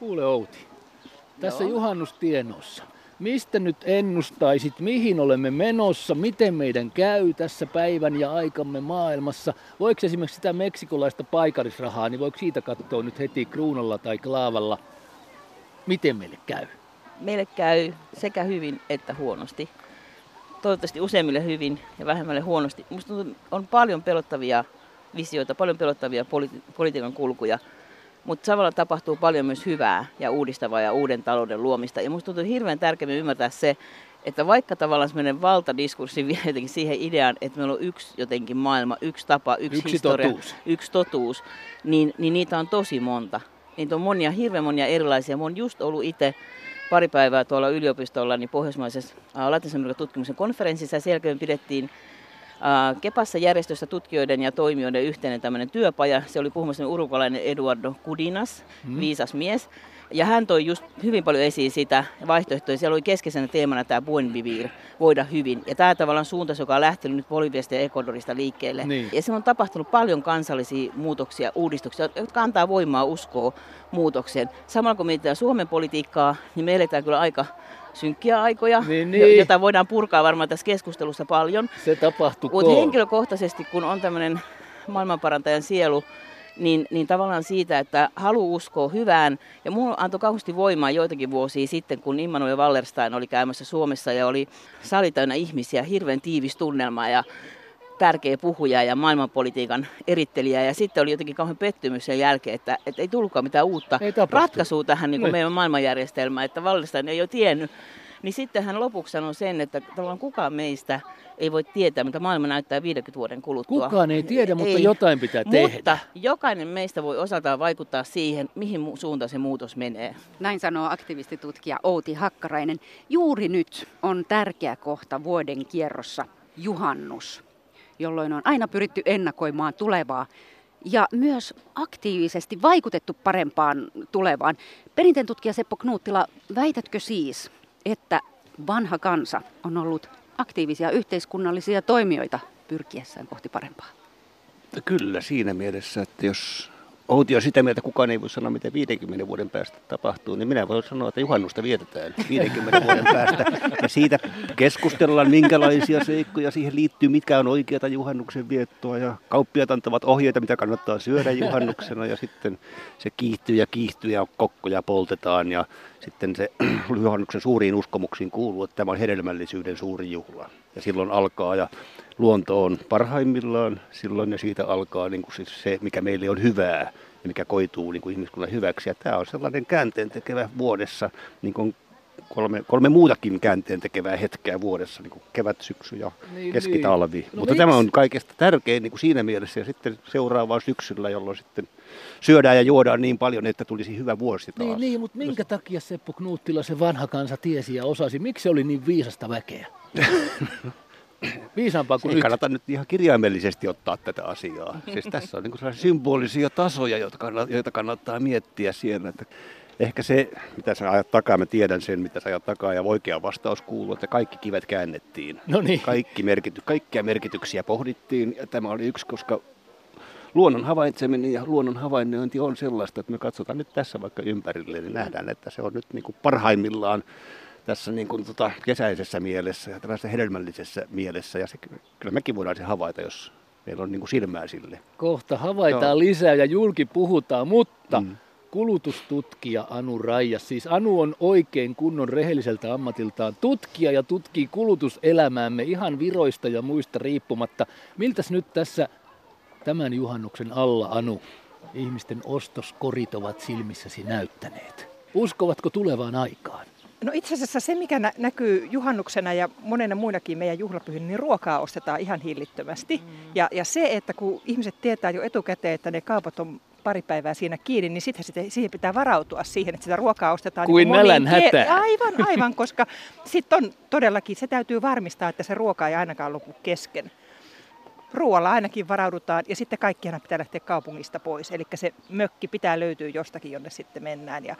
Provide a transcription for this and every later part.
Kuule Outi, tässä Joo. juhannustienossa. Mistä nyt ennustaisit, mihin olemme menossa, miten meidän käy tässä päivän ja aikamme maailmassa? Voiko esimerkiksi sitä meksikolaista paikallisrahaa, niin voiko siitä katsoa nyt heti kruunalla tai klaavalla, miten meille käy? Meille käy sekä hyvin että huonosti. Toivottavasti useimmille hyvin ja vähemmälle huonosti. Minusta on paljon pelottavia visioita, paljon pelottavia politi- politiikan kulkuja, mutta samalla tapahtuu paljon myös hyvää ja uudistavaa ja uuden talouden luomista. Ja minusta tuntuu hirveän tärkeää ymmärtää se, että vaikka tavallaan semmoinen valtadiskurssi vie jotenkin siihen ideaan, että meillä on yksi jotenkin maailma, yksi tapa, yksi, Yksi historia, totuus. yksi totuus, niin, niin niitä on tosi monta. Niitä on monia, hirveän monia erilaisia. Mä oon just ollut itse pari päivää tuolla yliopistolla niin pohjoismaisessa Latinalaisen tutkimuksen konferenssissa ja siellä pidettiin Kepassa järjestössä tutkijoiden ja toimijoiden yhteinen tämmöinen työpaja. Se oli puhumassa urukalainen Eduardo Kudinas, Hmm. viisas mies. Ja hän toi just hyvin paljon esiin sitä vaihtoehtoja. Siellä oli keskeisenä teemana tämä buen vivir, voida hyvin. Ja tämä tavallaan suuntaus, joka on lähtenyt nyt Boliviasta ja Ecuadorista liikkeelle. Niin. Ja siellä on tapahtunut paljon kansallisia muutoksia, uudistuksia, jotka antaa voimaa uskoa muutokseen. Samalla kun mietitään Suomen politiikkaa, niin me eletään kyllä aika synkkiä aikoja, Niin, niin. jota voidaan purkaa varmaan tässä keskustelussa paljon. Se tapahtuu Mutta henkilökohtaisesti, kun on tämmöinen maailmanparantajan sielu, niin, niin tavallaan siitä, että halu uskoa hyvään. Ja mulla antoi kauheasti voimaa joitakin vuosia sitten, kun Immanuel Wallerstein oli käymässä Suomessa ja oli sali täynnä ihmisiä, hirveän tiivis tunnelma ja tärkeä puhuja ja maailmanpolitiikan erittelijä. Ja sitten oli jotenkin kauhean pettymys sen jälkeen, että, että ei tullutkaan mitään uutta Ei ratkaisua tähän niin kuin Niin. meidän maailmanjärjestelmään, että Wallerstein ei ole tiennyt. Niin sitten hän lopuksi sanoi sen, että tavallaan kukaan meistä ei voi tietää, mitä maailma näyttää 50 vuoden kuluttua. Kukaan ei tiedä, mutta Ei. jotain pitää tehdä. Mutta jokainen meistä voi osaltaan vaikuttaa siihen, mihin suuntaan se muutos menee. Näin sanoo aktivistitutkija Outi Hakkarainen. Juuri nyt on tärkeä kohta vuoden kierrossa juhannus, jolloin on aina pyritty ennakoimaan tulevaa ja myös aktiivisesti vaikutettu parempaan tulevaan. Perinteen tutkija Seppo Knuuttila, väitätkö siis, että vanha kansa on ollut aktiivisia yhteiskunnallisia toimijoita pyrkiessään kohti parempaa? Kyllä siinä mielessä, että jos Outi on sitä mieltä, kukaan ei voi sanoa, mitä 50 vuoden päästä tapahtuu, niin minä voin sanoa, että juhannusta vietetään 50 vuoden päästä. Ja siitä keskustellaan, minkälaisia seikkoja siihen liittyy, mitkä on oikeata juhannuksen viettoa. Ja kauppiat antavat ohjeita, mitä kannattaa syödä juhannuksena. Ja sitten se kiihtyy ja kiihtyy ja kokkoja poltetaan. Ja sitten se juhannuksen suuriin uskomuksiin kuuluu, että tämä on hedelmällisyyden suuri juhla. Ja silloin alkaa ja luonto on parhaimmillaan silloin ja siitä alkaa niin kuin siis se, mikä meille on hyvää ja mikä koituu niin kuin ihmiskunnan hyväksi. Ja tämä on sellainen käänteen tekevä vuodessa, niin kuin kolme, kolme muutakin käänteen tekevää hetkeä vuodessa, niin kuin kevät, syksy ja Niin, keskitalvi. niin. No Mutta miksi? tämä on kaikesta tärkein niin kuin siinä mielessä ja sitten seuraavaa syksyllä, jolloin sitten syödään ja juodaan niin paljon, että tulisi hyvä vuosi taas. Niin, niin, mutta minkä takia Seppo Knuuttila se vanha kansa tiesi ja osasi? Miksi se oli niin viisasta väkeä? Viisaampaa kuin Ei nyt. kannata nyt ihan kirjaimellisesti ottaa tätä asiaa. Siis tässä on niin sellaisia symbolisia tasoja, joita kannattaa, joita kannattaa miettiä siellä. Että ehkä se, mitä sä ajat takaa, mä tiedän sen, mitä sä ajat takaa, ja oikea vastaus kuuluu, että kaikki kivet käännettiin. No niin. Kaikki merkity, kaikkia merkityksiä pohdittiin, ja tämä oli yksi, koska luonnon havaitseminen ja luonnon havainnointi on sellaista, että me katsotaan nyt tässä vaikka ympärille, niin nähdään, että se on nyt niin kuin parhaimmillaan tässä niin kuin tota kesäisessä mielessä ja tällaisessa hedelmällisessä mielessä. Ja se, kyllä mekin voidaan se havaita, jos meillä on niin kuin silmää sille. Kohta havaitaan Joo. lisää ja julki puhutaan, mutta mm. Kulutustutkija Anu Raijas, siis Anu on oikein kunnon rehelliseltä ammatiltaan tutkija ja tutkii kulutuselämäämme ihan viroista ja muista riippumatta. Miltäs nyt tässä tämän juhannuksen alla, Anu, ihmisten ostoskorit ovat silmissäsi näyttäneet? Uskovatko tulevaan aikaan? No itse asiassa se, mikä nä- näkyy juhannuksena ja monena muinakin meidän juhlapyhinä, niin ruokaa ostetaan ihan hillittömästi. Mm. Ja, ja se, että kun ihmiset tietää jo etukäteen, että ne kaupat on pari päivää siinä kiinni, niin sitten siihen pitää varautua siihen, että sitä ruokaa ostetaan Kuin niin nälän hätään. Aivan, aivan, koska sitten on todellakin, se täytyy varmistaa, että se ruoka ei ainakaan lopu kesken. Ruoalla ainakin varaudutaan ja sitten kaikkihan pitää lähteä kaupungista pois. Eli se mökki pitää löytyä jostakin, jonne sitten mennään. Ja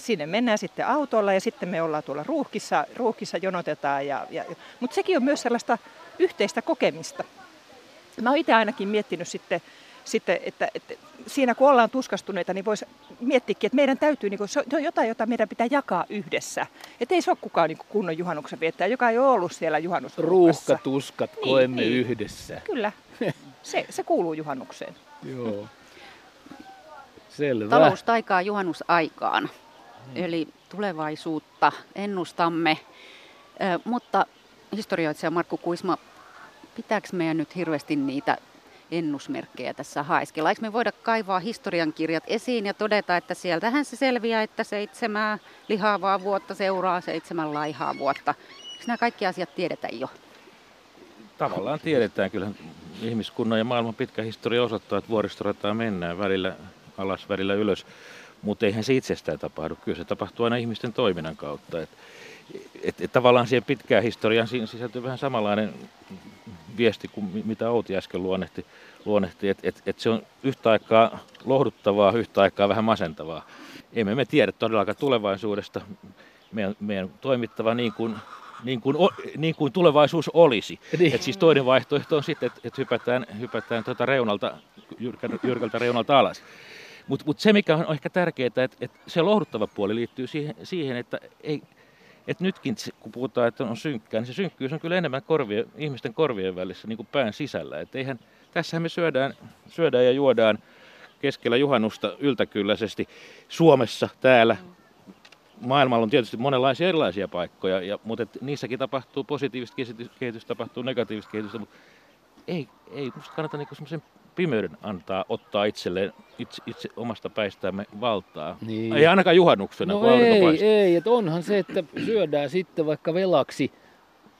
sinne mennään sitten autolla ja sitten me ollaan tuolla ruuhkissa, ruuhkissa jonotetaan. Ja, ja, mutta sekin on myös sellaista yhteistä kokemista. Mä oon itse ainakin miettinyt sitten sitten, että, että siinä kun ollaan tuskastuneita, niin voisi miettiäkin, että meidän täytyy, niin kuin, se on jotain, jota meidän pitää jakaa yhdessä. Että ei se ole kukaan niin kunnon juhannuksen viettää, joka ei ole ollut siellä juhannusruuhkassa. Ruuhkatuskat niin, koemme niin. yhdessä. Kyllä, se, se kuuluu juhannukseen. Joo. Selvä. Taloustaikaa juhannusaikaan. Hmm. Eli tulevaisuutta ennustamme. Mutta historioitsija Markku Kuisma, pitääkö meidän nyt hirveästi niitä ennusmerkkejä tässä haeskella? Eikö me voida kaivaa historiankirjat esiin ja todeta, että sieltähän se selviää, että seitsemää lihavaa vuotta seuraa seitsemän laihaa vuotta. Eikö nämä kaikki asiat tiedetä jo? Tavallaan tiedetään. Kyllähän ihmiskunnan ja maailman pitkä historia osoittaa, että vuoristorataa mennään välillä alas, välillä ylös. Mutta eihän se itsestään tapahdu. Kyllä se tapahtuu aina ihmisten toiminnan kautta. Et, et, et tavallaan siihen pitkään historiaan sisältyy vähän samanlainen viesti kuin mitä Outi äsken luonnehti, luonnehti että et, et se on yhtä aikaa lohduttavaa, yhtä aikaa vähän masentavaa. Emme me tiedä todellakaan tulevaisuudesta. Meidän, meidän toimittava niin kuin, niin kuin, niin kuin tulevaisuus olisi. Niin. Et siis toinen vaihtoehto on sitten, että et hypätään, hypätään tuota reunalta, jyrkältä reunalta alas. Mutta mut se, mikä on ehkä tärkeää, että et se lohduttava puoli liittyy siihen, siihen että ei, et nytkin kun puhutaan, että on synkkää, niin se synkkyys on kyllä enemmän korvien, ihmisten korvien välissä niin kuin pään sisällä. Et eihän, tässähän me syödään, syödään ja juodaan keskellä juhannusta yltäkylläisesti Suomessa, täällä. Maailmalla on tietysti monenlaisia erilaisia paikkoja, ja, mutta et niissäkin tapahtuu positiivista kehitystä, tapahtuu negatiivista kehitystä, mutta ei, ei musta kannata niinku semmoisen pimeyden antaa ottaa itselleen itse, itse omasta päistämme valtaa. Niin. Ei ainakaan juhannuksena, no ei, ei, että onhan se, että syödään sitten vaikka velaksi,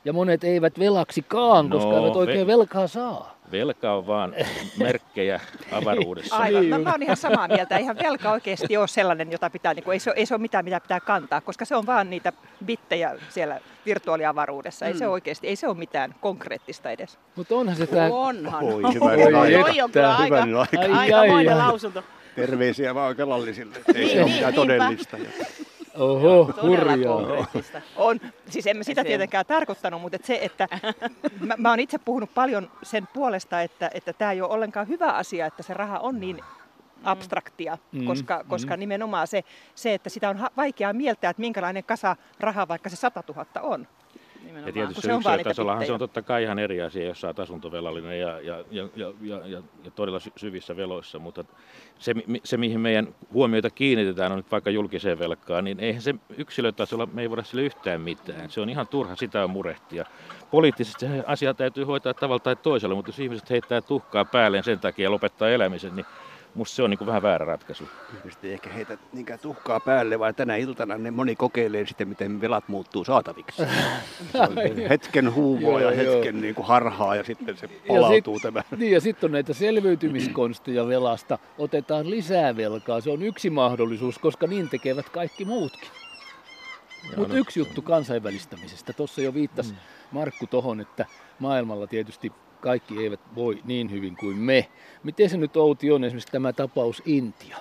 ja monet eivät velaksikaan, no, koska eivät oikein ve- velkaa saa. Velka on vaan merkkejä avaruudessa. Aivan, mä, mä oon ihan samaa mieltä. Eihän velka oikeasti ole sellainen, jota pitää, niin kuin, ei, se, ei se ole mitään, mitä pitää kantaa, koska se on vaan niitä bittejä siellä virtuaaliavaruudessa. Ei mm. se oikeasti, ei se ole mitään konkreettista edes. Mutta onhan se tämä... Onhan. Oi, hyvä Oi, Oi on kyllä aika, aika, aika lausunto. Terveisiä vaan kelallisille. Ei niin, se ole mitään todellista. Oho, hurjaa. On, siis emme sitä tietenkään tarkoittanut, mutta et se, että mä, mä oon itse puhunut paljon sen puolesta, että, että tämä ei ole ollenkaan hyvä asia, että se raha on niin abstraktia, mm, koska, koska mm. nimenomaan se, se, että sitä on vaikea mieltää, että minkälainen kasa rahaa vaikka se 100 000 on. Nimenomaan. Ja tietysti se yksilötasollahan se on totta kai ihan eri asia, jos saat asuntovelallinen ja, ja, ja, ja, ja, ja, ja todella syvissä veloissa, mutta se, se, mihin meidän huomioita kiinnitetään, on nyt vaikka julkiseen velkaan, niin eihän se yksilötasolla, me ei voida sille yhtään mitään. Se on ihan turha sitä on murehtia. Poliittisesti se asia täytyy hoitaa tavalla tai toisella, mutta jos ihmiset heittää tuhkaa päälleen sen takia ja lopettaa elämisen, niin Musta se on niin vähän väärä ratkaisu. Ihmiset ei ehkä heitä niinkään tuhkaa päälle, vaan tänä iltana ne moni kokeilee sitten, miten velat muuttuu saataviksi. hetken huumoa ja hetken niin kuin harhaa ja sitten se palautuu ja sit, tämä. Niin ja sitten on näitä selviytymiskonsteja velasta. Otetaan lisää velkaa. Se on yksi mahdollisuus, koska niin tekevät kaikki muutkin. Mutta no. yksi juttu kansainvälistämisestä. Tuossa jo viittasi mm. Markku tohon, että maailmalla tietysti kaikki eivät voi niin hyvin kuin me. Miten se nyt Outi on esimerkiksi tämä tapaus Intia?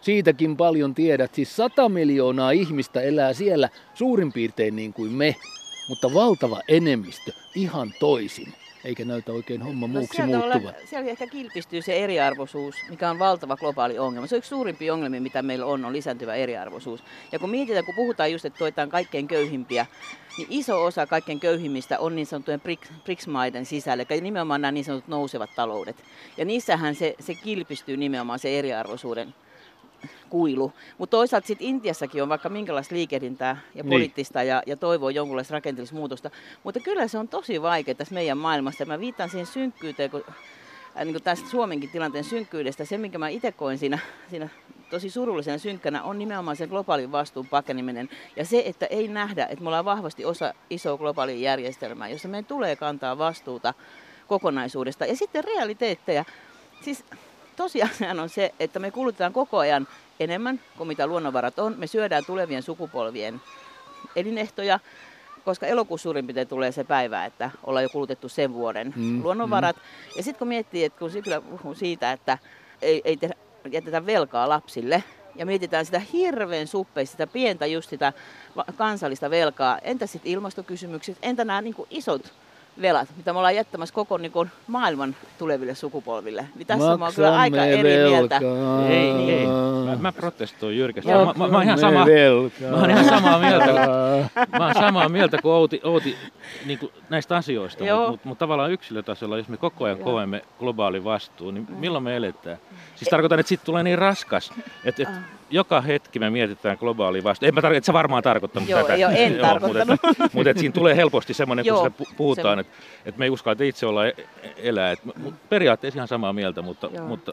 Siitäkin paljon tiedät. Siis 100 miljoonaa ihmistä elää siellä suurin piirtein niin kuin me, mutta valtava enemmistö ihan toisin eikä näytä oikein homma no, muuksi muuttuvan. siellä ehkä kilpistyy se eriarvoisuus, mikä on valtava globaali ongelma. Se on yksi suurimpia ongelmia, mitä meillä on, on lisääntyvä eriarvoisuus. Ja kun mietitään, kun puhutaan just, että toitaan kaikkein köyhimpiä, niin iso osa kaikkein köyhimmistä on niin sanottujen BRICS-maiden sisällä, eli nimenomaan nämä niin sanotut nousevat taloudet. Ja niissähän se, se kilpistyy nimenomaan se eriarvoisuuden kuilu. Mutta toisaalta sitten Intiassakin on vaikka minkälaista liikehdintää ja niin. poliittista niin. ja, ja toivoo jonkunlaista rakenteellista muutosta. Mutta kyllä se on tosi vaikea tässä meidän maailmassa. Mä viitan siihen synkkyyteen, kun, äh, niin kuin tästä Suomenkin tilanteen synkkyydestä. Se, minkä mä itse koen siinä, siinä tosi surullisena synkkänä, on nimenomaan sen globaalin vastuun pakeneminen. Ja se, että ei nähdä, että me ollaan vahvasti osa isoa globaalia järjestelmää, jossa meidän tulee kantaa vastuuta kokonaisuudesta. Ja sitten realiteetteja. Siis tosiaan on se, että me kulutetaan koko ajan enemmän kuin mitä luonnonvarat on. Me syödään tulevien sukupolvien elinehtoja, koska elokuussa suurin piirtein tulee se päivä, että ollaan jo kulutettu sen vuoden mm, luonnonvarat. Mm. Ja sitten kun miettii, että kun Sipilä puhuu siitä, että ei, ei tehdä, jätetä velkaa lapsille, ja mietitään sitä hirveän suppeista, sitä pientä just sitä kansallista velkaa, entä sitten ilmastokysymykset, entä nämä niin isot velat, mitä me ollaan jättämässä koko niin kuin, maailman tuleville sukupolville. Niin tässä mä oon kyllä aika eri mieltä. Ei, Niin. ei. Mä, mä protestoin jyrkästi. Mä, mä, mä, oon ihan sama, mä oon ihan samaa mieltä, mä oon samaa mieltä kuin Outi, Outi niin kuin näistä asioista, mutta mut, mut tavallaan yksilötasolla, jos me koko ajan koemme globaali vastuu, niin milloin me eletään? Siis tarkoitan, että siitä tulee niin raskas, että, että joka hetki me mietitään globaalia vastuu. En mä tarkoita, että sä varmaan tarkoittanut Joo, tätä. joo, en mutta, tarkoittanut. että, mutta että siinä tulee helposti semmoinen, kun Joo, sitä pu- puhutaan, se- että, että me ei uskalla itse olla e- elää. Et, mut periaatteessa ihan samaa mieltä, mutta, Joo. mutta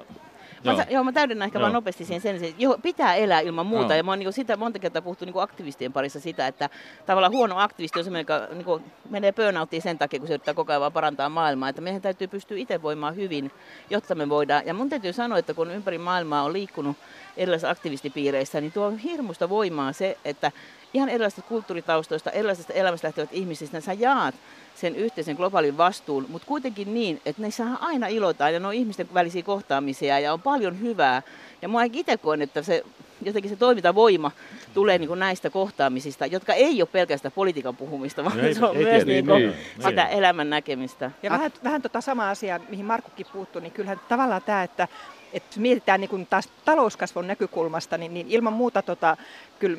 joo. sa- joo, mä täydennän ehkä Joo. vaan nopeasti siihen sen, että joo, pitää elää ilman muuta. Joo. Ja mä oon niin sitä monta kertaa puhuttu niin aktivistien parissa sitä, että tavallaan huono aktivisti on sellainen, joka niin menee burnouttiin sen takia, kun se yrittää koko ajan vaan parantaa maailmaa. Että meidän täytyy pystyä itse voimaan hyvin, jotta me voidaan. Ja mun täytyy sanoa, että kun ympäri maailmaa on liikkunut erilaisissa aktivistipiireissä, niin tuo on hirmuista voimaa se, että ihan erilaisista kulttuuritaustoista, erilaisista elämästä lähtevät ihmisistä, sä jaat sen yhteisen globaalin vastuun, mutta kuitenkin niin, että niissä aina ilotaan ja ne on ihmisten välisiä kohtaamisia ja on paljon hyvää. Ja mä itse koen, että se jotenkin se toimintavoima tulee niin kuin näistä kohtaamisista, jotka ei ole pelkästään politiikan puhumista, vaan Ei- se on ei myös tietysti, niin kuin niin, sitä niin. elämän näkemistä. Ja vähän, vähän tota samaa asiaa, mihin Markkukin puuttui, niin kyllähän tavallaan tämä, että, että mietitään niin kuin taas talouskasvun näkökulmasta, niin, niin ilman muuta tota, kyllä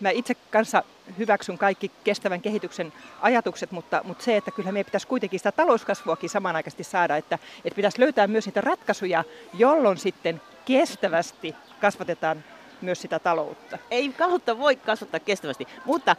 mä itse kanssa hyväksyn kaikki kestävän kehityksen ajatukset, mutta, mutta se, että kyllä meidän pitäisi kuitenkin sitä talouskasvuakin samanaikaisesti saada, että, että pitäisi löytää myös niitä ratkaisuja, jolloin sitten kestävästi kasvatetaan myös sitä taloutta. Ei kautta voi kasvattaa kestävästi, mutta,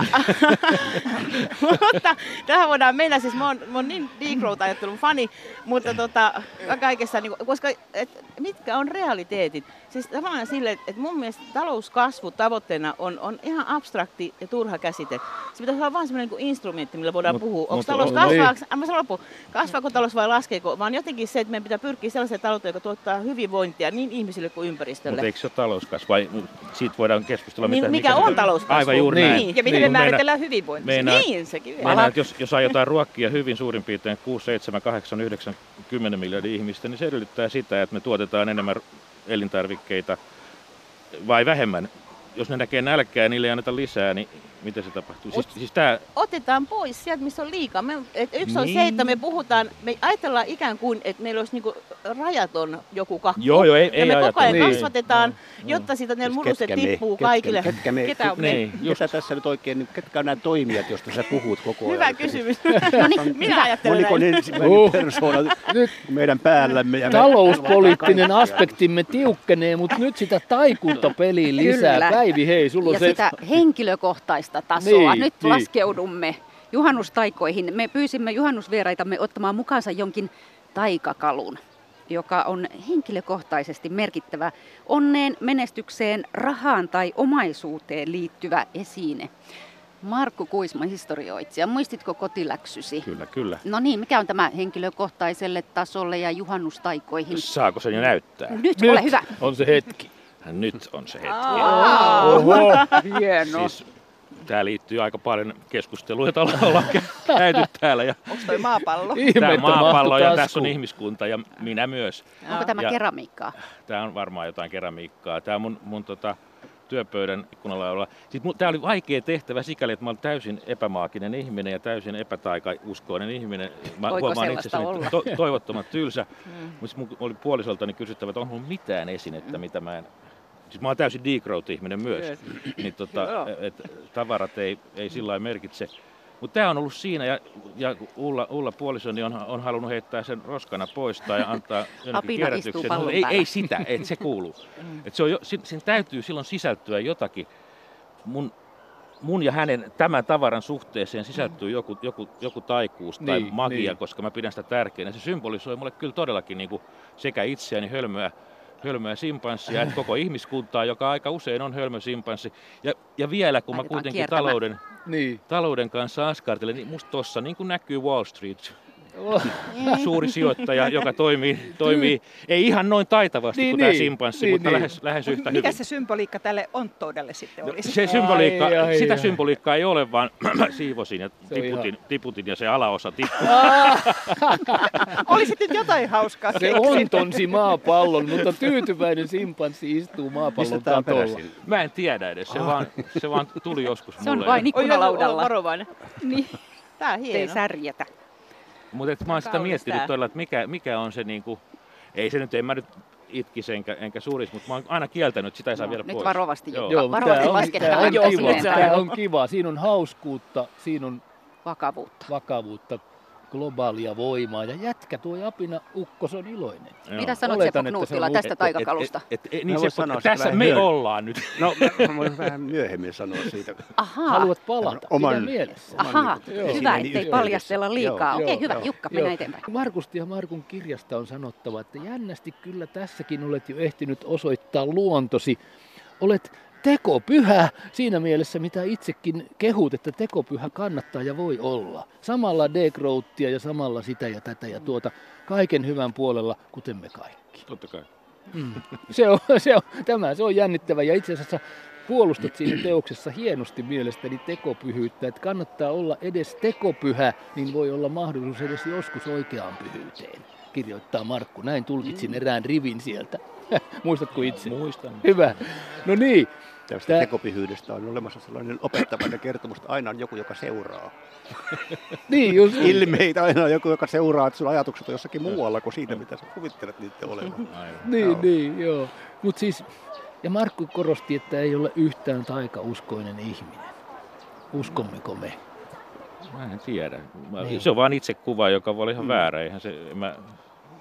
mutta tähän voidaan mennä. Siis mä oon, mä oon niin degrowth-ajattelun fani, mutta tota, kaikessa, niin, koska et, mitkä on realiteetit? Siis tavallaan sille, että et mun mielestä talouskasvu tavoitteena on, on ihan abstrakti ja turha käsite. Se pitäisi olla vain semmoinen niin instrumentti, millä voidaan Mut- puhua. Onko talous kasvaako, niin. mä sanon loppuun, kasvaako talous vai laskeeko, vaan jotenkin se, että meidän pitää pyrkiä sellaiseen talouteen, joka tuottaa hyvinvointia niin ihmisille kuin ympäristölle. Mutta eikö se ole talouskasvu? Vai siitä voidaan keskustella, Niin, mitä, mikä se- on talouskasvu? Aivan juuri Niin. näin. Ja miten Niin. me määritellään hyvinvointia? Meinaa, Niin, sekin vielä. meinaa, jos, jos aiotaan ruokkia hyvin suurin piirtein 6, 7, 8, 9, 10 miljardia ihmistä, niin se edellyttää sitä, että me tuotetaan enemmän elintarvikkeita vai vähemmän. Jos ne näkee nälkää ja niille ei anneta lisää, niin miten se tapahtuu? Siis, siis tää, Otetaan pois sieltä, missä on liikaa. Me, et yksi on Niin. se, että me puhutaan, me ajatellaan ikään kuin, että meillä olisi niinku rajaton joku kakku. Joo, joo, ei- ja ei me koko ajan ajatella. Niin. kasvatetaan, Joo. jotta siitä ne Siis muruset ketkä tippuu Ketkä- kaikille. Ketkä me? Ketä on me? niin, just. Ketä tässä nyt oikein, niin ketkä on nämä toimijat, joista sä puhut koko ajan? Hyvä kysymys. No niin, Minä ajattelen Moniko näin. ensimmäinen Uh. persoona Nyt meidän päällämme? Ja me- talouspoliittinen aspektimme tiukkenee, mutta nyt sitä taikuutta peliin lisää. Päivi, hei, sulla on ja se... sitä henkilökohtaista tasoa. Niin, Nyt niin. laskeudumme juhannustaikoihin. Me pyysimme juhannusvieraitamme ottamaan mukaansa jonkin taikakalun, joka on henkilökohtaisesti merkittävä onneen, menestykseen, rahaan tai omaisuuteen liittyvä esine. Markku Kuisma, historioitsija, muistitko kotiläksysi? Kyllä, kyllä. No niin, mikä on tämä henkilökohtaiselle tasolle ja juhannustaikoihin? Saako sen jo näyttää? Nyt, Nyt ole hyvä. on se hetki. Nyt on se hetki. Oho. Hieno. Siis, tämä liittyy aika paljon keskusteluun, jota ollaan käyty täällä. Ja Onko toi maapallo? tämä on maapallo ja tässä on ihmiskunta ja minä myös. Onko tämä Ja- keramiikkaa? Tämä on varmaan jotain keramiikkaa. Tämä on mun, mun tota, työpöydän ikkunalla olla. Sitten tämä oli vaikea tehtävä sikäli, että mä olen täysin epämaakinen ihminen ja täysin epätaikauskoinen ihminen. Mä Voiko huomaan itsessäni to, toivottoman tylsä. Mm. Mutta mun oli puolisoltani kysyttävä, että onko mulla mitään esinettä, mitä mä en... Siis mä oon täysin degrowth-ihminen myös. niin tota, Joo. et, tavarat ei, ei sillä lailla merkitse. Mutta tämä on ollut siinä ja, ja Ulla, Ulla puolisoni on, on halunnut heittää sen roskana pois tai antaa jonnekin kierrätykseen. Mutta ei, ei sitä, että se kuuluu. Et se on jo, sin, sin täytyy silloin sisältyä jotakin. Mun, mun ja hänen tämän tavaran suhteeseen sisältyy joku, joku, joku taikuus tai Niin, magia, niin. koska mä pidän sitä tärkeänä. Se symbolisoi mulle kyllä todellakin niin kuin sekä itseäni hölmöä, hölmöä simpanssia, että koko ihmiskuntaa, joka aika usein on hölmö simpanssi. Ja, ja vielä, kun mä Laitetaan kuitenkin kiertämään. talouden, Niin. talouden kanssa askartelen, niin musta tossa niin kuin näkyy Wall Street. suuri sijoittaja, joka toimii, toimii ei ihan noin taitavasti Niin, kuin tämä niin. simpanssi, Niin, mutta niin. lähes, lähes yhtä Mikä hyvin. se symboliikka tälle onttoudelle sitten No, olisi? se symboliikka, Ai, ai, sitä ai. symboliikkaa ei ole, vaan mä siivosin ja tiputin, ihan- tiputin ja se alaosa tippui. Olisi nyt jotain hauskaa Se ontonsi maapallon, mutta tyytyväinen simpanssi istuu maapallon katolla. Mä en tiedä edes, se vaan, se vaan tuli joskus Se on mulle. vain ikkunalaudalla. varovainen. Niin, Tää on Ei hieno. särjetä. Mutta mä oon sitä miettinyt tää. todella, että mikä, mikä on se niinku, ei se nyt, en mä nyt itkisi enkä, enkä surisi, mutta mä oon aina kieltänyt, sitä ei saa No, viedä nyt pois. varovasti, Joo. Joo, varovasti tää on, tää on Joo, kiva. saa. on kiva. Siinä on hauskuutta, siinä on Vakavuutta. vakavuutta, globaalia voimaa. Ja jätkä tuo Apina Ukkos on iloinen. Joo. Mitä sanot Oletan, Seppo että se on Nuuttila lu- tästä Et- taikakalusta? Et, et, et, niin voin se, sanoa tässä me myöhemmin. ollaan nyt. No, mä voin vähän myöhemmin sanoa siitä. Ahaa. Haluat palata, Oman- pidä mielessä. Ahaa, niin hyvä, ettei paljastella liikaa. Okei, joo, hyvä. joo. Jukka, Joo. mennään eteenpäin. Markusti ja Markun kirjasta on sanottava, että jännästi kyllä tässäkin olet jo ehtinyt osoittaa luontosi. Olet tekopyhä siinä mielessä, mitä itsekin kehut, että tekopyhä kannattaa ja voi olla. Samalla degrowttia ja samalla sitä ja tätä ja tuota kaiken hyvän puolella, kuten me kaikki. Totta kai. Mm. Se on, se on, tämä se on jännittävä ja itse asiassa puolustat siinä teoksessa hienosti mielestäni tekopyhyyttä, että kannattaa olla edes tekopyhä, niin voi olla mahdollisuus edes joskus oikeaan pyhyyteen, kirjoittaa Markku. Näin tulkitsin erään rivin sieltä. Muistatko itse? Muistan. Hyvä. No niin, Tästä Tää- tekopyhyydestä on olemassa sellainen opettavainen kertomus, että aina on joku, joka seuraa. niin just. Ilmeitä aina on joku, joka seuraa, että sun ajatukset on jossakin muualla kuin siinä, mitä sä kuvittelet niiden olevan. Aivan. Niin, Joo. niin, joo. Mutta siis, ja Markku korosti, että ei ole yhtään taikauskoinen ihminen. Uskommeko me? Mä en tiedä. Mä, Niin. Se on vain itse kuva, joka voi olla ihan Mm. väärä. Eihän se, mä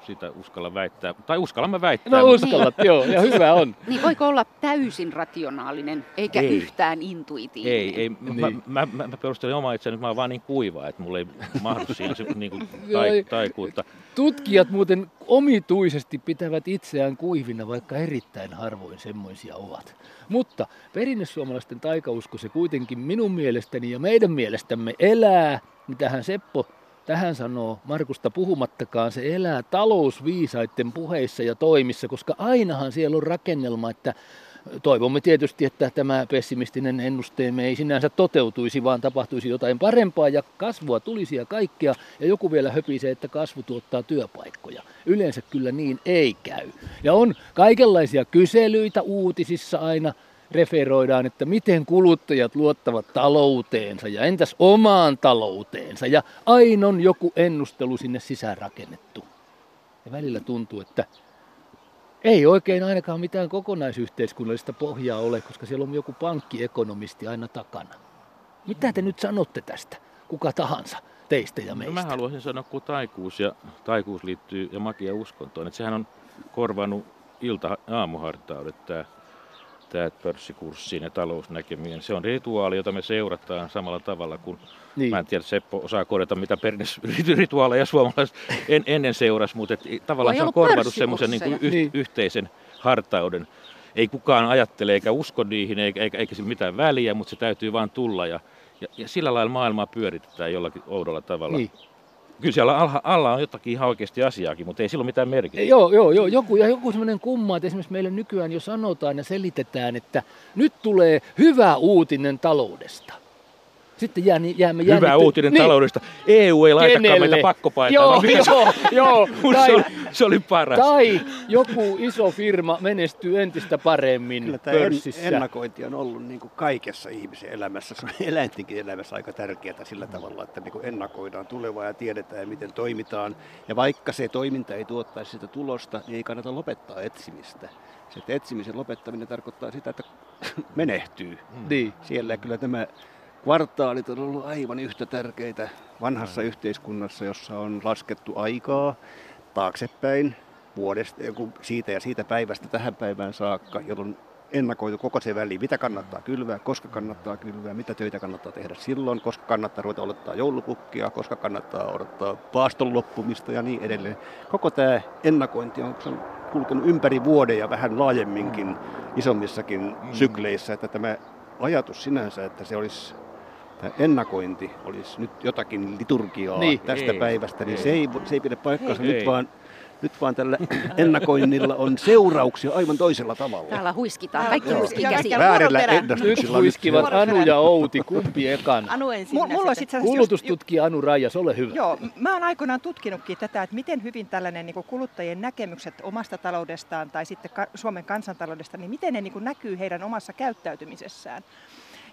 sitä uskalla väittää. Tai uskallan mä väittää. No mutta- uskallat, joo, ja hyvä on. Niin voiko olla täysin rationaalinen, eikä Ei. yhtään intuitiivinen? Ei, ei. Niin. Mä, mä, mä, mä perustelin omaa itseäni, että mä oon vaan niin kuiva, että mulla ei mahdu siihen se, niin kuin, tai, taikuutta. Tutkijat muuten omituisesti pitävät itseään kuivina, vaikka erittäin harvoin semmoisia ovat. Mutta perinnesuomalaisten taikausko se kuitenkin minun mielestäni ja meidän mielestämme elää, mitähän Seppo tähän sanoo, Markusta puhumattakaan, se elää talousviisaiden puheissa ja toimissa, koska ainahan siellä on rakennelma, että toivomme tietysti, että tämä pessimistinen ennusteemme ei sinänsä toteutuisi, vaan tapahtuisi jotain parempaa ja kasvua tulisi ja kaikkea. Ja joku vielä höpisee, että kasvu tuottaa työpaikkoja. Yleensä kyllä niin ei käy. Ja on kaikenlaisia kyselyitä uutisissa aina referoidaan, että miten kuluttajat luottavat talouteensa ja entäs omaan talouteensa. Ja aina on joku ennustelu sinne sisään rakennettu. Ja välillä tuntuu, että ei oikein ainakaan mitään kokonaisyhteiskunnallista pohjaa ole, koska siellä on joku pankkiekonomisti aina takana. Mitä te nyt sanotte tästä? Kuka tahansa teistä ja No meistä. mä haluaisin sanoa, kun taikuus ja taikuus liittyy ja magia uskontoon, että sehän on korvannut ilta aamuhartaudet tämä tämä pörssikurssiin ja talousnäkeminen. Se on rituaali, jota me seurataan samalla tavalla kuin, Niin. mä en tiedä, Seppo osaa korjata, mitä perinnesrituaaleja suomalaiset en, ennen seurasi, mutta et, tavallaan se on korvannut semmoisen niin pörssikursseja. yh, Niin. yhteisen hartauden. Ei kukaan ajattele eikä usko niihin, eikä, eikä, eikä sillä mitään väliä, mutta se täytyy vaan tulla. Ja, ja, ja sillä lailla maailmaa pyöritetään jollakin oudolla tavalla. Niin. Kyllä siellä alla, alla on jotakin ihan oikeasti asiaakin, mutta ei sillä ole mitään merkitystä. Joo, joo, joo. Joku, ja joku semmoinen kumma, että esimerkiksi meille nykyään jo sanotaan ja selitetään, että nyt tulee hyvä uutinen taloudesta. Sitten jää, niin- jäämme Hyvä jännitty- uutinen niin. taloudesta. EU ei laitakaan Kenelle? meitä pakkopaitaan. Joo, No, joo, joo. Tai, se, oli, se oli paras. tai joku iso firma menestyy entistä paremmin Kyllä tämä en, pörssissä. ennakointi on ollut niin kuin kaikessa ihmisen elämässä, se on eläintenkin elämässä aika tärkeää sillä tavalla, että niin kuin ennakoidaan tulevaa ja tiedetään, miten toimitaan. Ja vaikka se toiminta ei tuottaisi sitä tulosta, niin ei kannata lopettaa etsimistä. Se että etsimisen lopettaminen tarkoittaa sitä, että menehtyy. Niin. Siellä kyllä tämä kvartaalit on ollut aivan yhtä tärkeitä vanhassa yhteiskunnassa, jossa on laskettu aikaa taaksepäin vuodesta, joku siitä ja siitä päivästä tähän päivään saakka, jolloin ennakoitu koko se väli, mitä kannattaa kylvää, koska kannattaa kylvää, mitä töitä kannattaa tehdä silloin, koska kannattaa ruveta odottaa joulupukkia, koska kannattaa odottaa paaston loppumista ja niin edelleen. Koko tämä ennakointi on, on kulkenut ympäri vuoden ja vähän laajemminkin isommissakin sykleissä, että tämä ajatus sinänsä, että se olisi tämä ennakointi olisi nyt jotakin liturgiaa Niin. tästä Ei, päivästä, niin ei. se ei, se ei pidä paikkaansa. Ei. Nyt vaan, nyt vaan tällä ennakoinnilla on seurauksia aivan toisella tavalla. Täällä huiskitaan, kaikki huiskii ja- Väärillä. Nyt huiskivat. Anu ja Outi, kumpi ekan? Anu ensin. Mulla just, Kulutustutkija Anu Raijas, ole hyvä. Joo, mä oon aikoinaan tutkinutkin tätä, että miten hyvin tällainen niin kuluttajien näkemykset omasta taloudestaan tai sitten Suomen kansantaloudesta, niin miten ne niin näkyy heidän omassa käyttäytymisessään.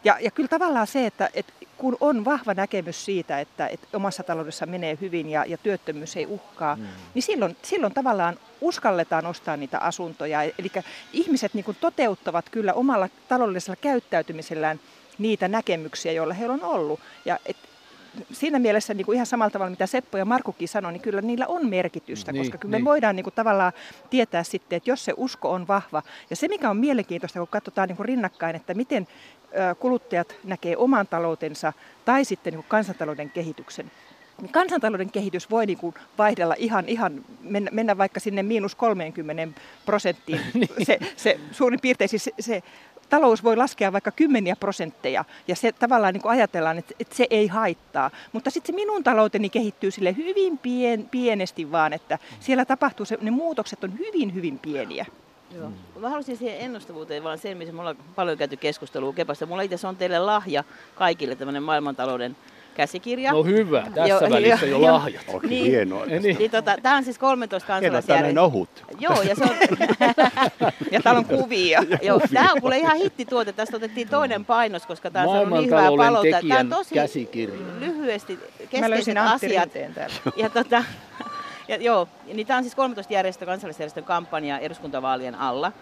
Ja, ja kyllä tavallaan se, että, että kun on vahva näkemys siitä, että, että omassa taloudessa menee hyvin ja, ja työttömyys ei uhkaa, mm. niin silloin, silloin tavallaan uskalletaan ostaa niitä asuntoja. Eli ihmiset niin kuin toteuttavat kyllä omalla taloudellisella käyttäytymisellään niitä näkemyksiä, joilla heillä on ollut. Ja et, siinä mielessä niin kuin ihan samalla tavalla, mitä Seppo ja Markukin sanoi, niin kyllä niillä on merkitystä, niin, koska kyllä niin. me voidaan niin kuin tavallaan tietää sitten, että jos se usko on vahva. Ja se, mikä on mielenkiintoista, kun katsotaan niin kuin rinnakkain, että miten kuluttajat näkee oman taloutensa tai sitten niin kansantalouden kehityksen, kansantalouden kehitys voi niin kuin vaihdella ihan, ihan mennä, mennä vaikka sinne miinus 30 prosenttiin. niin. se, se suurin piirtein siis se, se talous voi laskea vaikka kymmeniä prosentteja ja se tavallaan niin kuin ajatellaan, että, että se ei haittaa. Mutta sitten se minun talouteni kehittyy sille hyvin pien, pienesti vaan, että siellä tapahtuu, se, ne muutokset on hyvin hyvin pieniä. Joo. Mä haluaisin siihen ennustavuuteen vaan sen, missä me ollaan paljon käyty keskustelua Kepasta. Mulla itse on teille lahja kaikille tämmöinen maailmantalouden käsikirja. No hyvä, tässä jo, välissä jo, jo lahjat. Onkin niin, hienoa. Niin. niin, tota, tämä on siis 13 kansalaisjärjestöä. ohut. Joo, ja, se on, ja täällä on kuvia. Joo, tämä on kuule ihan hittituote. Tästä otettiin toinen painos, koska tämä on niin hyvää palautetta. Tämä on tosi käsikirja. lyhyesti keskeiset asiat. Ja tota, ja joo, niin tämä on siis 13 järjestö, kansallisjärjestön kampanja eduskuntavaalien alla.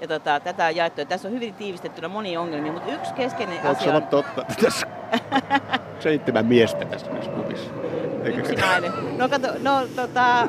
Ja tota, tätä on jaettu. Ja tässä on hyvin tiivistettynä monia ongelmia, mutta yksi keskeinen Voiko asia on... totta? Tässä seitsemän miestä tässä kuvissa. Yksi nainen. No kato, no tota,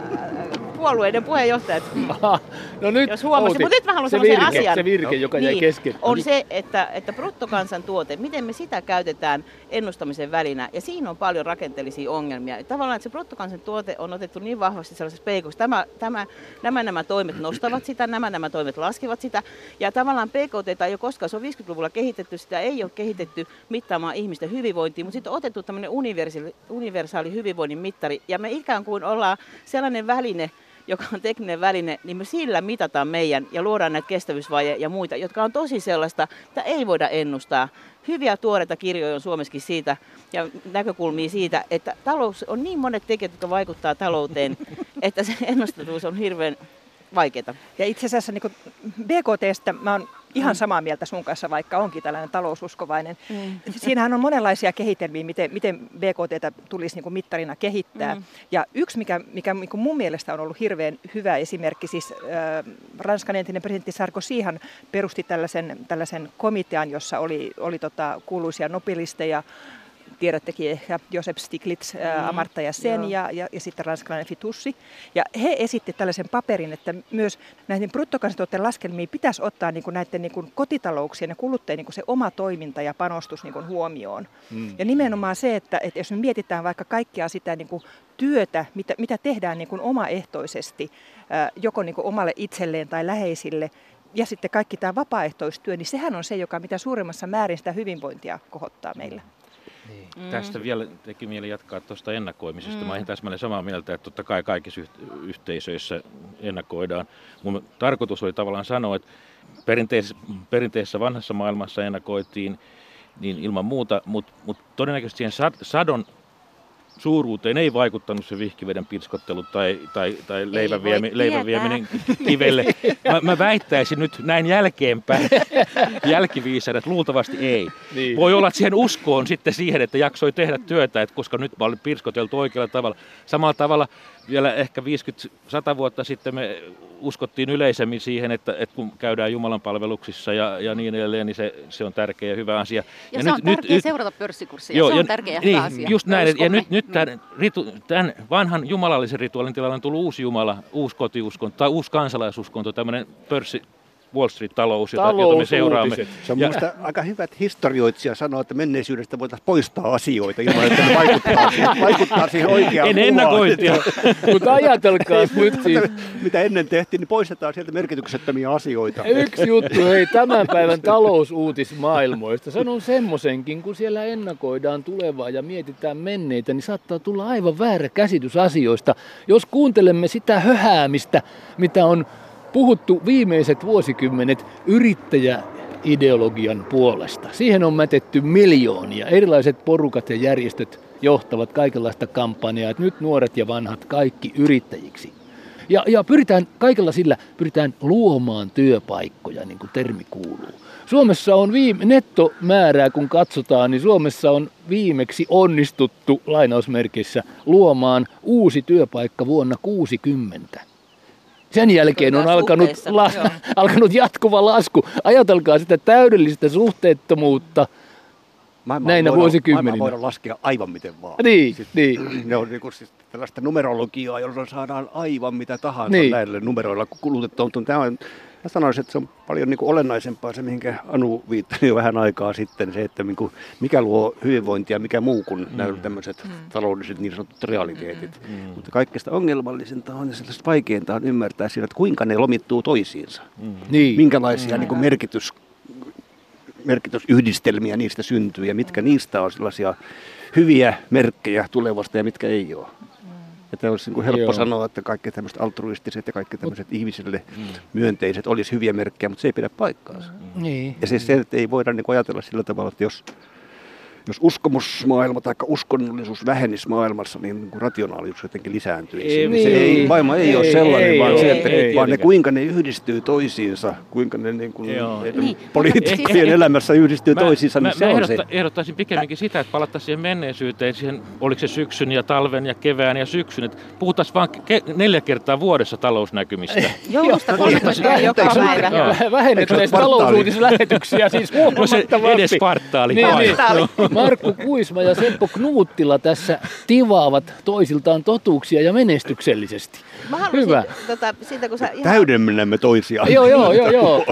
puolueiden puheenjohtajat. no nyt, jos huomasin. Mutta nyt mä haluan se virke, asian. Se virke, joka niin, jäi kesken. On se, että, että bruttokansantuote, miten me sitä käytetään ennustamisen välinä. Ja siinä on paljon rakenteellisia ongelmia. Tavallaan, että se bruttokansantuote on otettu niin vahvasti sellaisessa peikossa. Tämä, tämä, nämä nämä toimet nostavat sitä, nämä nämä toimet laskevat sitä. Ja tavallaan PKT ei ole koskaan, se on 50-luvulla kehitetty, sitä ei ole kehitetty mittaamaan ihmisten hyvinvointia, mutta sitten on otettu tämmöinen universaali, universaali hyvinvoinnin mittari. Ja me ikään kuin ollaan sellainen väline, joka on tekninen väline, niin me sillä mitataan meidän ja luodaan näitä kestävyysvaje ja muita, jotka on tosi sellaista, että ei voida ennustaa. Hyviä tuoreita kirjoja on Suomessakin siitä ja näkökulmia siitä, että talous on niin monet tekijät, jotka vaikuttaa talouteen, että se ennustettavuus on hirveän vaikeaa. Ja itse asiassa niin BKTstä mä oon ihan mm. samaa mieltä sun kanssa, vaikka onkin tällainen taloususkovainen. Mm. Siinähän on monenlaisia kehitelmiä, miten, miten BKT tulisi niin kuin mittarina kehittää. Mm. Ja yksi, mikä, mikä niin kuin mun mielestä on ollut hirveän hyvä esimerkki, siis äh, Ranskan entinen presidentti Sarkozyhan perusti tällaisen, tällaisen komitean, jossa oli, oli tota, kuuluisia nobelisteja, tiedättekin ehkä Josep Stiglitz, mm, Amartya Sen ja, ja, ja sitten ranskalainen Fitussi. Ja he esitti tällaisen paperin, että myös näiden bruttokansantuotteen laskelmiin pitäisi ottaa niin kuin näiden niin kuin kotitalouksien ja kuluttajien niin kuin se oma toiminta ja panostus niin kuin huomioon. Mm. Ja nimenomaan se, että, että jos me mietitään vaikka kaikkea sitä niin kuin työtä, mitä, mitä tehdään niin kuin omaehtoisesti, joko niin kuin omalle itselleen tai läheisille, ja sitten kaikki tämä vapaaehtoistyö, niin sehän on se, joka mitä suurimmassa määrin sitä hyvinvointia kohottaa meillä. Niin. Mm. Tästä vielä teki mieli jatkaa tuosta ennakoimisesta. Mm. Mä olen täsmälleen samaa mieltä, että totta kai kaikissa yhteisöissä ennakoidaan. Mun tarkoitus oli tavallaan sanoa, että perinteisessä, perinteisessä vanhassa maailmassa ennakoitiin niin ilman muuta, mutta mut todennäköisesti siihen sadon suuruuteen ei vaikuttanut se vihkiveden pirskottelu tai, tai, tai leivän, viemi, leivän vieminen kivelle. Mä, mä väittäisin nyt näin jälkeenpäin jälkiviisana, että luultavasti ei. Niin. Voi olla, että siihen uskoon sitten siihen, että jaksoi tehdä työtä, että koska nyt mä olin pirskoteltu oikealla tavalla. Samalla tavalla vielä ehkä 50-100 vuotta sitten me uskottiin yleisemmin siihen, että, että kun käydään Jumalan palveluksissa ja, ja niin edelleen, niin se, se on tärkeä ja hyvä asia. Ja, ja se nyt, on tärkeää nyt, seurata pörssikurssia, joo, se on ja, tärkeä ja niin, hyvä asia. Just näin, ja nyt, nyt tämän, ritu, tämän vanhan jumalallisen rituaalin tilalle on tullut uusi Jumala, uusi kotiuskonto tai uusi kansalaisuskonto, tämmöinen pörssi, Wall Street-talous, jota, jota me seuraamme. Se on ja, minusta aika hyvä, että historioitsija sanoo, että menneisyydestä voitaisiin poistaa asioita ilman, että ne vaikuttaa, siihen, vaikuttaa siihen oikeaan En ennakointia. Mutta ajatelkaa nyt siis. Mitä ennen tehtiin, niin poistetaan sieltä merkityksettömiä asioita. Yksi juttu, hei, tämän päivän talousuutismaailmoista. Sanon semmoisenkin, kun siellä ennakoidaan tulevaa ja mietitään menneitä, niin saattaa tulla aivan väärä käsitys asioista. Jos kuuntelemme sitä höhäämistä, mitä on puhuttu viimeiset vuosikymmenet yrittäjäideologian puolesta. Siihen on mätetty miljoonia. Erilaiset porukat ja järjestöt johtavat kaikenlaista kampanjaa, että nyt nuoret ja vanhat kaikki yrittäjiksi. Ja, ja pyritään kaikella sillä, pyritään luomaan työpaikkoja, niin kuin termi kuuluu. Suomessa on viime, nettomäärää, kun katsotaan, niin Suomessa on viimeksi onnistuttu lainausmerkissä luomaan uusi työpaikka vuonna 60. Sen jälkeen on alkanut, la, alkanut jatkuva lasku. Ajatelkaa sitä täydellistä suhteettomuutta Maailman näinä voidaan, vuosikymmeninä. voidaan laskea aivan miten vaan. Niin, siis, niin. Ne on niin kuin, siis tällaista numerologiaa, jolla saadaan aivan mitä tahansa niin. näille numeroilla kulutettua. Mutta tämä on Mä sanoisin, että se on paljon niin kuin olennaisempaa se, mihinkä Anu viittasi jo vähän aikaa sitten, se, että niin kuin, mikä luo hyvinvointia, mikä muu kuin mm. nämä tämmöiset mm. taloudelliset niin sanotut realiteetit. Mm. Mm. Mutta kaikkein ongelmallisinta on ja sellaista vaikeinta on ymmärtää siinä, että kuinka ne lomittuu toisiinsa. Mm. Niin. Minkälaisia mm. niin kuin merkitys, merkitysyhdistelmiä niistä syntyy ja mitkä niistä on sellaisia hyviä merkkejä tulevasta ja mitkä ei ole. Että olisi niin kuin helppo Joo. sanoa, että kaikki tämmöiset altruistiset ja kaikki tämmöiset ihmisille mm. myönteiset olisi hyviä merkkejä, mutta se ei pidä paikkaansa. Mm. Niin. Ja siis se, että ei voida niin kuin ajatella sillä tavalla, että jos jos uskomusmaailma tai uskonnollisuus vähenisi maailmassa, niin, niin kuin rationaalisuus jotenkin lisääntyisi. Ei, niin, se ei, maailma ei, ei ole sellainen, ei, vaan, ei, se, että, ei, vaan ei, ne kuinka ne yhdistyy toisiinsa, kuinka ne niin kuin, niin. poliitikkojen elämässä yhdistyy mä, toisiinsa, niin mä, se mä on se. ehdottaisin pikemminkin sitä, että palattaisiin siihen menneisyyteen, siihen, oliko se syksyn ja talven ja kevään ja syksyn, että puhutaan vain ke- neljä kertaa vuodessa talousnäkymistä. Joulusta kolmesta joka päivä. Vähennetään talousuutislähetyksiä siis huomattavasti. No se edes kvartaali. Niin, niin. Markku Kuisma ja Seppo Knuuttila tässä tivaavat toisiltaan totuuksia ja menestyksellisesti. Mä Hyvä. Tota, siitä, kun sä ihan... Täydennämme toisiaan. joo, joo, joo. joo.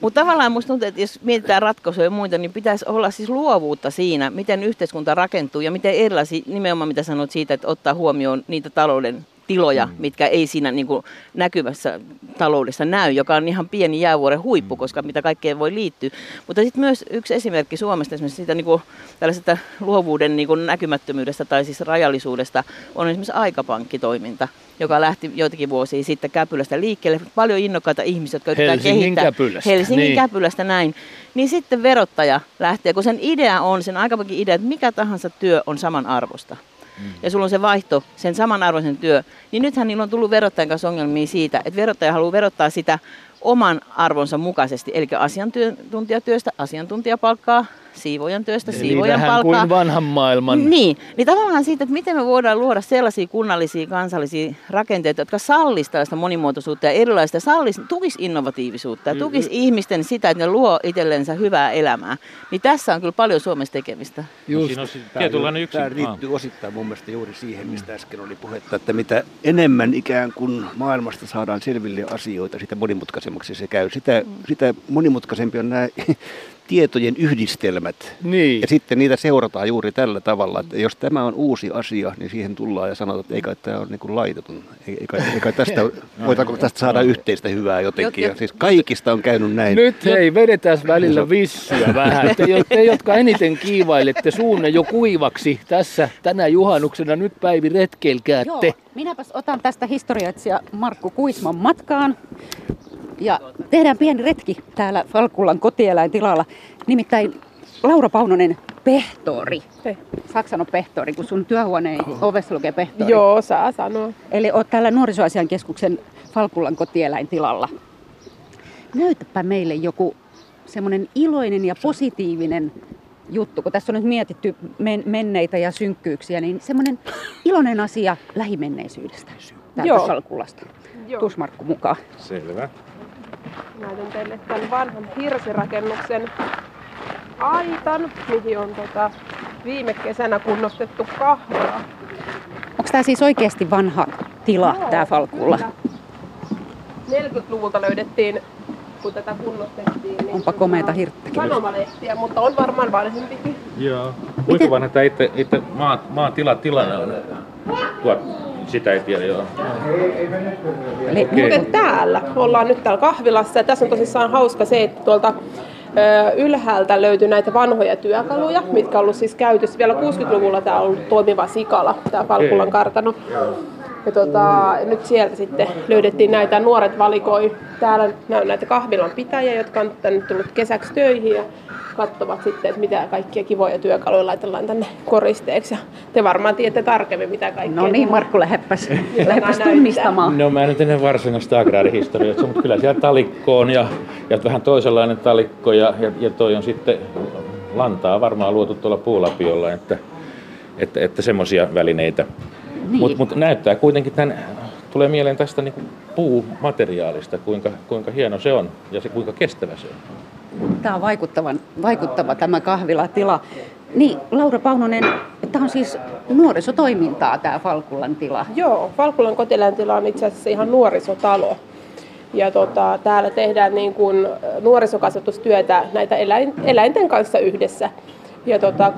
Mutta tavallaan musta tuntuu, että jos mietitään ratkaisuja ja muita, niin pitäisi olla siis luovuutta siinä, miten yhteiskunta rakentuu ja miten erilaisia, nimenomaan mitä sanot siitä, että ottaa huomioon niitä talouden tiloja, mm. mitkä ei siinä niin kuin näkyvässä taloudessa näy, joka on ihan pieni jäävuoren huippu, mm. koska mitä kaikkeen voi liittyä. Mutta sitten myös yksi esimerkki Suomesta esimerkiksi siitä niin kuin, tällaisesta luovuuden niin kuin näkymättömyydestä tai siis rajallisuudesta on esimerkiksi aikapankkitoiminta, joka lähti joitakin vuosia sitten Käpylästä liikkeelle. Paljon innokkaita ihmisiä, jotka yritetään kehittää. Käpylästä. Helsingin niin. Käpylästä näin. Niin sitten verottaja lähtee, kun sen idea on, sen aikapankin idea, että mikä tahansa työ on saman arvosta mm. ja sulla on se vaihto, sen samanarvoisen työ, niin nythän niillä on tullut verottajan kanssa ongelmia siitä, että verottaja haluaa verottaa sitä oman arvonsa mukaisesti, eli asiantuntijatyöstä asiantuntijapalkkaa, siivojan työstä, Eli siivojan vähän palkkaa. kuin vanhan maailman. Niin, niin tavallaan siitä, että miten me voidaan luoda sellaisia kunnallisia kansallisia rakenteita, jotka sallisivat tällaista monimuotoisuutta ja erilaista, sallis, tukisi innovatiivisuutta ja mm, tukisi mm. ihmisten sitä, että ne luo itsellensä hyvää elämää. Niin tässä on kyllä paljon Suomessa tekemistä. Just. Siinä on tietynlainen yksi. Tämä liittyy osittain mun mielestä juuri siihen, mistä äsken oli puhetta, että mitä enemmän ikään kuin maailmasta saadaan selville asioita, sitä monimutkaisemmaksi se käy. Sitä, mm. sitä monimutkaisempi on nämä tietojen yhdistelmät. Niin. Ja sitten niitä seurataan juuri tällä tavalla, että jos tämä on uusi asia, niin siihen tullaan ja sanotaan, että eikä tämä ole niin laitetun. Eikä, eikä tästä, voitaanko tästä saada yhteistä hyvää jotenkin. Ja siis kaikista on käynyt näin. Nyt hei, vedetään välillä vissyä vähän. Te, te, jotka eniten kiivailette suunne jo kuivaksi tässä tänä juhannuksena, nyt Päivi retkeilkäätte. Joo, minäpäs otan tästä historioitsija Markku Kuisman matkaan. Ja tehdään pieni retki täällä Falkulan kotieläintilalla. Nimittäin Laura Paunonen, pehtori. Saako sanoa pehtori, kun sun työhuoneen ovessa lukee pehtori? Joo, saa sanoa. Eli oot täällä nuorisoasian keskuksen Falkulan kotieläintilalla. Näytäpä meille joku semmoinen iloinen ja positiivinen juttu, kun tässä on nyt mietitty men- menneitä ja synkkyyksiä, niin semmoinen iloinen asia lähimenneisyydestä täältä Joo. Falkulasta. Tuus Markku mukaan. Selvä. Näytän teille tämän vanhan hirsirakennuksen aitan, mihin on tota viime kesänä kunnostettu kahvila. Onko tämä siis oikeasti vanha tila, Joo, tämä Falkulla? 40-luvulta löydettiin, kun tätä kunnostettiin. Niin Onpa komeita hirttä. Sanomalehtiä, mutta on varmaan vanhempikin. Joo. Kuinka vanha tämä itse, itse maa, maatila tilanne on? Tuot, sitä ei tiedä, joo. Eli okay. täällä ollaan nyt täällä kahvilassa ja tässä on tosissaan hauska se, että tuolta ylhäältä löytyy näitä vanhoja työkaluja, mitkä on ollut siis käytössä. Vielä 60-luvulla tämä on ollut toimiva sikala, tämä Palkulan kartano. Ja tota, nyt sieltä sitten löydettiin näitä nuoret valikoi. Täällä näitä kahvilan pitäjiä, jotka on tänne tullut kesäksi töihin ja katsovat sitten, että mitä kaikkia kivoja työkaluja laitellaan tänne koristeeksi. Ja te varmaan tiedätte tarkemmin, mitä kaikkea. No niin, Markku, läheppäs, läheppäs tunnistamaan. No mä en nyt ennen varsinaista agraarihistoriaa, mutta kyllä siellä talikko on ja, ja vähän toisenlainen talikko ja, ja, ja toi on sitten lantaa varmaan luotu tuolla puulapiolla, että, että, että semmoisia välineitä. Niin. Mutta mut näyttää kuitenkin tämän, tulee mieleen tästä niin puumateriaalista, kuinka, kuinka hieno se on ja se, kuinka kestävä se on. Tämä on vaikuttavan, vaikuttava tämä kahvilatila. Niin, Laura Paunonen, tämä on siis nuorisotoimintaa tämä Falkulan tila. Joo, Falkulan tila on itse asiassa ihan nuorisotalo. Ja tota, täällä tehdään niin kuin nuorisokasvatustyötä näitä eläin, eläinten kanssa yhdessä. Ja tota,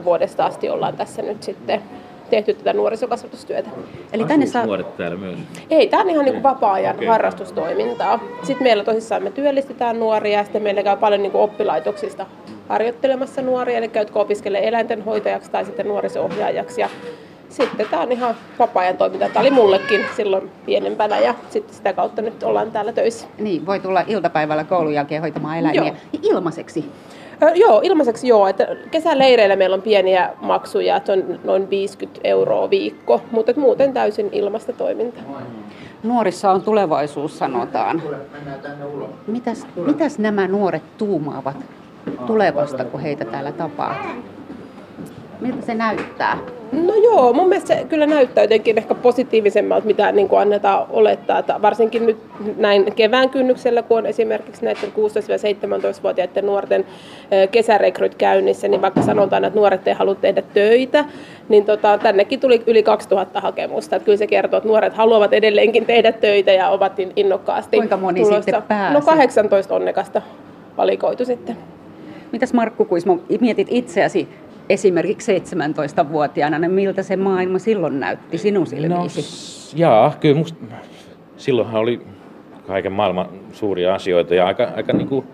8-9 vuodesta asti ollaan tässä nyt sitten tehty tätä nuorisokasvatustyötä. Eli tänne saa... nuoret täällä myös? Ei, tämä on ihan niin vapaa-ajan okay. harrastustoimintaa. Sitten meillä tosissaan me työllistetään nuoria ja sitten meillä käy paljon niin oppilaitoksista harjoittelemassa nuoria, eli jotka opiskelee eläintenhoitajaksi tai sitten nuoriso-ohjaajaksi. Ja sitten tämä on ihan vapaa-ajan toiminta. Tämä oli mullekin silloin pienempänä ja sitten sitä kautta nyt ollaan täällä töissä. Niin, voi tulla iltapäivällä koulun jälkeen hoitamaan eläimiä Joo. ilmaiseksi. Joo, ilmaiseksi joo. Että kesäleireillä meillä on pieniä maksuja, että on noin 50 euroa viikko, mutta muuten täysin ilmasta toimintaa. Nuorissa on tulevaisuus, sanotaan. Mitäs, mitäs nämä nuoret tuumaavat tulevasta, kun heitä täällä tapaa? Miltä se näyttää? No joo, mun mielestä se kyllä näyttää jotenkin ehkä positiivisemmalta, mitä niin kuin annetaan olettaa. Että varsinkin nyt näin kevään kynnyksellä, kun on esimerkiksi näiden 16-17-vuotiaiden nuorten kesärekryt käynnissä, niin vaikka sanotaan, että nuoret ei halua tehdä töitä, niin tota, tännekin tuli yli 2000 hakemusta. Että kyllä se kertoo, että nuoret haluavat edelleenkin tehdä töitä ja ovat innokkaasti Kuinka moni tulossa. sitten pääsi? No 18 onnekasta valikoitu sitten. Mitäs Markku Kuismo, mietit itseäsi esimerkiksi 17-vuotiaana, niin miltä se maailma silloin näytti sinun silmiisi? No, jaa, kyllä musta, silloinhan oli kaiken maailman suuria asioita ja aika, aika niin kuin,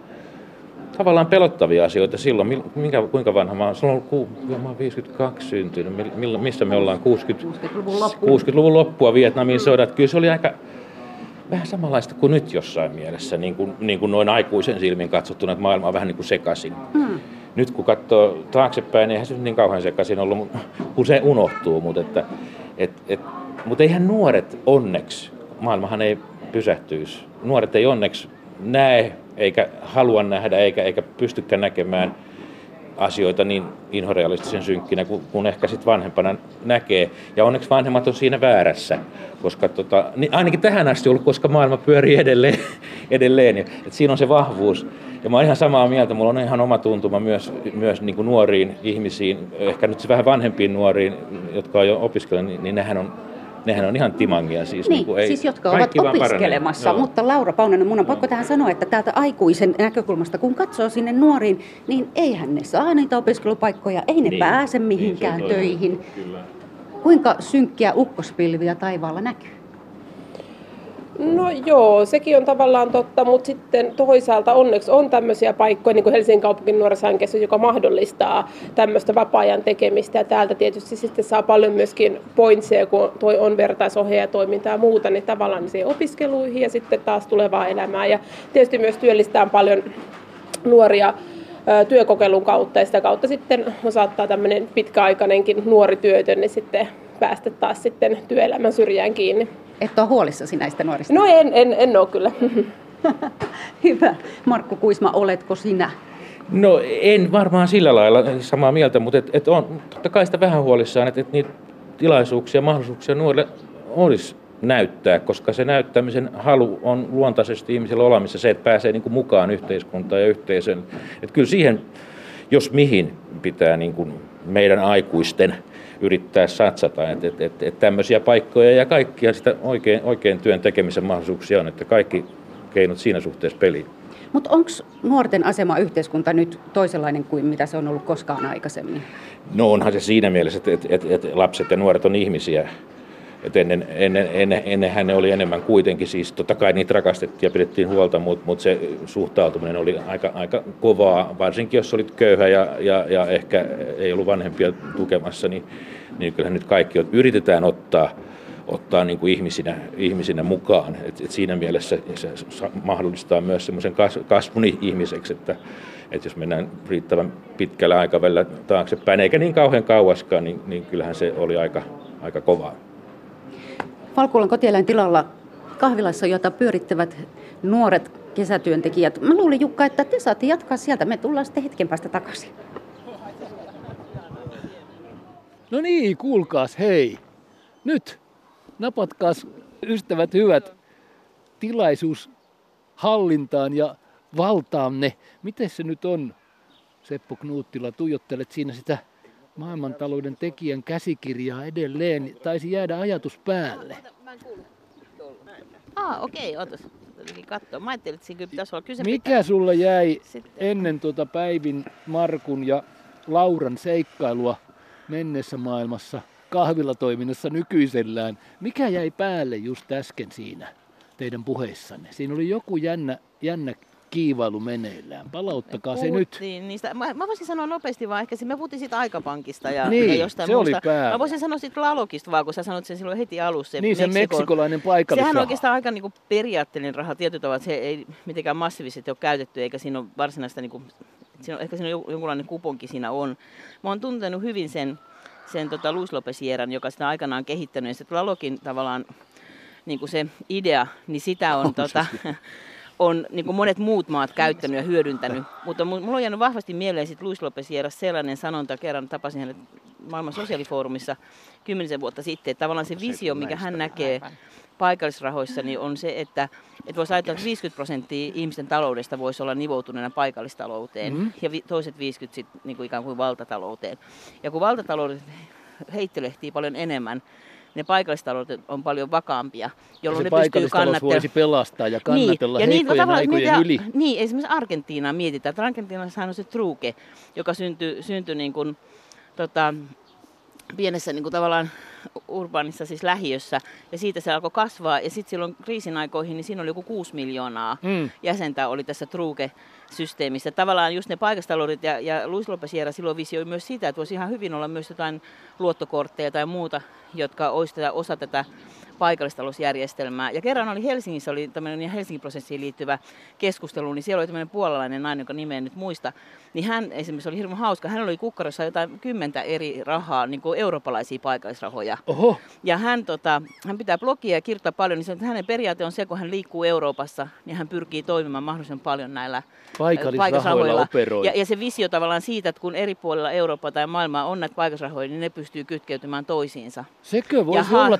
tavallaan pelottavia asioita silloin. Minkä, kuinka vanha mä oon? Silloin on, mä oon 52 syntynyt. Millä, missä me ollaan? 60, 60-luvun, loppua. 60-luvun loppua Vietnamin sodat. Kyllä se oli aika vähän samanlaista kuin nyt jossain mielessä, niin kuin, niin kuin noin aikuisen silmin katsottuna, että maailma on vähän niin kuin sekaisin. Hmm nyt kun katsoo taaksepäin, niin eihän se niin kauhean sekaisin ollut, usein unohtuu, mutta, että, et, et, mutta eihän nuoret onneksi, maailmahan ei pysähtyisi. Nuoret ei onneksi näe, eikä halua nähdä, eikä, eikä pystykään näkemään asioita niin inhorealistisen synkkинä kuin, kun ehkä sitten vanhempana näkee. Ja onneksi vanhemmat on siinä väärässä, koska tota, niin ainakin tähän asti ollut, koska maailma pyörii edelleen. edelleen et siinä on se vahvuus. Ja mä oon ihan samaa mieltä, mulla on ihan oma tuntuma myös, myös niin kuin nuoriin ihmisiin, ehkä nyt vähän vanhempiin nuoriin, jotka on jo opiskelleet, niin, niin nehän on nehän on ihan timangia. Siis, niin, niin kuin ei, siis jotka ovat opiskelemassa. Mutta Laura Paunanen, mun on pakko tähän sanoa, että täältä aikuisen näkökulmasta, kun katsoo sinne nuoriin, niin eihän ne saa niitä opiskelupaikkoja, ei ne niin, pääse niin, mihinkään niin, töihin. Kyllä. Kuinka synkkiä ukkospilviä taivaalla näkyy? No joo, sekin on tavallaan totta, mutta sitten toisaalta onneksi on tämmöisiä paikkoja, niin kuin Helsingin kaupungin nuorisohankkeessa, joka mahdollistaa tämmöistä vapaa-ajan tekemistä. Ja täältä tietysti sitten saa paljon myöskin pointseja, kun toi on vertaisohjaajatoimintaa ja muuta, niin tavallaan siihen opiskeluihin ja sitten taas tulevaa elämää. Ja tietysti myös työllistää paljon nuoria työkokeilun kautta ja sitä kautta sitten saattaa tämmöinen pitkäaikainenkin nuori työtön niin sitten päästä taas sitten työelämän syrjään kiinni. Et ole huolissasi näistä nuorista? No en, en, en ole kyllä. Hyvä. Markku Kuisma, oletko sinä? No en varmaan sillä lailla samaa mieltä, mutta et, et on totta kai sitä vähän huolissaan, että et niitä tilaisuuksia ja mahdollisuuksia nuorille olisi näyttää, koska se näyttämisen halu on luontaisesti ihmisellä olemassa se, että pääsee niin kuin mukaan yhteiskuntaan ja yhteisön. Että kyllä siihen, jos mihin, pitää niin kuin meidän aikuisten yrittää satsata. Että et, et, et tämmöisiä paikkoja ja kaikkia sitä oikein, oikein työn tekemisen mahdollisuuksia on, että kaikki keinot siinä suhteessa peliin. Mutta onko nuorten asema yhteiskunta nyt toisenlainen kuin mitä se on ollut koskaan aikaisemmin? No onhan se siinä mielessä, että, että, että, että lapset ja nuoret on ihmisiä. Et ennen, ennen, ennen, ennenhän ne oli enemmän kuitenkin, siis totta kai niitä rakastettiin ja pidettiin huolta, mutta mut se suhtautuminen oli aika, aika kovaa, varsinkin jos olit köyhä ja, ja, ja ehkä ei ollut vanhempia tukemassa, niin, niin kyllähän nyt kaikki yritetään ottaa ottaa niin kuin ihmisinä, ihmisinä mukaan. Et, et siinä mielessä se mahdollistaa myös semmoisen kasvun ihmiseksi, että, että jos mennään riittävän pitkällä aikavälillä taaksepäin, eikä niin kauhean kauaskaan, niin, niin kyllähän se oli aika, aika kovaa. Valkuulan tilalla kahvilassa, jota pyörittävät nuoret kesätyöntekijät. Mä luulin Jukka, että te saatte jatkaa sieltä. Me tullaan sitten hetken päästä takaisin. No niin, kuulkaas, hei. Nyt napatkaas ystävät hyvät tilaisuus hallintaan ja valtaanne. Miten se nyt on, Seppo Knuuttila, tuijottelet siinä sitä maailmantalouden tekijän käsikirjaa edelleen. Taisi jäädä ajatus päälle. Ah, okei, okay, otas. Mä ajattelin, että siinä pitäisi olla kyse. Mikä pitää... sulla jäi Sitten. ennen tuota Päivin, Markun ja Lauran seikkailua mennessä maailmassa kahvilatoiminnassa nykyisellään? Mikä jäi päälle just äsken siinä teidän puheissanne? Siinä oli joku jännä, jännä kiivailu meneillään. Palauttakaa se nyt. Niistä. Mä, mä voisin sanoa nopeasti vaan, ehkä me puhuttiin siitä aikapankista ja, niin, ja jostain se muusta. oli pää. Mä voisin sanoa siitä Lalokista vaan, kun sä sanoit sen silloin heti alussa. Se niin, se meksikolainen paikallisraha. Sehän on oikeastaan aika niinku periaatteellinen raha tietyllä tavalla, että se ei mitenkään massiivisesti ole käytetty, eikä siinä ole varsinaista, niinku, siinä on, ehkä siinä on jonkunlainen kuponki siinä on. Mä oon tuntenut hyvin sen, sen tota Luis Lopez joka sitä aikanaan kehittänyt, ja sitten Lalokin tavallaan niin kuin se idea, niin sitä on, tota, on niin kuin monet muut maat käyttänyt ja hyödyntänyt. Mutta mulla on jäänyt vahvasti mieleen sitten Luis Lopez sellainen sanonta, kerran tapasin hänet maailman sosiaalifoorumissa kymmenisen vuotta sitten, että tavallaan se visio, mikä hän näkee paikallisrahoissa, niin on se, että, että voisi ajatella, että 50 prosenttia ihmisten taloudesta voisi olla nivoutuneena paikallistalouteen mm. ja vi, toiset 50 sitten niin kuin ikään kuin valtatalouteen. Ja kun valtataloudet heittelehtii paljon enemmän, ne paikallistaloudet on paljon vakaampia, jolloin ja se ne pystyy kannattelemaan. voisi pelastaa ja kannatella niin, ja heikkojen niin, aikojen mietitään, yli. Niin, esimerkiksi Argentiinaa mietitään. Että Argentiinassahan on se truke, joka syntyi, syntyi niin kuin, tota, pienessä niin kuin tavallaan urbaanissa siis lähiössä ja siitä se alkoi kasvaa ja sitten silloin kriisin aikoihin niin siinä oli joku 6 miljoonaa mm. jäsentä oli tässä Truke-systeemissä. Tavallaan just ne paikastaloudet ja, ja Luis Lopez silloin visioi myös sitä, että voisi ihan hyvin olla myös jotain luottokortteja tai muuta, jotka olisi tätä, osa tätä paikallistalousjärjestelmää. Ja kerran oli Helsingissä oli tämmöinen Helsingin prosessiin liittyvä keskustelu, niin siellä oli tämmöinen puolalainen nainen, joka nimeä nyt muista. Niin hän esimerkiksi oli hirveän hauska. Hän oli kukkarossa jotain kymmentä eri rahaa, niin kuin eurooppalaisia paikallisrahoja. Oho. Ja hän, tota, hän pitää blogia ja kirjoittaa paljon, niin se, että hänen periaate on se, kun hän liikkuu Euroopassa, niin hän pyrkii toimimaan mahdollisimman paljon näillä paikallisrahoilla. Ja, ja, se visio tavallaan siitä, että kun eri puolilla Eurooppaa tai maailmaa on näitä paikallisrahoja, niin ne pystyy kytkeytymään toisiinsa. Sekö voisi ja olla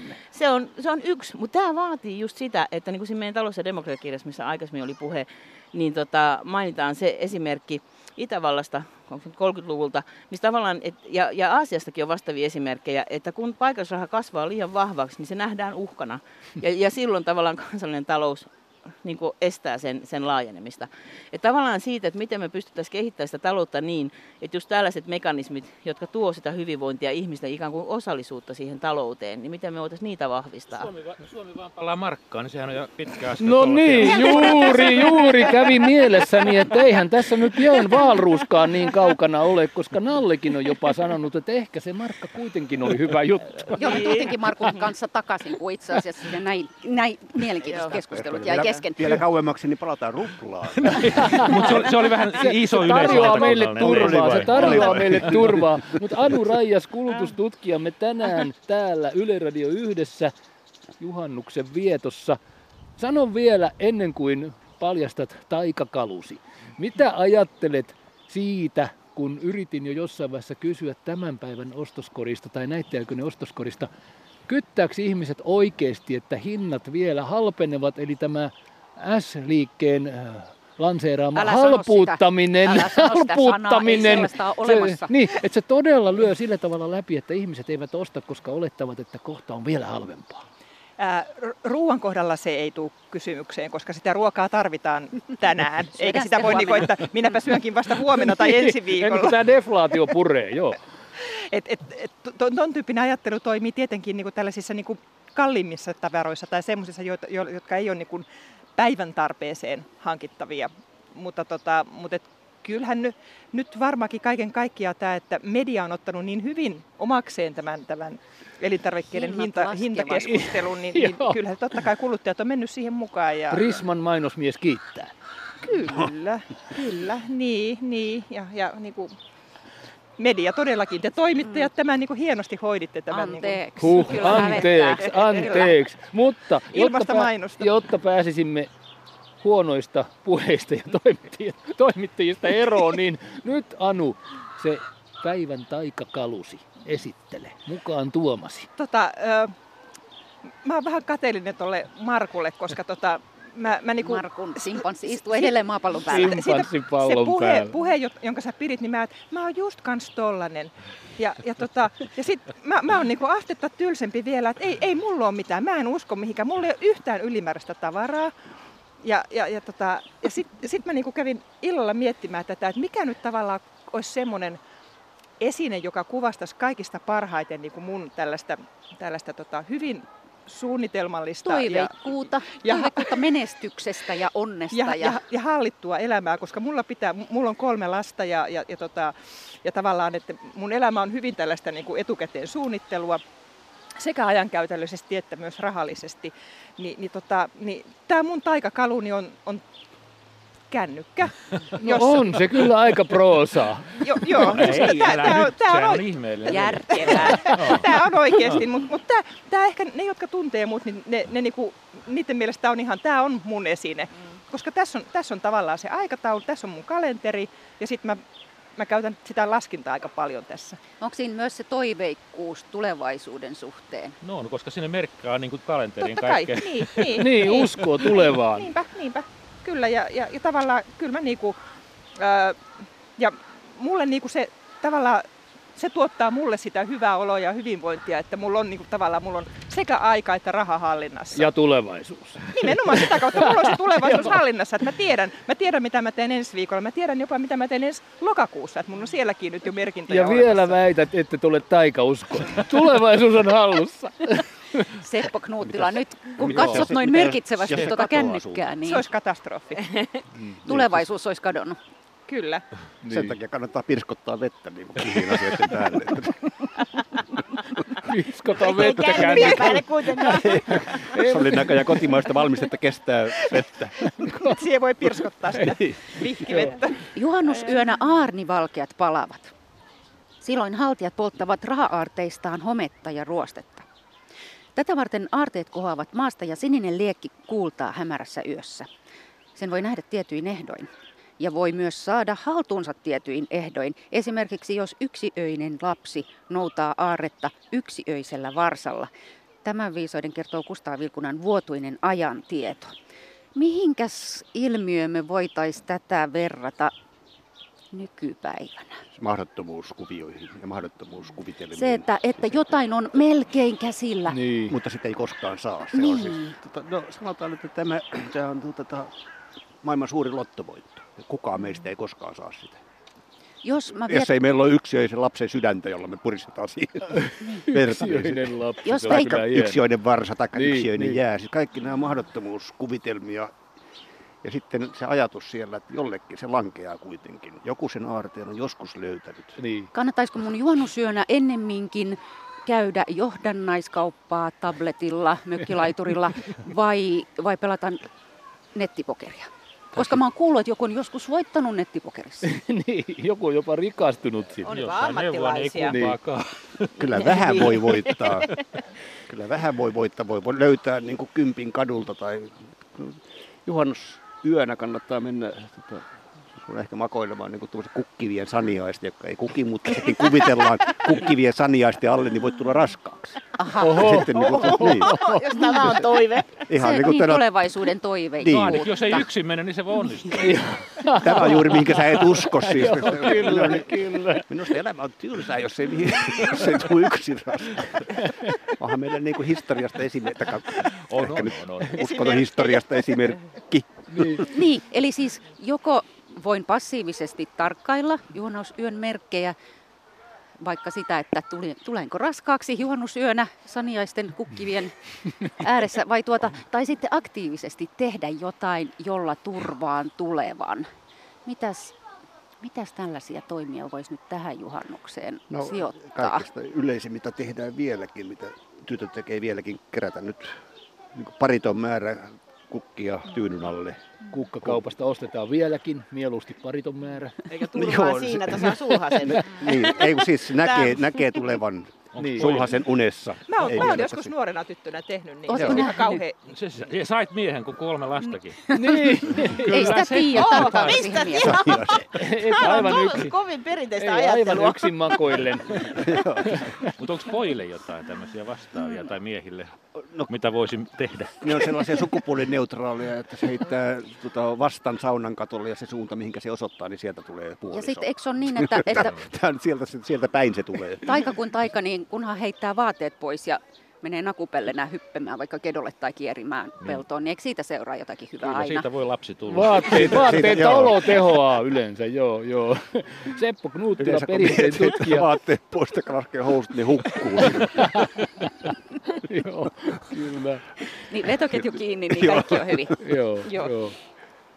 tulevaisuutemme? Se on, se on yksi, mutta tämä vaatii just sitä, että niin kuin siinä meidän talous- ja demokratiakirjassa, missä aikaisemmin oli puhe, niin tota, mainitaan se esimerkki Itävallasta 30-luvulta, mistä tavallaan, et, ja, ja Aasiastakin on vastaavia esimerkkejä, että kun paikallisraha kasvaa liian vahvaksi, niin se nähdään uhkana. Ja, ja silloin tavallaan kansallinen talous niin kuin estää sen, sen laajenemista. Et tavallaan siitä, että miten me pystyttäisiin kehittämään sitä taloutta niin, että just tällaiset mekanismit, jotka tuo sitä hyvinvointia ihmisten ikään kuin osallisuutta siihen talouteen, niin miten me voitaisiin niitä vahvistaa. Suomi, Suomi vaan palaa markkaan, niin sehän on jo pitkä askel. No niin, juuri, juuri kävi mielessäni, että eihän tässä nyt Jön Vaalruuskaan niin kaukana ole, koska Nallekin on jopa sanonut, että ehkä se markka kuitenkin oli hyvä juttu. Joo, me tultiinkin Markun kanssa takaisin, kun itse asiassa näin, näin mielenkiintoiset keskustelut jäi kesken. Vielä kauemmaksi, niin palataan ruplaan. Mutta se, se, oli vähän iso se tarjoaa meille turvaa, se tarjoaa meille turvaa. Mutta Anu Raijas, kulutustutkijamme tänään täällä Yle Radio yhdessä juhannuksen vietossa. Sanon vielä ennen kuin paljastat taikakalusi. Mitä ajattelet siitä, kun yritin jo jossain vaiheessa kysyä tämän päivän ostoskorista tai näitteekö ne ostoskorista, kyttääkö ihmiset oikeasti, että hinnat vielä halpenevat, eli tämä S-liikkeen äh, lanseeraama Älä halpuuttaminen, Älä halpuuttaminen se, niin, että se todella lyö sillä tavalla läpi, että ihmiset eivät osta, koska olettavat, että kohta on vielä halvempaa. Ää, ruoan kohdalla se ei tule kysymykseen, koska sitä ruokaa tarvitaan tänään. Eikä sitä voi, niin että minäpä syönkin vasta huomenna tai niin, ensi viikolla. Ennen kuin tämä deflaatio puree, joo. Et, et, et, ton, ton tyyppinen ajattelu toimii tietenkin niin kuin tällaisissa niin kuin kalliimmissa tavaroissa tai sellaisissa, jotka ei ole niin kuin päivän tarpeeseen hankittavia. Mutta, tota, mutta et kyllähän nyt, nyt varmaankin kaiken kaikkiaan tämä, että media on ottanut niin hyvin omakseen tämän, tämän elintarvikkeiden Hinnat hinta, hintakeskustelun, niin, niin kyllähän totta kai kuluttajat on mennyt siihen mukaan. Ja, Prisman mainosmies kiittää. Kyllä, kyllä, niin, niin. Ja, ja niin kuin media todellakin, te toimittajat tämän niin kuin hienosti hoiditte tämän. Niin kuin, Anteeksi. Huh, anteeksi, anteeksi. Mutta jotta, mainosta. jotta pääsisimme huonoista puheista ja toimittajista, eroon, niin nyt Anu, se päivän taikakalusi, esittele mukaan tuomasi. Tota, ö, mä oon vähän kateellinen tolle Markulle, koska tota, mä, mä niinku, Markun simpanssi istuu edelleen maapallon päällä. Sim- Simpanssipallon se puhe, päällä. puhe, jo- jonka sä pidit, niin mä, et, mä oon just kans tollanen. Ja, ja, tota, ja sit mä, mä oon niinku astetta tylsempi vielä, että ei, ei mulla ole mitään, mä en usko mihinkään, mulla ei ole yhtään ylimääräistä tavaraa. Ja, ja, ja, tota, ja sitten sit mä niinku kävin illalla miettimään tätä, että mikä nyt tavallaan olisi semmoinen esine, joka kuvastaisi kaikista parhaiten niin kuin mun tällaista, tällaista tota, hyvin suunnitelmallista ja, Toiveikkuuta, ja- toiveikkuutta menestyksestä ja onnesta. ja, Ja, ja, ja hallittua elämää, koska mulla, pitää, mulla on kolme lasta ja, ja, ja, tota, ja tavallaan, että mun elämä on hyvin tällaista niin kuin etukäteen suunnittelua sekä ajankäytöllisesti että myös rahallisesti. Ni, niin, tota, niin, Tämä mun taikakaluni on, on kännykkä. No on se kyllä aika proosaa. Jo, joo, Ei, tää- älä tää on- nyt, on on ihmeellinen. järkevää. Tämä on oikeasti, mutta mut tämä tää ehkä, ne jotka tuntee mut, niin ne, ne niinku, niiden mielestä tää on ihan, tämä on mun esine. Koska tässä on, tässä on tavallaan se aikataulu, tässä on mun kalenteri ja sitten mä, mä käytän sitä laskintaa aika paljon tässä. Onko siinä myös se toiveikkuus tulevaisuuden suhteen? No on, koska sinne merkkaa niin kuin kalenteriin Totta kai, kaikkea. niin, niin, Niin, uskoo tulevaan. Niinpä, niinpä. Kyllä, ja, ja, ja tavallaan kyllä mä niinku, ää, ja mulle niinku se tavallaan, se tuottaa mulle sitä hyvää oloa ja hyvinvointia, että mulla on niinku, tavallaan mulla on sekä aika että raha hallinnassa. Ja tulevaisuus. Nimenomaan sitä kautta mulla on se tulevaisuus hallinnassa, että mä tiedän, mä tiedän mitä mä teen ensi viikolla, mä tiedän jopa mitä mä teen ensi lokakuussa, että mulla on sielläkin nyt jo merkintöjä Ja vielä olemassa. väität, että et ole taikausko. Tulevaisuus on hallussa. Seppo Knuuttila, nyt kun Joo. katsot Se- noin mitä- merkitsevästi se tuota kännykkää, niin Se olisi katastrofi. tulevaisuus olisi kadonnut. Kyllä. Sen takia kannattaa pirskottaa vettä niin kuin asioiden päälle. Viskotaan vettä kännykälle. kuitenkaan. Se oli näköjään kotimaista valmistetta kestää vettä. Siihen voi pirskottaa sitä vihkivettä. Juhannusyönä aarnivalkeat palavat. Silloin haltijat polttavat raha-aarteistaan hometta ja ruostetta. Tätä varten aarteet kohoavat maasta ja sininen liekki kuultaa hämärässä yössä. Sen voi nähdä tietyin ehdoin. Ja voi myös saada haltuunsa tietyin ehdoin. Esimerkiksi jos yksiöinen lapsi noutaa aarretta yksiöisellä varsalla. Tämän viisoiden kertoo Kustaa Vilkunan vuotuinen ajantieto. Mihinkäs ilmiö me voitaisiin tätä verrata nykypäivänä? Mahdottomuuskuvioihin ja mahdottomuuskuvitelmiin. Se, että, että jotain on melkein käsillä. Niin. Mutta sitä ei koskaan saa. Se Niin. on siis, tota, no, sanotaan, että tämä, tämä on tota, maailman suuri lottovoitto. Kukaan meistä ei koskaan saa sitä. Jos mä viet, Jos ei meillä ole yksioisen lapsen sydäntä, jolla me puristetaan siihen verta. niin se- Yksiöinen lapsi. Jos se hieno. Yksioinen varsa tai Niin, yksioinen niin. jää. Siis kaikki nämä mahdottomuuskuvitelmia. Ja sitten se ajatus siellä, että jollekin se lankeaa kuitenkin. Joku sen aarteen on joskus löytänyt. Niin. kannattaisiko mun juhannusyönä ennemminkin käydä johdannaiskauppaa tabletilla, mökkilaiturilla vai, vai pelata nettipokeria? Koska mä oon kuullut, että joku on joskus voittanut nettipokerissa. niin, joku on jopa rikastunut siitä. On niin ei ammattilaisia. kumpaakaan. Kyllä vähän voi voittaa. Kyllä vähän voi voittaa. Voi voi löytää niin kuin kympin kadulta tai juhannusyönä kannattaa mennä tota, sun ehkä makoilemaan niin kuin kukkivien saniaista, jotka ei kuki, mutta sitten kuvitellaan kukkivien saniaisten alle, niin voit tulla raskaaksi. Aha, Ja sitten niin kuin, niin, Jos tämä on toive. ihan se niin kuin niin tänä, tulevaisuuden toiveikkuutta. Niin. Ainakin jos ei yksin mene, niin se voi onnistua. tämä on juuri minkä sä et usko siis. Kyllä, kyllä. Minusta elämä on tylsää, jos ei, jos ei tule yksin raskaaksi. Onhan meillä niin kuin historiasta esimerkki. On, on, on, on. uskonnon historiasta esimerkki. Niin. Niin, eli siis joko voin passiivisesti tarkkailla juhannusyön merkkejä, vaikka sitä, että tulenko raskaaksi juhannusyönä saniaisten kukkivien ääressä, vai tuota, tai sitten aktiivisesti tehdä jotain, jolla turvaan tulevan. Mitäs Mitäs tällaisia toimia voisi nyt tähän juhannukseen No, sijoittaa? kaikista yleisin, mitä tehdään vieläkin, mitä tytöt tekee vieläkin, kerätä nyt niin pariton määrä kukkia tyynyn alle. Kukkakaupasta ostetaan vieläkin, mieluusti pariton määrä. Eikä Joo, se- siinä, että saa sulhasen. Niin, ei kun siis näkee, näkee tulevan Niin. sulhasen unessa. Mä oon, mä oon joskus tosi. nuorena tyttönä tehnyt, niin Ootko se on ihan nähnyt? kauhean. Se, se, ja sait miehen kuin kolme lastakin. niin, Ei sitä se- tiedä, tarkoitan mistä et aivan Tuo- yksin. Kovin perinteistä Ei aivan ajattelua. yksin makoillen. Mutta onko pojille jotain tämmöisiä vastaavia tai miehille, No- mitä voisin tehdä? Ne on sellaisia sukupuolineutraaleja, että se heittää tota, vastan saunan katolle ja se suunta, mihinkä se osoittaa, niin sieltä tulee puoliso. Ja sitten eikö se ole niin, että, että Tää on sieltä, sieltä päin se tulee. taika kuin taika, niin kunhan heittää vaatteet pois ja menee nakupellenä hyppemään vaikka kedolle tai kierimään peltoon, niin eikö siitä seuraa jotakin hyvää Kyllä aina? siitä voi lapsi tulla. Vaatteet, vaatteet olo tehoaa yleensä, joo, joo. Seppo Knuuttila, perinteen tutkija. vaatteet pois ja laskee housut, niin hukkuu. joo, kyllä. Niin vetoketju kiinni, niin kaikki on hyvin. Joo, Joo. joo.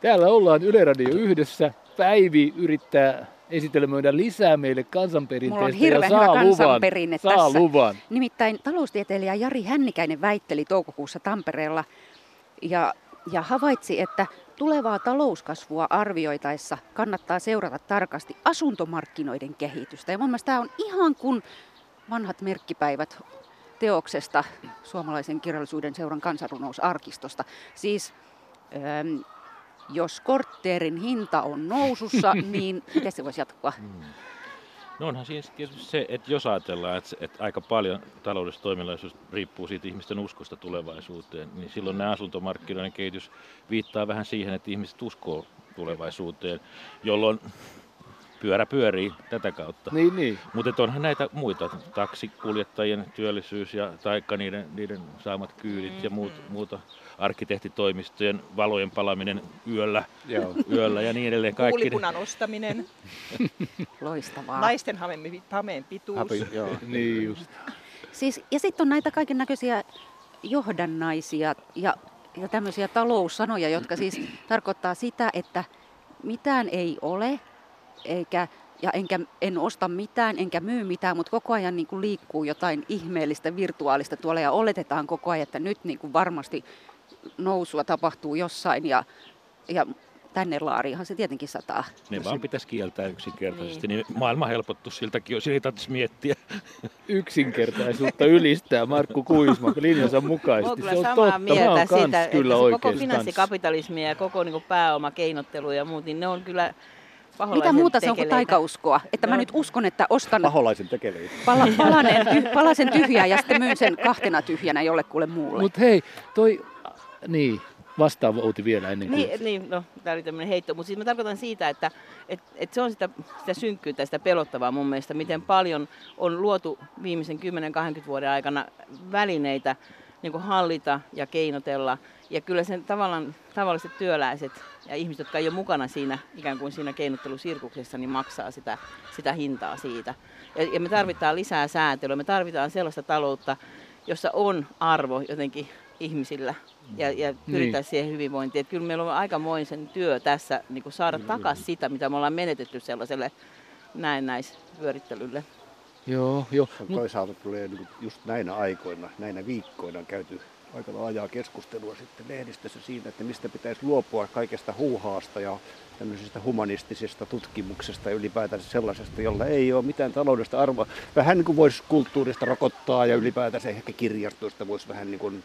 Täällä ollaan Yle Radio yhdessä. Päivi yrittää esitelmöidä lisää meille kansanperinteestä Mulla on hirveän ja saa hyvä luvan. kansanperinne saa tässä. luvan. Nimittäin taloustieteilijä Jari Hännikäinen väitteli toukokuussa Tampereella ja, ja havaitsi, että tulevaa talouskasvua arvioitaessa kannattaa seurata tarkasti asuntomarkkinoiden kehitystä. Ja mun mielestä tämä on ihan kuin vanhat merkkipäivät teoksesta suomalaisen kirjallisuuden seuran kansanrunousarkistosta. Siis ähm, jos kortteerin hinta on nousussa, niin miten se voisi jatkua? No onhan siis tietysti se, että jos ajatellaan, että, että aika paljon taloudellisesta toimeliaisuus riippuu siitä ihmisten uskosta tulevaisuuteen, niin silloin ne asuntomarkkinoiden kehitys viittaa vähän siihen, että ihmiset uskoo tulevaisuuteen, jolloin pyörä pyörii tätä kautta. Niin, niin. Mutta onhan näitä muita, taksikuljettajien työllisyys ja taikka niiden, niiden saamat kyydit ja muut, muuta arkkitehtitoimistojen valojen palaminen yöllä, Joo. yöllä ja niin edelleen. Kaikki Kuulipunan ostaminen, Loistavaa. naisten hameen, hameen pituus. Hapi, joo. Niin just. Siis, ja sitten on näitä kaiken näköisiä johdannaisia ja, ja tämmöisiä taloussanoja, jotka siis tarkoittaa sitä, että mitään ei ole, eikä, ja enkä, en osta mitään, enkä myy mitään, mutta koko ajan niin kuin liikkuu jotain ihmeellistä virtuaalista tuolla ja oletetaan koko ajan, että nyt niin kuin varmasti nousua tapahtuu jossain ja, ja tänne laariinhan se tietenkin sataa. Ne vaan pitäisi kieltää yksinkertaisesti, niin, maailma helpottu siltäkin, jos ei tarvitsisi miettiä. Yksinkertaisuutta ylistää Markku Kuisma linjansa mukaisesti. kyllä Se on samaa totta. Mä mieltä oon kans siitä, kyllä että se koko finanssikapitalismi ja koko niin pääomakeinottelu ja muut, niin ne on kyllä Mitä muuta se on kuin tekeleitä. taikauskoa? Että mä No. nyt uskon, että ostan Paholaisen tekeleitä. pala, palanen, palasen tyhjää ja sitten myyn sen kahtena tyhjänä jollekulle muulle. Mutta hei, toi, niin, vastaava Outi vielä ennen kuin... Niin, niin, no, tämä oli tämmöinen heitto, mutta siis mä tarkoitan siitä, että et, et se on sitä, sitä synkkyyttä, sitä pelottavaa mun mielestä, miten paljon on luotu viimeisen 10-20 vuoden aikana välineitä niin kuin hallita ja keinotella. Ja kyllä sen tavallaan, tavalliset työläiset ja ihmiset, jotka ei ole mukana siinä ikään kuin siinä keinottelusirkuksessa, niin maksaa sitä, sitä hintaa siitä. Ja, ja me tarvitaan lisää säätelyä, me tarvitaan sellaista taloutta, jossa on arvo jotenkin ihmisillä ja, ja pyritään Niin. siihen hyvinvointiin. Että kyllä meillä on aikamoisen työ tässä niin kuin saada takaisin sitä, mitä me ollaan menetetty sellaiselle näennäispyörittelylle. Joo, joo. Toisaalta tulee niin just näinä aikoina, näinä viikkoina käyty aika laajaa keskustelua sitten lehdistössä siitä, että mistä pitäisi luopua kaikesta huuhaasta ja tämmöisestä humanistisesta tutkimuksesta ja ylipäätänsä sellaisesta, jolla ei ole mitään taloudellista arvoa. Vähän niin kuin voisi kulttuurista rokottaa ja ylipäätänsä ehkä kirjastoista voisi vähän niin kuin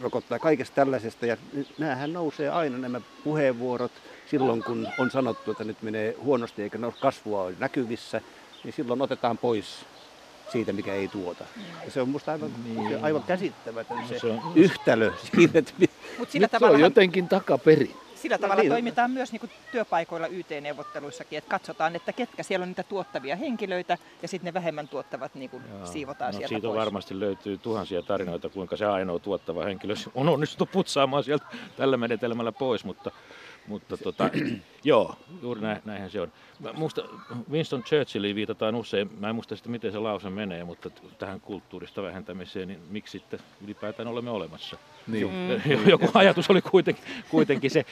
rokottaa kaikesta tällaisesta. Ja näähän nousee aina nämä puheenvuorot silloin, kun on sanottu, että nyt menee huonosti eikä kasvua ole näkyvissä, niin silloin otetaan pois siitä, mikä ei tuota. Ja se on musta aivan, niin. aivan käsittämätön se, Se on- yhtälö siinä, että Mutta sillä Nyt se on tavalla, jotenkin takaperin. sillä tavalla niin. toimitaan myös niin kuin työpaikoilla YT-neuvotteluissakin, että katsotaan, että ketkä siellä on niitä tuottavia henkilöitä ja sitten ne vähemmän tuottavat niin kuin siivotaan no, sieltä siitä pois. varmasti löytyy tuhansia tarinoita, kuinka se ainoa tuottava henkilö on onnistunut putsaamaan sieltä tällä menetelmällä pois, mutta, Mutta tota, joo, juuri näin, näinhän se on. Mä muista, Winston Churchilliin viitataan usein, mä en muista sitä miten se lause menee, mutta tähän kulttuurista vähentämiseen, niin miksi sitten ylipäätään olemme olemassa? Niin. Mm. Joku ajatus oli kuitenkin, kuitenkin se,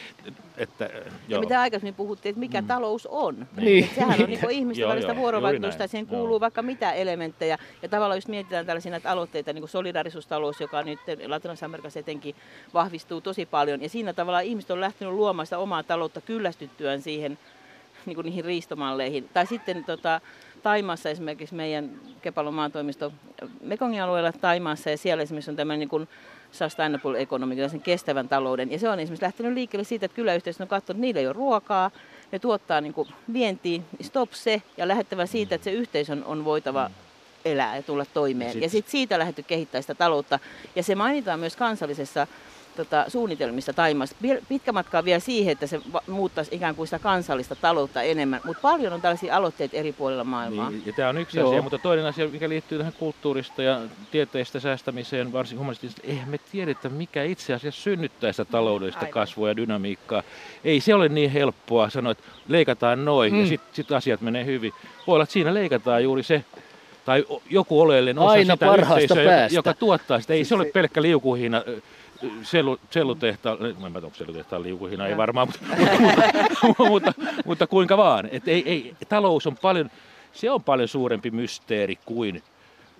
että Ja joo. mitä aikaisemmin puhuttiin, että mikä talous on. Niin. Et sehän on niin ihmisten Joo, välistä joo, vuorovaikutusta, ja siihen Joo. kuuluu vaikka mitä elementtejä. Ja tavallaan jos mietitään tällaisia näitä aloitteita, niin kuin solidarisuustalous, joka nyt Latinalaisessa Amerikassa etenkin vahvistuu tosi paljon. Ja siinä tavallaan ihmiset on lähtenyt luomaan sitä omaa taloutta kyllästyttyään siihen niin kuin niihin riistomalleihin. Tai sitten tota, Taimaassa esimerkiksi meidän Kepalon maantoimisto Mekongin alueella Taimaassa ja siellä esimerkiksi on tämmöinen niin kuin sustainable economy, sen kestävän talouden. Ja se on esimerkiksi lähtenyt liikkeelle siitä, että kyläyhteisö on katsonut, että niillä ei ole ruokaa, ne tuottaa niin kuin vientiin, stop se ja lähettävä siitä, että se yhteisön on voitava elää ja tulla toimeen. Ja sit- sitten siitä lähdetty kehittää sitä taloutta. Ja se mainitaan myös kansallisessa tota, suunnitelmissa Taimassa. Vie- Pitkä matka on vielä siihen, että se muuttaisi ikään kuin sitä kansallista taloutta enemmän. Mutta paljon on tällaisia aloitteita eri puolilla maailmaa. Niin, ja tämä on yksi Joo. asia, mutta toinen asia, mikä liittyy tähän kulttuurista ja tieteestä säästämiseen, varsinkin humanistisesti, eihän me tiedetä, mikä itse asiassa synnyttää sitä taloudellista Aivan. kasvua ja dynamiikkaa. Ei se ole niin helppoa sanoa, että leikataan noin mm. ja sitten sit asiat menee hyvin. Voi olla, että siinä leikataan juuri se, tai joku oleellinen osa Aina sitä yhteisöä, joka, päästä. joka tuottaa sitä. Ei se ole pelkkä liukuhina, sellu, sellutehtaan, en mä tiedä, onko sellutehtaan liukuhina, ei varmaan, mutta, mutta, mutta, mutta kuinka vaan. Et ei, ei, talous on paljon, se on paljon suurempi mysteeri kuin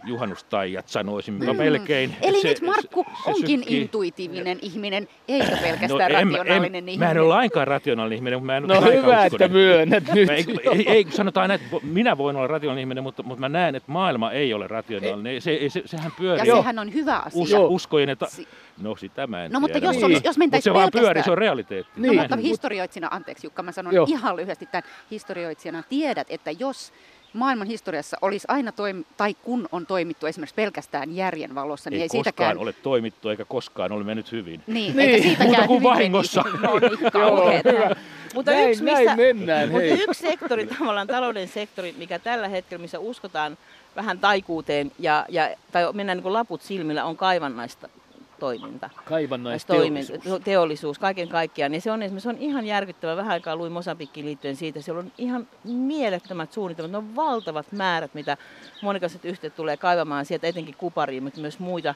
juhannustaijat sanoisin mm. melkein. Eli Se- nyt Markku se- se onkin sykkii. intuitiivinen ihminen, eikä pelkästään No, en, rationaalinen en, ihminen. Mä en ole lainkaan rationaalinen ihminen, mutta mä en No ole hyvä, että myönnät nyt. Mä ei, ei, ei, sanotaan näin, että minä voin olla rationaalinen ihminen, mutta, mutta mä näen, että maailma ei ole rationaalinen. Se, se, sehän pyörii Ja sehän on hyvä asia. us, uskojen, että... Si- No sitä mä en No mutta tiedä. jos, Niin. olisi, jos Mutta mentäisiin se vaan pyörii, se on realiteetti. No Niin. mutta historioitsijana, anteeksi Jukka, mä sanon Joo. ihan lyhyesti tämän historioitsijana. Tiedät, että jos maailman historiassa olisi aina toim- tai kun on toimittu esimerkiksi pelkästään järjen valossa, niin ei ei, koskaan siitäkään... ole toimittu eikä koskaan ole mennyt hyvin. Niin, Niin. eikä siitäkään Muuta kuin hyvin vahingossa. No niin. Mutta näin, yksi, näin missä, mennään, mutta hei. yksi sektori, tavallaan talouden sektori, mikä tällä hetkellä, missä uskotaan vähän taikuuteen ja, ja, tai mennään niin kuin laput silmillä, on kaivannaista toiminta. Kaivannaisteollisuus. Teollisuus kaiken kaikkiaan. Ja se on esimerkiksi se on ihan järkyttävä. Vähän aikaa luin Mosambikkiin liittyen siitä. Siellä on ihan mielettömät suunnitelmat. Ne on valtavat määrät, mitä monikaiset yhtiöt tulee kaivamaan sieltä, etenkin kupariin, mutta myös muita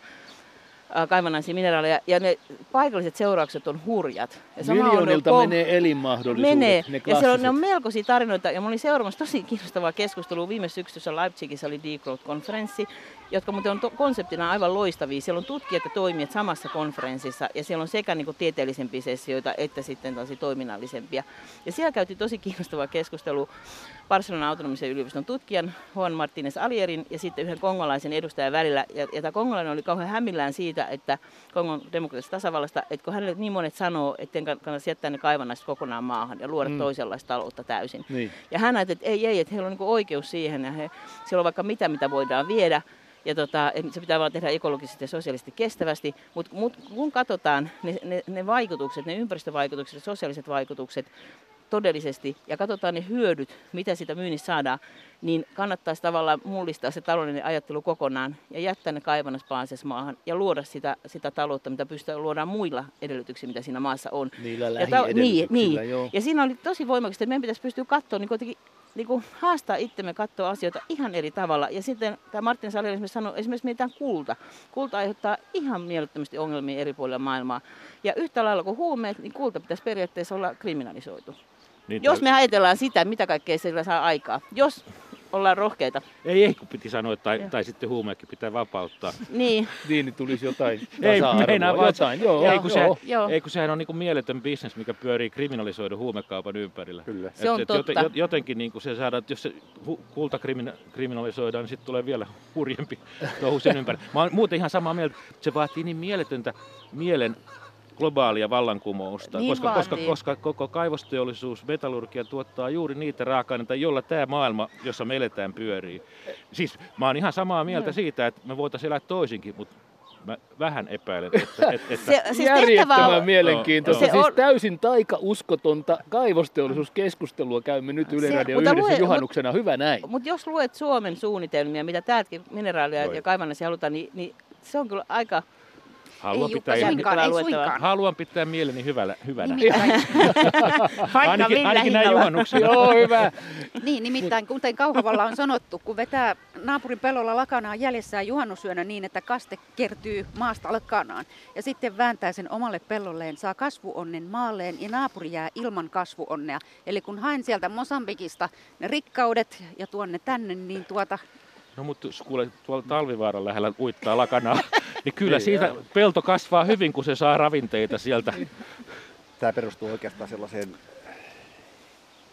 kaivannaisia mineraaleja. Ja ne paikalliset seuraukset on hurjat. Ja on Miljoonilta kom- menee elinmahdollisuudet, Menee. ne ja siellä on, ne on klassiset. melkoisia tarinoita. Ja mä olin seuraamassa tosi kiinnostavaa keskustelua. Viime syksyssä Leipzigissä oli Degrowth-konferenssi, jotka muuten on to- konseptina aivan loistavia. Siellä on tutkijat ja toimijat samassa konferenssissa. Ja siellä on sekä niin tieteellisempiä sessioita että sitten toiminnallisempia. Ja siellä käytiin tosi kiinnostavaa keskustelua Barcelonan autonomisen yliopiston tutkijan Juan Martínez Alierin ja sitten yhden kongolaisen edustajan välillä. Ja, ja tämä kongolainen oli kauhean hämmillään siitä, että Kongon demokraattisesta tasavallasta, että kun hänelle niin monet sanoo, että kannattaisi jättää ne kaivannaiset kokonaan maahan ja luoda Mm. toisenlaista taloutta täysin. Niin. Ja hän ajatteli, että ei, ei, että heillä on niinku oikeus siihen ja he, siellä on vaikka mitä, mitä voidaan viedä. Ja tota, se pitää vaan tehdä ekologisesti ja sosiaalisesti kestävästi, mutta mut, kun katsotaan ne, ne, ne vaikutukset, ne ympäristövaikutukset ja sosiaaliset vaikutukset todellisesti ja katsotaan ne hyödyt, mitä sitä myynnistä saadaan, niin kannattaisi tavallaan mullistaa se taloudellinen ajattelu kokonaan ja jättää ne kaivannaispaases maahan ja luoda sitä, sitä taloutta, mitä pystytään luodaan muilla edellytyksillä, mitä siinä maassa on. Niillä Ja ta- niin, niin. joo. Ja siinä oli tosi voimakasta, että meidän pitäisi pystyä katsoa, niin kuitenkin niin kuin haastaa itsemme katsoa asioita ihan eri tavalla. Ja sitten tämä Martin Sali esimerkiksi sanoi, esimerkiksi mietitään kulta. Kulta aiheuttaa ihan mielettömästi ongelmia eri puolilla maailmaa. Ja yhtä lailla kuin huumeet, niin kulta pitäisi periaatteessa olla kriminalisoitu. Niin Jos me ajatellaan sitä, mitä kaikkea sillä saa aikaa. Jos ollaan rohkeita. Ei, ei, kun piti sanoa, tai, Joo. tai sitten huumeekin pitää vapauttaa. Niin, Niin, niin tulisi jotain Ei, meinaa vaan, jotain, joo, ei, kun joo. Se, Joo. ei kun sehän on niin kuin mieletön bisnes, mikä pyörii kriminalisoidun huumekaupan ympärillä. Kyllä. Se on joten- totta. jot- Jotenkin niin kuin se saadaan, että jos se hu- kulta krimina- kriminalisoidaan, niin sitten tulee vielä hurjempi touhu sen ympärillä. Mä oon muuten ihan samaa mieltä, että se vaatii niin mieletöntä mielen globaalia vallankumousta, Niin koska, koska, koska koko kaivosteollisuus, metallurgia tuottaa juuri niitä raaka-aineita, jolla tämä maailma, jossa me eletään, pyörii. Siis mä oon ihan samaa mieltä Joo. siitä, että me voitaisiin elää toisinkin, mutta mä vähän epäilen, että, että, että se, siis Järjettömän on, mielenkiintoista. Se Siis on- täysin taika-uskotonta kaivosteollisuuskeskustelua käymme nyt Yle Se- Radio mutta yhdessä lue- juhannuksena. Hyvä näin. Mutta jos luet Suomen suunnitelmia, mitä täältäkin mineraalia ja kaivannaisia halutaan, niin, niin se on kyllä aika Haluan ei pitää, Jukka, ihan- suinkaan, ei suinkaan. haluan pitää mieleni hyvällä, hyvänä. Nimittäin, Vaikka ainakin, millä ainakin näin juhannuksena. Joo, hyvä. niin, nimittäin kuten Kauhavalla on sanottu, kun vetää naapurin pellolla lakanaa jäljessään juhannusyönä niin, että kaste kertyy maasta lakanaan ja sitten vääntää sen omalle pellolleen, saa kasvuonnen maalleen ja naapuri jää ilman kasvuonnea. Eli kun haen sieltä Mosambikista ne rikkaudet ja tuon ne tänne, niin tuota, No mutta kuule, tuolla talvivaaran lähellä uittaa lakanaa, niin kyllä siitä pelto kasvaa hyvin, kun se saa ravinteita sieltä. Tämä perustuu oikeastaan sellaiseen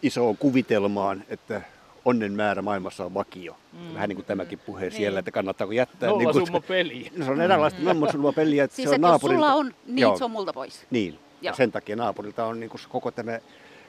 isoon kuvitelmaan, että onnen määrä maailmassa on vakio. Mm. Vähän niin kuin tämäkin puhe siellä, että kannattaako jättää. Nolla niin kuin, summa peli. No, se on eräänlaista nollasummapeliä, peliä, että siis se on että jos naapurilta. sulla on, niin Joo. se on multa pois. Niin, ja Joo. sen takia naapurilta on niin kuin koko tämä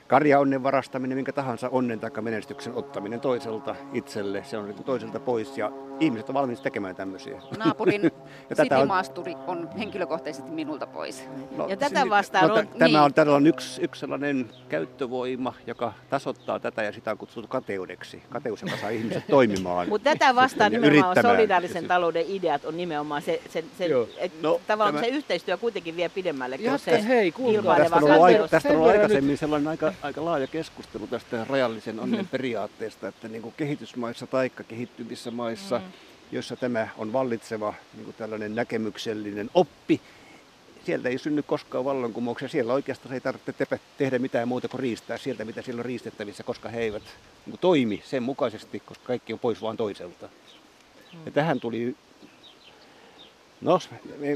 karjaonnen varastaminen, minkä tahansa onnen tai menestyksen ottaminen toiselta itselle, se on toiselta pois ja ihmiset on valmiita tekemään tämmöisiä. Naapurin Ja tätä on- sitimaasturi on henkilökohtaisesti minulta pois. No, Ja tätä vastaan no, on- tä- Tämä niin. on, tällä on yksi, yksi sellainen käyttövoima, joka tasoittaa tätä ja sitä on kutsuttu kateudeksi. Kateus, joka saa ihmiset toimimaan. Mutta tätä vastaan nimenomaan solidaarisen Ja talouden ideat on nimenomaan se, se, se Joo. et, No, tavallaan tämä- se yhteistyö kuitenkin vie pidemmälle Ja kuin sitten se hei, kuulkaa. Tästä on ollut, aika, tästä on Sen ollut aikaisemmin sellainen aika, aika laaja keskustelu tästä rajallisen Mm. onnen periaatteesta, että niin kuin kehitysmaissa tai kehittyvissä maissa, Mm. joissa tämä on vallitseva niin kuin tällainen näkemyksellinen oppi, sieltä ei synny koskaan vallankumouksia. Siellä oikeastaan ei tarvitse tepä- tehdä mitään muuta kuin riistää sieltä, mitä siellä on riistettävissä, koska he eivät niin kuin toimi sen mukaisesti, koska kaikki on pois vaan toiselta. Ja tähän tuli, no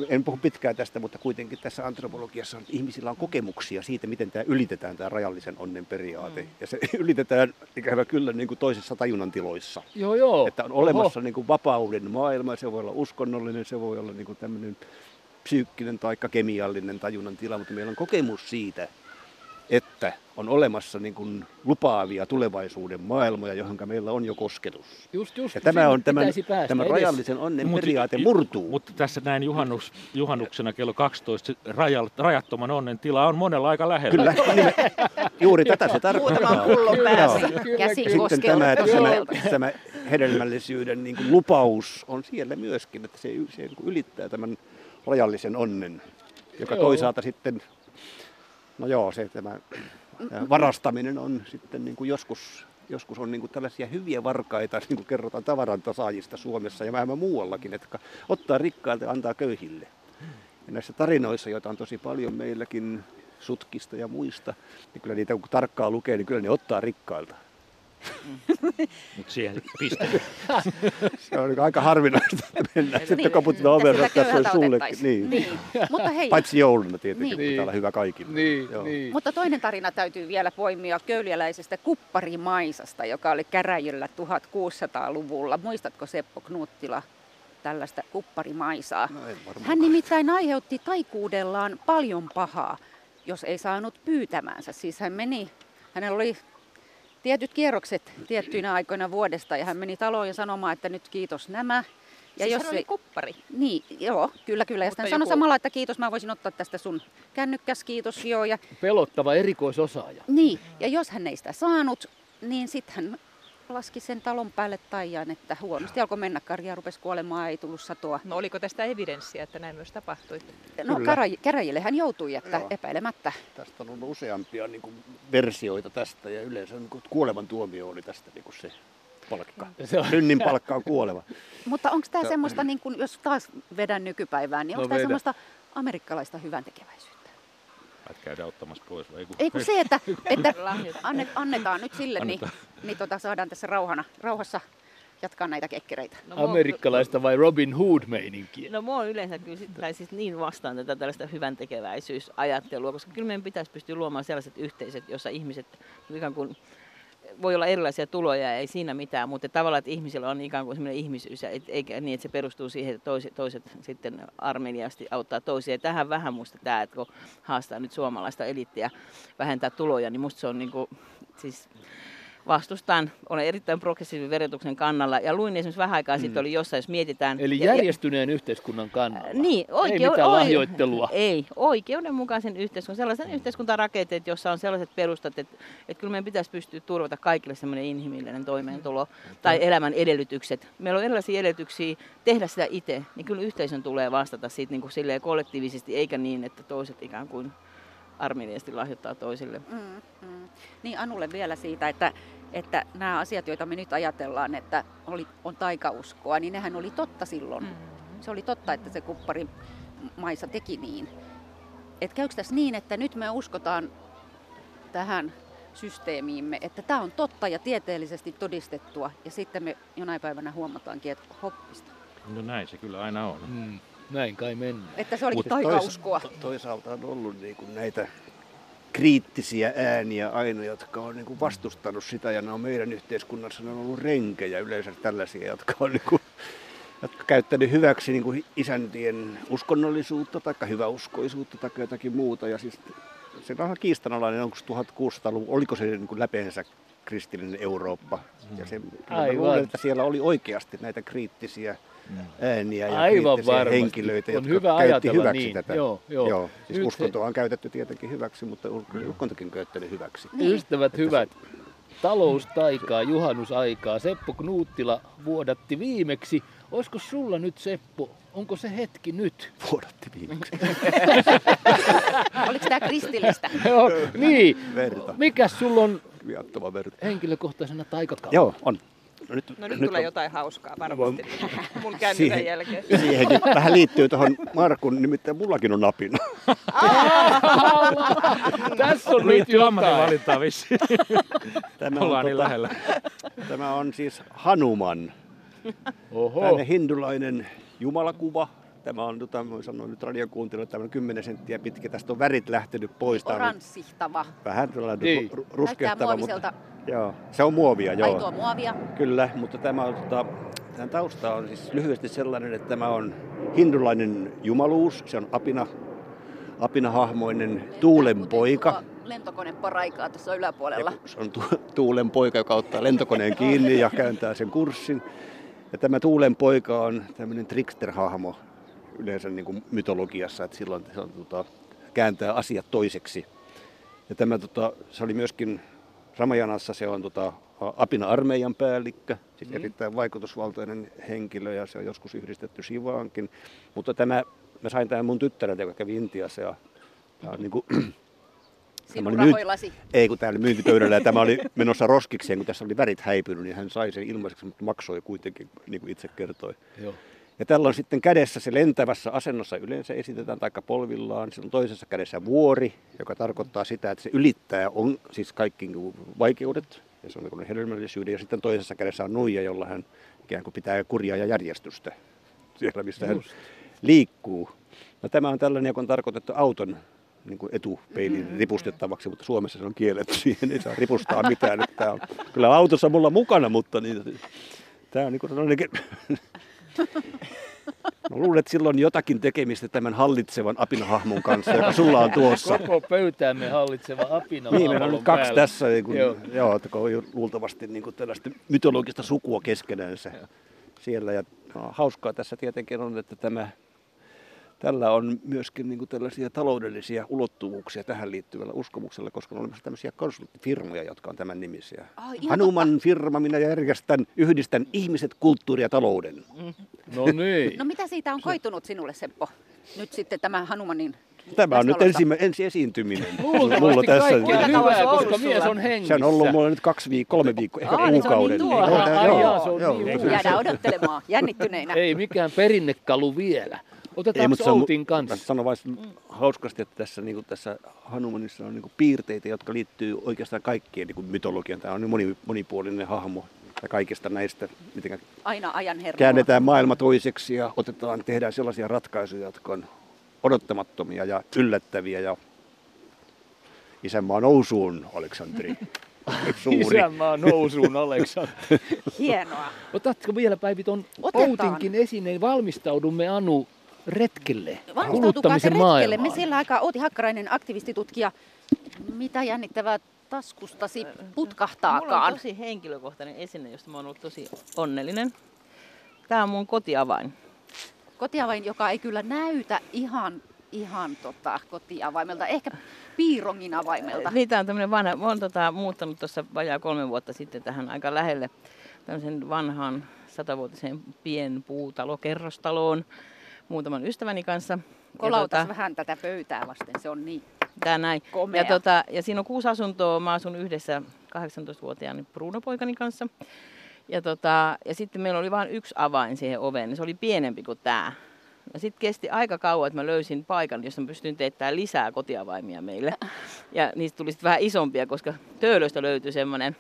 en- puhu pitkään tästä, mutta kuitenkin tässä antropologiassa on, ihmisillä on kokemuksia siitä, miten tämä ylitetään tämä rajallisen onnen periaate. Ja se ylitetään ikävä kyllä niin kuin toisissa tajunnan tiloissa. Joo, joo. Että on olemassa niin kuin vapauden maailma, se voi olla uskonnollinen, se voi olla niin kuin tämmöinen psyykkinen tai kemiallinen tajunnan tila, mutta meillä on kokemus siitä, että on olemassa niin kuin lupaavia tulevaisuuden maailmoja, johon meillä on jo kosketus. Just, just. Ja tämä on tämän, pitäisi päästä tämä edes. rajallisen onnen Mut- periaate murtuu. Mutta tässä näin juhannus, juhannuksena kello 12 se rajal, rajattoman onnen tila on monella aika lähellä. Kyllä, niin, juuri tätä se tarkoittaa. Muutaman pullon päässä. Kyllä, Käsi kyllä. Sitten tämä, tämä, tämä hedelmällisyyden niin kuin lupaus on siellä myöskin, että se, se niin ylittää tämän rajallisen onnen, joka Joo. toisaalta sitten, no joo, se tämä, varastaminen on sitten niin kuin joskus, joskus on niin kuin tällaisia hyviä varkaita, niin kuin kerrotaan tavarantasaajista Suomessa ja vähän muuallakin, että ottaa rikkailta ja antaa köyhille. Ja näissä tarinoissa, joita on tosi paljon meilläkin, sutkista ja muista, niin kyllä niitä kun tarkkaan lukee, niin kyllä ne ottaa rikkailta. Mutta siihen piste. Se on niinku aika harvinaista, että mennään Niin, sitten koputetaan että oven sitä että on sullekin. otettaisiin. Niin. Niin. Mutta hei, Paitsi jouluna tietenkin, Niin. niin. pitää olla hyvä kaikille. Niin, Joo. niin. Mutta toinen tarina täytyy vielä poimia köyliäläisestä kupparimaisasta, joka oli käräjillä 1600-luvulla. Muistatko Seppo Knuuttila tällaista kupparimaisaa? No. Hän nimittäin aiheutti taikuudellaan paljon pahaa, jos ei saanut pyytämäänsä. Siis hän meni, hänellä oli tietyt kierrokset tiettyinä aikoina vuodesta ja hän meni taloon ja sanomaan, että nyt kiitos nämä. Ja siis jos hän oli kuppari. niin, joo, kyllä, kyllä. Ja sitten hän sanoi joku- samalla, että kiitos, mä voisin ottaa tästä sun kännykkäs, kiitos, joo. Ja, Pelottava erikoisosaaja. niin, ja jos hän ei sitä saanut, niin sitten hän laski sen talon päälle taiaan, että huonosti alkoi mennä. Karja rupesi kuolemaan, ei tullut satoa. No oliko tästä evidenssiä, että näin myös tapahtui? No käräj- käräjille hän joutui, että Joo. epäilemättä. Tästä on ollut useampia niin kuin, versioita tästä ja yleensä niin kuin, kuolevan tuomio oli tästä niin kuin se palkka. Se on- Synnin palkka on kuoleva. Mutta onko tämä semmoista, niin kun, jos taas vedän nykypäivään, niin No onko tämä vedä. semmoista amerikkalaista hyväntekeväisyyttä? Et käydä ottamassa pois. vai Ei, kun, Ei kun se, että, että annet, annetaan nyt sille, niin, Annetaan. niin tota, saadaan tässä rauhana, rauhassa jatkaa näitä kekkereitä. No, Amerikkalaista vai Robin Hood-meininkiä? No mua on yleensä kyllä tai siis niin vastaan tätä tällaista hyvän tekeväisyysajattelua, koska kyllä meidän pitäisi pystyä luomaan sellaiset yhteisöt, jossa ihmiset ikään kuin voi olla erilaisia tuloja ja ei siinä mitään, mutta tavallaan, että ihmisillä on ikään kuin semmoinen ihmisyys, et, eikä niin, että se perustuu siihen, että toiset, toiset sitten armeliasti auttaa toisia. Ja tähän vähän musta tämä, että kun haastaa nyt suomalaista elittiä vähentää tuloja, niin musta se on niin kuin, siis vastustan. Olen erittäin progressiivisen verotuksen kannalla ja luin esimerkiksi vähän aikaa mm. sitten oli jossain, jos mietitään. Eli järjestyneen ja, yhteiskunnan kannalla. Niin, oikeu- ei mitään lahjoittelua. Ei, oikeudenmukaisen yhteiskunnan, sellaisen mm. yhteiskuntarakenteet, jossa on sellaiset perustat, että, että kyllä meidän pitäisi pystyä turvata kaikille semmoinen inhimillinen toimeentulo mm. tai elämän edellytykset. Meillä on erilaisia edellytyksiä tehdä sitä itse, niin kyllä yhteisön tulee vastata siitä niin kuin kollektiivisesti, eikä niin, että toiset ikään kuin armillisesti lahjoittaa toisille. Mm, mm. Niin Anulle vielä siitä, että, että nämä asiat, joita me nyt ajatellaan, että oli, on taikauskoa, niin nehän oli totta silloin. Mm. Se oli totta, että se kuppari maissa teki niin. Et käykö tässä niin, että nyt me uskotaan tähän systeemiimme, että tämä on totta ja tieteellisesti todistettua, ja sitten me jonain päivänä huomataankin, että hoppista. No näin se kyllä aina on. Mm. Näin kai mennään. Että se olikin taikauskoa. Tois, toisaalta on ollut niin kuin näitä kriittisiä ääniä aina, jotka on niin kuin vastustanut sitä ja ne on meidän yhteiskunnassa ne on ollut renkejä yleensä tällaisia, jotka on niin kuin, jotka käyttänyt hyväksi niin kuin isäntien uskonnollisuutta tai hyväuskoisuutta tai jotakin muuta. Ja siis se on kiistanalainen, onko 1600-luvun, oliko se niin kuin läpeensä kristillinen Eurooppa. Ja se, luulen, että siellä oli oikeasti näitä kriittisiä ääniä ja Aivan varmasti. henkilöitä, jotka hyvä käytti hyväksi niin. tätä. Joo, joo. joo. Siis Nyt uskontoa on käytetty tietenkin hyväksi, mutta uskontokin on käyttänyt hyväksi. Niin. Ystävät hyvät, taloustaikaa, juhannusaikaa. Seppo Knuuttila vuodatti viimeksi. Olisiko sulla nyt Seppo, onko se hetki nyt? Vuodatti viimeksi. Oliko tämä kristillistä? Joo, niin. Verta. Mikäs sulla on verta. henkilökohtaisena taikakautta? Joo, on. No nyt, no nyt, nyt tulee on... jotain hauskaa varmasti mun kännykän siihen, jälkeen. Siihenkin vähän liittyy tuohon Markun, nimittäin mullakin on napina. Tässä on nyt jotain. valintaa vissiin. Tämä on, Ollaan niin tota, lähellä. Tämä on siis Hanuman. Oho. Tänne hindulainen jumalakuva, Tämä on, tota, voin sanoa nyt radiokuuntelu, tämä on 10 senttiä pitkä. Tästä on värit lähtenyt pois. Oranssihtava. Vähän tällainen niin. ruskehtava. Mutta, joo, se on muovia, joo. Aitoa muovia. Kyllä, mutta tämä on, tota, tämän tausta on siis lyhyesti sellainen, että tämä on hindulainen jumaluus. Se on apina, apinahahmoinen tuulen poika. Lentokone paraikaa tuossa yläpuolella. Se on tu- tuulen poika, joka ottaa lentokoneen kiinni ja kääntää sen kurssin. Ja tämä tuulen poika on tämmöinen trickster-hahmo, yleensä niin kuin mytologiassa, että silloin se on, tota, kääntää asiat toiseksi. Ja tämä, tota, se oli myöskin Ramajanassa se on tota, Apina armeijan päällikkö, siis mm. erittäin vaikutusvaltainen henkilö ja se on joskus yhdistetty Sivaankin. Mutta tämä, mä sain tämän mun tyttäreltä, joka kävi Intiassa ja tämä on niin kuin, Tämä oli myynti, ei, kun tämä oli myyntipöydällä ja tämä oli menossa roskikseen, kun tässä oli värit häipynyt, niin hän sai sen ilmaiseksi, mutta maksoi kuitenkin, niin kuin itse kertoi. Joo. Ja tällä on sitten kädessä se lentävässä asennossa yleensä esitetään taikka polvillaan. Sillä on toisessa kädessä vuori, joka tarkoittaa sitä, että se ylittää on, siis kaikki niinku vaikeudet. Ja se on niin hedelmällisyyden. Ja sitten toisessa kädessä on nuija, jolla hän ikään kuin pitää kurjaa ja järjestystä siellä, missä Just. hän liikkuu. No, tämä on tällainen, joka on tarkoitettu auton niin kuin etupeilin mm-hmm. ripustettavaksi, mutta Suomessa se on kielletty. Siihen ei saa ripustaa mitään. Tämä on kyllä autossa mulla mukana, mutta niin, tämä on niin kuin No luulen, että silloin jotakin tekemistä tämän hallitsevan apinahahmon kanssa, joka sulla on tuossa. Koko pöytäämme hallitseva apina. Niin, meillä on nyt kaksi päällä. tässä, niin kuin, joo. joo, on luultavasti niin kuin tällaista mytologista sukua keskenänsä siellä. Ja no, hauskaa tässä tietenkin on, että tämä tällä on myöskin niin kuin tällaisia taloudellisia ulottuvuuksia tähän liittyvällä uskomuksella, koska on olemassa tämmöisiä konsulttifirmoja, jotka on tämän nimisiä. Oh, Hanuman totta. firma, minä järjestän, yhdistän ihmiset, kulttuuri ja talouden. Mm. No niin. no mitä siitä on koitunut sinulle, Seppo? Nyt sitten tämä Hanumanin Tämä on nyt ensi, ensi esiintyminen. Mulla tässä. hyvää, koska mies on hengissä. Se on ollut mulla nyt kaksi viikkoa, kolme viikkoa, ehkä Aa, kuukauden. Se on niin tuo. Niin, Jäädään odottelemaan, jännittyneinä. Ei mikään perinnekalu vielä. Otetaan Outin kanssa. Sanon vain mm. hauskasti, että tässä, niin kuin tässä Hanumanissa on niin kuin piirteitä, jotka liittyy oikeastaan kaikkien niin mytologian. Tämä on niin moni, monipuolinen hahmo ja kaikista näistä, miten Aina ajan hermoa. käännetään maailma toiseksi ja otetaan, tehdään sellaisia ratkaisuja, jotka on odottamattomia ja yllättäviä ja isänmaa nousuun, Aleksanteri. Suuri. Isänmaa nousuun, Aleksanteri. Hienoa. Otatko vielä Päivi tuon Outinkin esineen? Valmistaudumme Anu retkelle, kuluttamisen retkelle. Me sillä aikaa Outi Hakkarainen, aktivistitutkija. Mitä jännittävää taskustasi Mulla on putkahtaakaan. tosi henkilökohtainen esine, josta mä oon ollut tosi onnellinen. Tämä on mun kotiavain. Kotiavain, joka ei kyllä näytä ihan, ihan tota, kotiavaimelta, ehkä piirongin avaimelta. Niin, tää on tämmönen vanha. Mä oon tota, muuttanut tuossa vajaa kolme vuotta sitten tähän aika lähelle tämmöisen vanhaan satavuotiseen pienpuutalokerrostaloon muutaman ystäväni kanssa. Ja Kolautas tota, vähän tätä pöytää vasten, se on niin Tää näin. komea. Ja, tota, ja siinä on kuusi asuntoa. Mä asun yhdessä 18-vuotiaan Bruno-poikani kanssa. Ja, tota, ja sitten meillä oli vain yksi avain siihen oveen. niin Se oli pienempi kuin tämä. Ja sitten kesti aika kauan, että mä löysin paikan, jossa mä pystyin teettämään lisää kotiavaimia meille. Ja niistä tuli sitten vähän isompia, koska töölöstä löytyi semmoinen.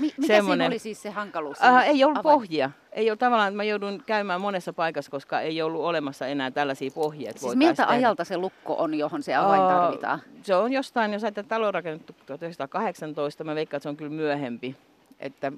Mi- mikä siinä semmonen- oli siis se hankaluus? siinä Äh, ei ollut avain- pohjia. Ei ollut tavallaan, että mä joudun käymään monessa paikassa, koska ei ollut olemassa enää tällaisia pohjia. Siis miltä tehdä. ajalta se lukko on, johon se avain Aa, tarvitaan? Se on jostain, jos ajatellaan talo rakennettu 1918, mä veikkaan, että se on kyllä myöhempi. Että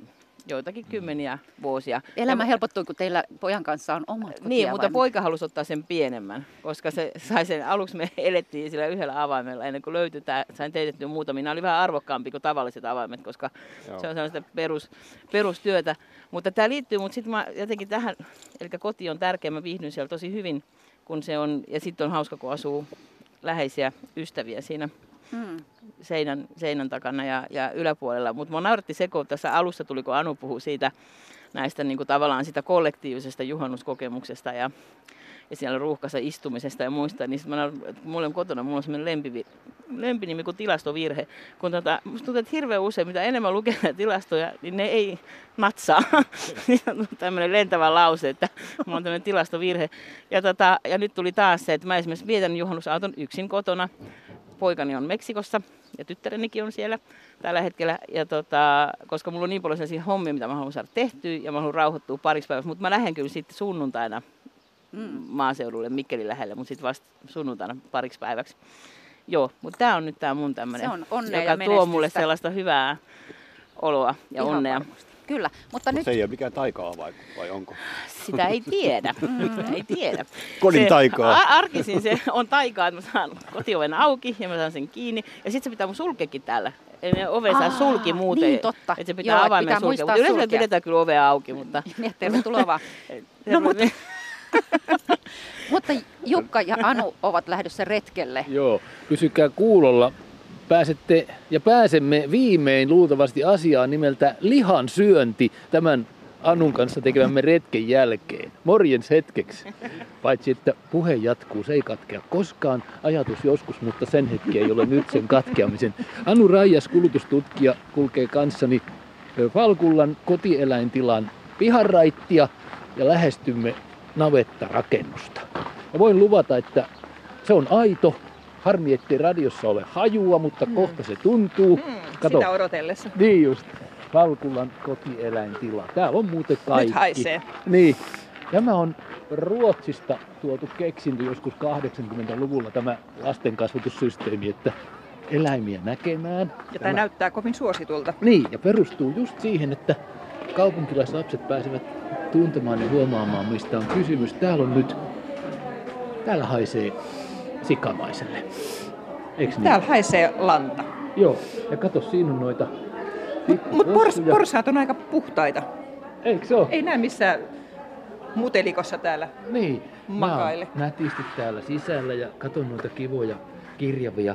joitakin kymmeniä vuosia. Elämä helpottuu, kun teillä pojan kanssa on omat Niin, mutta poika halusi ottaa sen pienemmän, koska se sai sen, aluksi me elettiin sillä yhdellä avaimella ennen kuin löytyi tämä, sain teetettyä muutamia. Nämä oli vähän arvokkaampi kuin tavalliset avaimet, koska Joo. se on sellaista perus, perustyötä. Mutta tämä liittyy, mutta sitten mä jotenkin tähän, eli koti on tärkeä, mä viihdyn siellä tosi hyvin, kun se on, ja sitten on hauska, kun asuu läheisiä ystäviä siinä Hmm. seinän, seinän takana ja, ja yläpuolella. Mutta mua nauratti se, kun tässä alussa tuli, kun Anu puhui siitä näistä niin kuin tavallaan sitä kollektiivisesta juhannuskokemuksesta ja, ja siellä ruuhkassa istumisesta ja muista, niin mä mulla on kotona, mulla on semmoinen lempi, lempinimi kuin tilastovirhe. Kun tota, musta tuntuu, että hirveän usein, mitä enemmän lukee tilastoja, niin ne ei natsaa. Niin on tämmöinen lentävä lause, että mulla on tämmöinen tilastovirhe. Ja, tota, ja nyt tuli taas se, että mä esimerkiksi vietän juhannusauton yksin kotona. Poikani on Meksikossa ja tyttärenikin on siellä tällä hetkellä. Ja tota, koska mulla on niin paljon sellaisia hommia, mitä mä haluan saada tehtyä ja mä haluan rauhoittua pariksi päiväksi. Mutta mä lähden kyllä sitten sunnuntaina Mm. maaseudulle Mikkelin lähelle, mutta sitten vasta sunnuntaina pariksi päiväksi. Joo, mutta tämä on nyt tämä mun tämmöinen, on joka tuo mulle sellaista hyvää oloa ja Ihan onnea. varmasti. Kyllä, mutta nyt Se ei ole mikään taikaa vai, vai onko? Sitä ei tiedä. Sitä ei tiedä. Kodin Se- taikaa. a- Arkisin se on taikaa, että mä saan kotioven auki ja mä saan sen kiinni. Ja sitten se pitää mun sulkeekin täällä. Eli ne oven saa Aa, sulki muuten. niin totta. Että se pitää Joo, avaimen pitää sulkea. Mutta yleensä sulkea. pidetään kyllä ovea auki, mutta... niin, tervetuloa vaan. No, mutta- Mutta Jukka ja Anu ovat lähdössä retkelle. Joo, pysykää kuulolla. Pääsette ja pääsemme viimein luultavasti asiaan nimeltä lihan syönti tämän Anun kanssa tekemämme retken jälkeen. Morjens hetkeksi. Paitsi että puhe jatkuu, se ei katkea koskaan. Ajatus joskus, mutta sen hetki ei ole nyt sen katkeamisen. Anu Raijas, kulutustutkija, kulkee kanssani Falkullan kotieläintilan pihanraittia ja lähestymme navettarakennusta. Ja voin luvata, että se on aito. Harmi, ettei radiossa ole hajua, mutta kohta se tuntuu. Kato, Sitä odotellessa. niin just. Valkulan kotieläintila. Täällä on muuten kaikki. Nyt haisee. Niin. Tämä on Ruotsista tuotu keksintö joskus 80-luvulla tämä lastenkasvatussysteemi, että eläimiä näkemään. Ja tämä näyttää kovin suositulta. Niin, ja perustuu just siihen, että kaupunkilaislapset pääsevät tuntemaan ja huomaamaan, mistä on kysymys. Täällä on nyt, täällä haisee sikamaiselle. Eiks niin? Täällä haisee lanta. Joo, ja kato, siinä on noita Mutta pors, porsaat on aika puhtaita. Eikö se ole? Ei näe missään mutelikossa täällä. Niin. Makaile. Mä nätisti täällä sisällä ja katon noita kivoja kirjavia.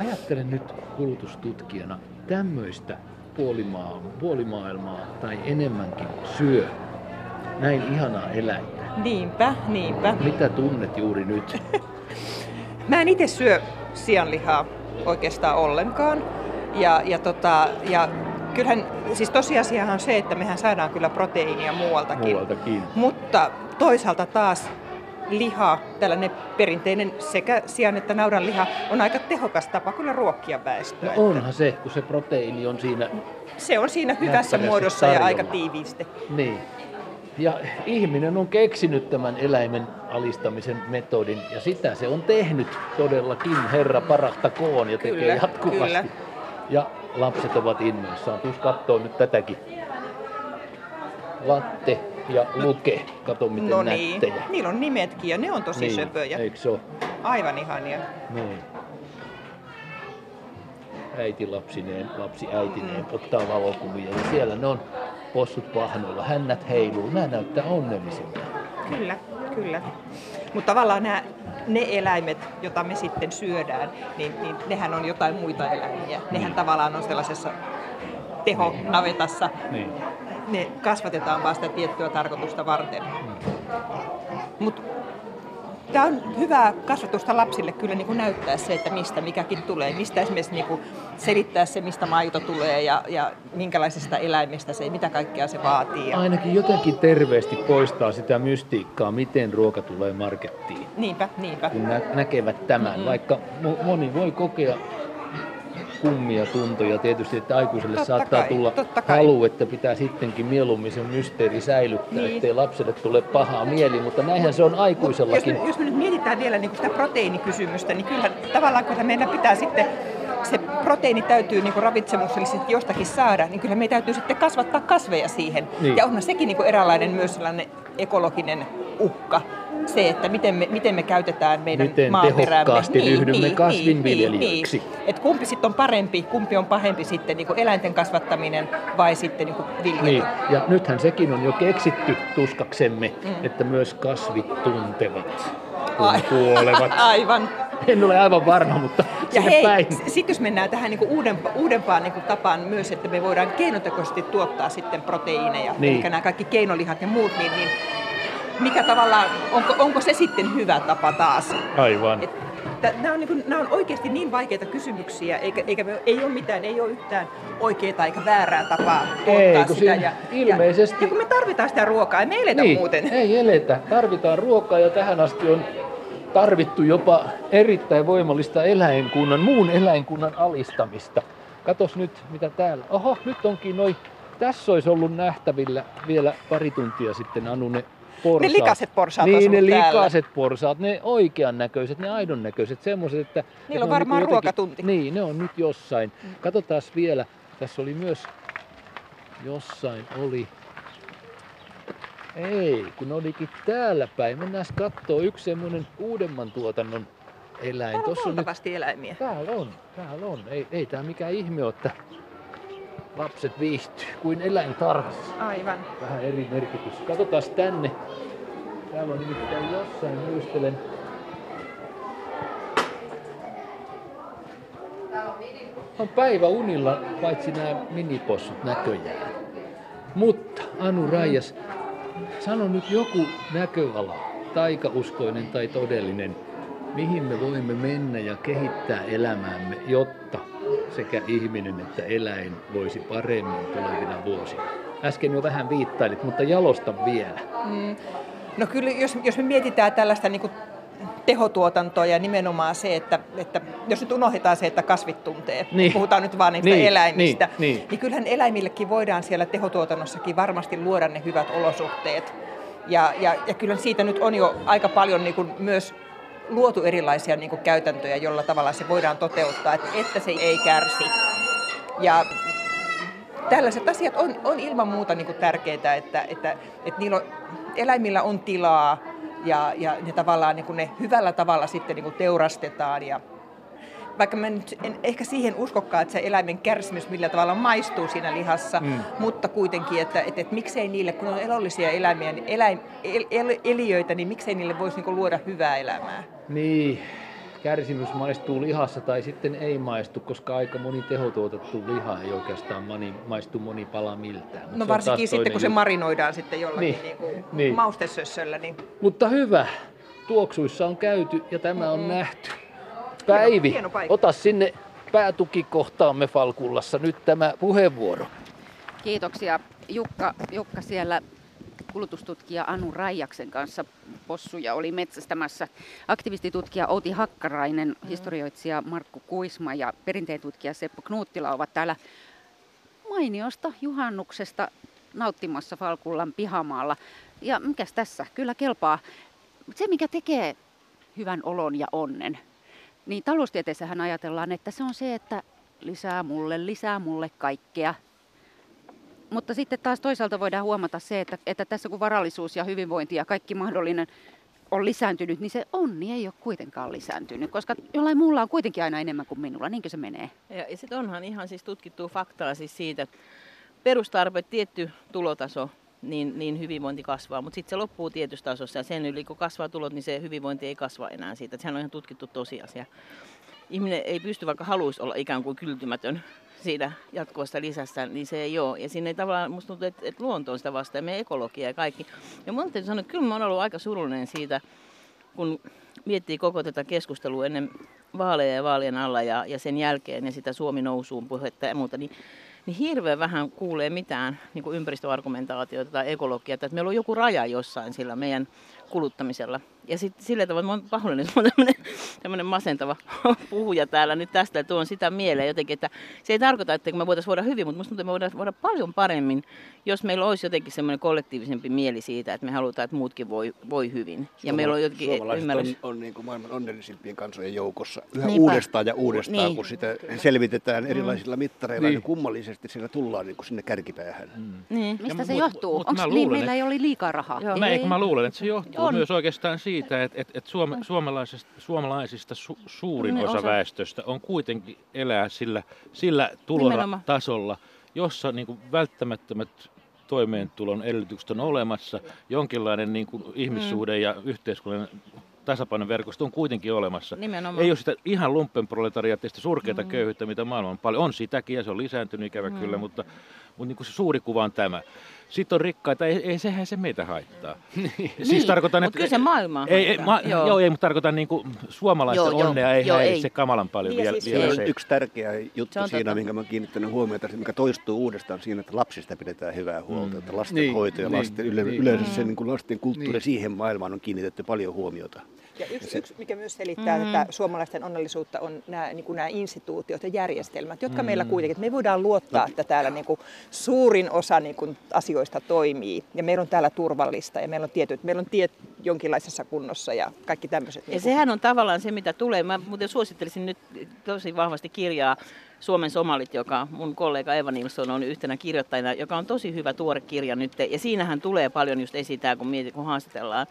Ajattelen nyt kulutustutkijana tämmöistä puolimaa, puolimaailmaa tai enemmänkin syö. Näin ihanaa eläintä. Niinpä, niinpä. Mitä tunnet juuri nyt? Mä en itse syö sianlihaa oikeastaan ollenkaan. Ja, ja, tota, ja kyllähän, siis tosiasiahan on se, että mehän saadaan kyllä proteiinia muualtakin. Muualtakin. Mutta toisaalta taas liha, tällainen perinteinen sekä sian että naudan liha, on aika tehokas tapa kyllä ruokkia väestöä. No onhan se, kun se proteiini on siinä. Se on siinä hyvässä muodossa ja tarjolla. aika tiiviisti. Niin. Ja ihminen on keksinyt tämän eläimen alistamisen metodin ja sitä se on tehnyt todellakin, Herra parahtakoon ja tekee Kyllä, jatkuvasti. kyllä. Ja lapset ovat innoissaan. Tuus kattoo nyt tätäkin. Latte ja Luke. Kato miten No niin, nättejä. niillä on nimetkin ja ne on tosi niin, söpöjä. Eikö se ole? Aivan ihania. Niin. äiti lapsineen, lapsi äitineen ottaa valokuvia. Ja siellä ne on possut pahnoilla, hännät heiluu, nämä näyttää onnellisilta. Kyllä, kyllä. Mutta tavallaan nämä, ne eläimet, joita me sitten syödään, niin, niin nehän on jotain muita eläimiä. Nehän tavallaan on sellaisessa tehonavetassa. Niin. Ne kasvatetaan vasta tiettyä tarkoitusta varten. Mutta tämä on hyvää kasvatusta lapsille kyllä niin kuin näyttää se, että mistä mikäkin tulee. Mistä esimerkiksi niin kuin selittää se, mistä maito tulee ja, ja minkälaisesta eläimestä se, mitä kaikkea se vaatii. Ainakin jotenkin terveesti poistaa sitä mystiikkaa, miten ruoka tulee markettiin. Niinpä, niinpä. Kun nä- näkevät tämän, mm-hmm. vaikka mo- moni voi kokea kummia tuntoja tietysti, että aikuiselle Totta saattaa kai, tulla halu, että pitää sittenkin mieluummin sen mysteeri säilyttää, Niin. ettei lapselle tule pahaa mieli, mutta näinhän se on Jos aikuisellakin. me, jos me nyt mietitään vielä niin sitä proteiinikysymystä, niin kyllähän tavallaan kun meidän pitää sitten, se proteiini täytyy niin ravitsemuksellisesti jostakin saada, niin kyllä meidän täytyy sitten kasvattaa kasveja siihen. Niin. Ja onhan sekin niin eräänlainen myös sellainen ekologinen uhka, se, että miten me, miten me käytetään meidän Miten maaperäämme. tehokkaasti ryhdymme kasvinviljelijöiksi. Niin, niin. Et kumpi sitten on parempi, kumpi on pahempi sitten niin kuin eläinten kasvattaminen vai sitten niin kuin viljely. Niin, ja nythän sekin on jo keksitty tuskaksemme, mm. että myös kasvit tuntevat, kun Ai- kuolevat. Aivan. En ole aivan varma, mutta Ja hei, päin. sitten jos mennään tähän niin uudempaan, uudempaan niin tapaan myös, että me voidaan keinotekoisesti tuottaa sitten proteiineja, Niin. eli nämä kaikki keinolihat ja muut, niin, niin mikä tavallaan, onko, onko se sitten hyvä tapa taas? Aivan. Et, nämä, on niin kuin, nämä on oikeasti niin vaikeita kysymyksiä, eikä, eikä me, ei ole mitään, ei ole yhtään oikeaa eikä väärää tapaa tuottaa Ei, kun sitä. Ja, ilmeisesti- Ja, ja kun me tarvitaan sitä ruokaa, ei me eletä niin, muuten. ei eletä. Tarvitaan ruokaa ja tähän asti on tarvittu jopa erittäin voimallista eläinkunnan, muun eläinkunnan alistamista. Katos nyt, mitä täällä. Oho, nyt onkin noin. Tässä olisi ollut nähtävillä vielä pari tuntia sitten Anu ne porsaat. Ne likaset porsaat Niin, ne täällä. likaset porsaat, ne oikean näköiset, ne aidon näköiset, semmoiset, että... Niillä on varmaan jotenkin- ruokatunti. Niin, ne on nyt jossain. Katsotaan vielä, tässä oli myös jossain oli ei, kun ne olikin täällä päin. Mennään kattoo yksi semmoinen uudemman tuotannon eläin. Täällä on Tossa on nyt, eläimiä. täällä on, täällä on. Ei, ei tää mikään ihme ole, että lapset viihtyy kuin eläintarhassa. Aivan. Vähän eri merkitys. Katsotaan tänne. Täällä on nimittäin jossain muistelen. On päivä unilla, paitsi nämä minipossut näköjään. Mutta Anu Raijas, sano nyt joku näköala, taikauskoinen tai todellinen, mihin me voimme mennä ja kehittää elämäämme, jotta sekä ihminen että eläin voisi paremmin tulevina vuosina. Äsken jo vähän viittailit, mutta jalosta vielä. Mm. No kyllä, jos, jos me mietitään tällaista niin kuin tehotuotantoa ja nimenomaan se, että, että jos nyt unohdetaan se, että kasvit tuntee, Niin. puhutaan nyt vaan niistä Niin, eläimistä, niin, niin. niin kyllähän eläimillekin voidaan siellä tehotuotannossakin varmasti luoda ne hyvät olosuhteet. Ja, ja, ja kyllä siitä nyt on jo aika paljon niin kuin myös luotu erilaisia niin kuin käytäntöjä, jolla tavalla se voidaan toteuttaa, että, että se ei kärsi. Ja tällaiset asiat on, on ilman muuta niin kuin tärkeitä, että, että, että niillä on, eläimillä on tilaa ja, ja ne tavallaan niin kuin ne hyvällä tavalla sitten niin kuin teurastetaan. Ja vaikka mä nyt en ehkä siihen uskokaan, että se eläimen kärsimys millä tavalla maistuu siinä lihassa, mm. mutta kuitenkin, että, että, että miksei niille, kun on elollisia eläimiä, niin eläim, el, el, eliöitä, niin miksei niille voisi niin kuin luoda hyvää elämää. Niin, kärsimys maistuu lihassa tai sitten ei maistu, koska aika moni tehotuotettu liha ei oikeastaan mani, maistu moni pala miltään. Mut No varsinkin sitten, kun se marinoidaan sitten jollakin Niin, niin, niin maustesössöllä, niin Mutta hyvä, tuoksuissa on käyty ja tämä on nähty. Päivi, hieno paikka. ota sinne päätukikohtaamme Falkullassa nyt tämä puheenvuoro. Kiitoksia Jukka, Jukka siellä kulutustutkija Anu Raijaksen kanssa possuja oli metsästämässä. Aktivistitutkija Outi Hakkarainen, historioitsija Markku Kuisma ja perinteentutkija Seppo Knuuttila ovat täällä mainiosta juhannuksesta nauttimassa Falkullan pihamaalla. Ja mikäs tässä? Kyllä kelpaa. Se, mikä tekee hyvän olon ja onnen, niin taloustieteessähän ajatellaan, että se on se, että lisää mulle, lisää mulle kaikkea. Mutta sitten taas toisaalta voidaan huomata se, että, että tässä kun varallisuus ja hyvinvointi ja kaikki mahdollinen on lisääntynyt, niin se onni ei ole kuitenkaan lisääntynyt, koska jollain muulla on kuitenkin aina enemmän kuin minulla, niinkö se menee? Ja, ja sitten onhan ihan siis tutkittua faktaa siis siitä, että perustarpeet, tietty tulotaso, niin, niin hyvinvointi kasvaa. Mutta sitten se loppuu tietystä tasossa ja sen yli kun kasvaa tulot, niin se hyvinvointi ei kasva enää siitä. Et sehän on ihan tutkittu tosiasia. Ihminen ei pysty, vaikka haluaisi olla ikään kuin kyltymätön siitä jatkuvasta lisästä, niin se ei ole. Ja siinä ei tavallaan, musta tuntuu, että, että luonto on sitä vastaan, meidän ekologia ja kaikki. Ja mun täytyy sanoa, että kyllä mä oon ollut aika surullinen siitä, kun miettii koko tätä keskustelua ennen vaaleja ja vaalien alla ja, ja sen jälkeen ja sitä Suomi nousuun puhetta ja muuta, niin niin hirveän vähän kuulee mitään niin kuin ympäristöargumentaatiota tai ekologiaa, että meillä on joku raja jossain sillä meidän kuluttamisella. Ja sitten sillä tavalla, että mä oon pahoillani, että mä tämmöinen masentava puhuja täällä nyt tästä, että tuon sitä mieleen jotenkin, että se ei tarkoita, että me voitaisiin voida hyvin, mutta musta tuntuu, että me voidaan voida paljon paremmin, jos meillä olisi jotenkin semmoinen kollektiivisempi mieli siitä, että me halutaan, että muutkin voi, voi hyvin. Ja Suomala- meillä on jotenkin ymmärrys. on, on niin kuin maailman onnellisimpien kansojen joukossa yhä Niinpä. uudestaan ja uudestaan, niin. kun sitä selvitetään erilaisilla mm. mittareilla, niin. niin kummallisesti siellä tullaan niin kuin sinne kärkipäähän. Mm. Niin. Mistä ja se mut, johtuu? Onko niin, meillä ei ole liikaa rahaa? Joo. Mä, mä luulen, että se johtuu on. myös oikeastaan siitä, että, että, että suome, suomalaisista, suomalaisista su, suurin niin, osa, osa väestöstä on kuitenkin elää sillä, sillä tulotasolla, jossa niin kuin välttämättömät toimeentulon edellytykset on olemassa, jonkinlainen niin kuin ihmissuhde mm. ja yhteiskunnan tasapainoverkosto on kuitenkin olemassa. Nimenomaan. Ei ole sitä ihan lumpenproletariatista surkeita mm. köyhyyttä, mitä maailman on paljon. On sitäkin ja se on lisääntynyt ikävä mm. kyllä, mutta, mutta niin kuin se suuri kuva on tämä. Sitten on rikkaita, ei, ei sehän se meitä haittaa. niin, siis tarkoitan, että, kyllä se maailmaa ei, ei, ma, joo. joo. ei, mutta tarkoitan niin kuin suomalaisten joo, onnea ei joo, ei. se kamalan paljon niin, vielä, siis vielä se. Yksi tärkeä juttu siinä, totta. minkä mä kiinnittänyt huomiota, mikä toistuu uudestaan siinä, että lapsista pidetään hyvää huolta. Mm. Että lasten niin, hoito ja niin, lasten, yle, niin, yleensä mm. se niin kuin lasten kulttuuri niin. siihen maailmaan on kiinnitetty paljon huomiota. Ja yksi, yksi mikä myös selittää mm-hmm. tätä suomalaisten onnellisuutta, on nämä, niin kuin nämä instituutiot ja järjestelmät, jotka mm-hmm. meillä kuitenkin, että me voidaan luottaa, no. että täällä niin kuin suurin osa niin kuin asioista toimii. Ja meillä on täällä turvallista ja meillä on tietyt, meillä on tiet jonkinlaisessa kunnossa ja kaikki tämmöiset. Ja niin kuin... sehän on tavallaan se, mitä tulee. Mä muuten suosittelisin nyt tosi vahvasti kirjaa Suomen somalit, joka mun kollega Eva Nilsson on yhtenä kirjoittajana, joka on tosi hyvä tuore kirja nyt. Ja siinähän tulee paljon just esitää, kun, mietit, kun haastatellaan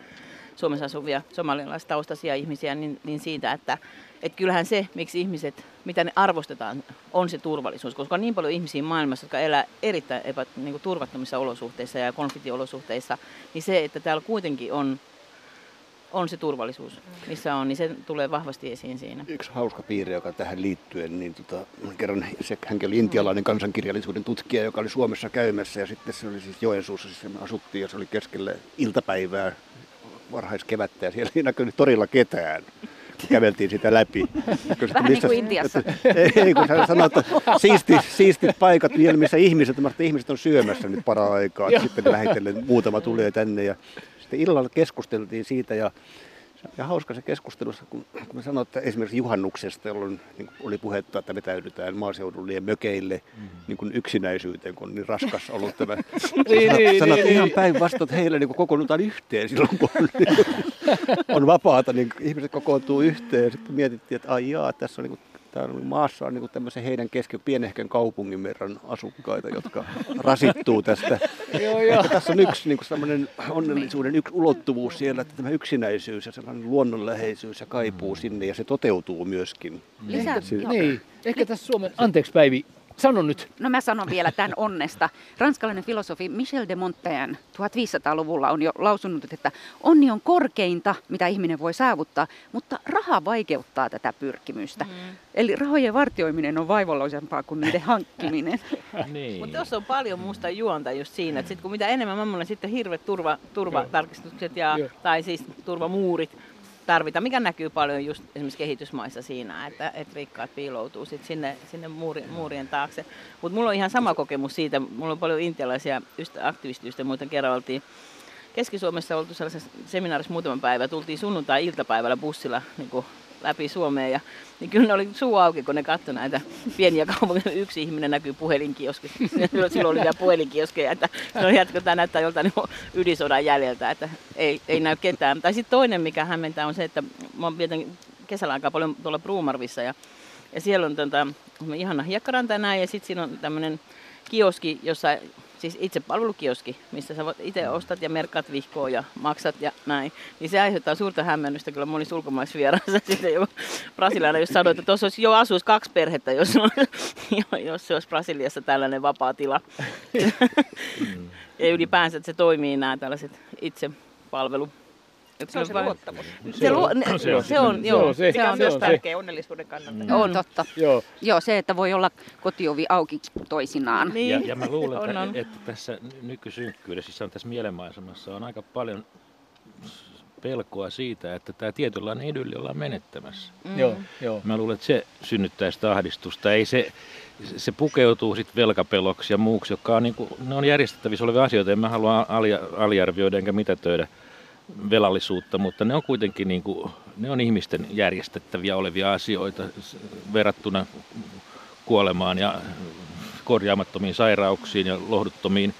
Suomessa asuvia somalialaistaustaisia ihmisiä, niin, niin siitä, että et kyllähän se, miksi ihmiset, mitä ne arvostetaan, on se turvallisuus, koska on niin paljon ihmisiä maailmassa, jotka elää erittäin epä, niin kuin turvattomissa olosuhteissa ja konfliktiolosuhteissa, niin se, että täällä kuitenkin on on se turvallisuus, missä on, niin se tulee vahvasti esiin siinä. Yksi hauska piirre, joka tähän liittyen, niin tota, kerran se, hän oli intialainen kansankirjallisuuden tutkija, joka oli Suomessa käymässä ja sitten se oli siis Joensuussa, siis me asuttiin ja se oli keskellä iltapäivää varhaiskevättä ja siellä ei näkynyt torilla ketään. Käveltiin sitä läpi. Vähän niin kuin Intiassa. Ei, kun hän sanoi, että siistit, siistit paikat vielä, missä ihmiset, että ihmiset on syömässä nyt para-aikaa. Sitten vähitellen muutama tulee tänne ja sitten illalla keskusteltiin siitä ja ja hauska se keskustelussa, kun, kun mä sanoin, että esimerkiksi juhannuksesta, jolloin niin oli puhetta, että vetäydytään maaseudulle ja mökeille mm. niin kuin yksinäisyyteen, kun on niin raskas ollut tämä. niin, niin, sanot niin, ihan niin. päinvastoin, että heille niin kokoonnutaan yhteen silloin, kun on, niin, on vapaata, niin ihmiset kokoontuu yhteen. Ja sitten mietittiin, että ai jaa, tässä on niin Täällä maassa on niin tämmöisen heidän kesken pienehkön kaupungin verran asukkaita, jotka rasittuu tästä. joo, joo. Tässä on yksi niin semmoinen onnellisuuden yksi ulottuvuus siellä, että tämä yksinäisyys ja sellainen luonnonläheisyys ja kaipuu mm. sinne ja se toteutuu myöskin. Lisää, niin. Ehkä tässä Suomen, anteeksi Päivi, Sano nyt. No mä sanon vielä tämän onnesta. Ranskalainen filosofi Michel de Montaigne 1500-luvulla on jo lausunut, että onni on korkeinta, mitä ihminen voi saavuttaa, mutta raha vaikeuttaa tätä pyrkimystä. Mm. Eli rahojen vartioiminen on vaivalloisempaa kuin niiden hankkiminen. niin. Mutta tuossa on paljon musta juonta just siinä, että sit kun mitä enemmän mammalle sitten hirvet turva, turvatarkistukset ja, tai siis turvamuurit, tarvita, mikä näkyy paljon just esimerkiksi kehitysmaissa siinä, että, että rikkaat piiloutuu sit sinne, sinne muuri, muurien taakse. Mutta mulla on ihan sama kokemus siitä, mulla on paljon intialaisia ystä, aktivistiystä, muuten kerran oltiin Keski-Suomessa oltu sellaisessa seminaarissa muutaman päivän, tultiin sunnuntai-iltapäivällä bussilla niin läpi Suomeen. Ja, niin kyllä ne oli suu auki, kun ne katsoi näitä pieniä kaupunkeja. Yksi ihminen näkyy puhelinkioskissa. Silloin oli vielä puhelinkioskeja, että no jatko, tämä näyttää joltain ydinsodan jäljeltä, että ei, ei näy ketään. Tai sitten toinen, mikä hämmentää, on se, että mä vietän kesällä aika paljon tuolla Bruumarvissa ja, ja siellä on tota, ihana hiekkaranta näin ja sitten siinä on tämmöinen kioski, jossa siis itse palvelukioski, missä sä voit itse ostat ja merkat vihkoa ja maksat ja näin, niin se aiheuttaa suurta hämmennystä kyllä monissa ulkomaisvieraissa. Sitten jo brasilialainen, jos sanoo, että tuossa olisi jo asuisi kaksi perhettä, jos, jos se olisi Brasiliassa tällainen vapaa tila. Mm. ja ylipäänsä, että se toimii nämä tällaiset itse palvelu se on se luottamus. Se, luo, ne, se, on, se on, joo, se, se on myös tärkeä onnellisuuden kannalta. Mm. On totta. Joo. joo, se, että voi olla kotiovi auki toisinaan. Niin. Ja, ja mä luulen, että, on, on. että tässä nykysynkkyydessä, siis on tässä mielenmaisemassa, on aika paljon pelkoa siitä, että tämä tietynlainen idylli ollaan menettämässä. Mm. Joo, joo. Mä luulen, että se synnyttää sitä ahdistusta. Ei se, se pukeutuu sitten velkapeloksi ja muuksi, joka on, niin kuin, ne on järjestettävissä olevia asioita. En mä halua aliarvioida enkä mitätöidä velallisuutta, mutta ne on kuitenkin niin kuin, ne on ihmisten järjestettäviä olevia asioita verrattuna kuolemaan ja korjaamattomiin sairauksiin ja lohduttomiin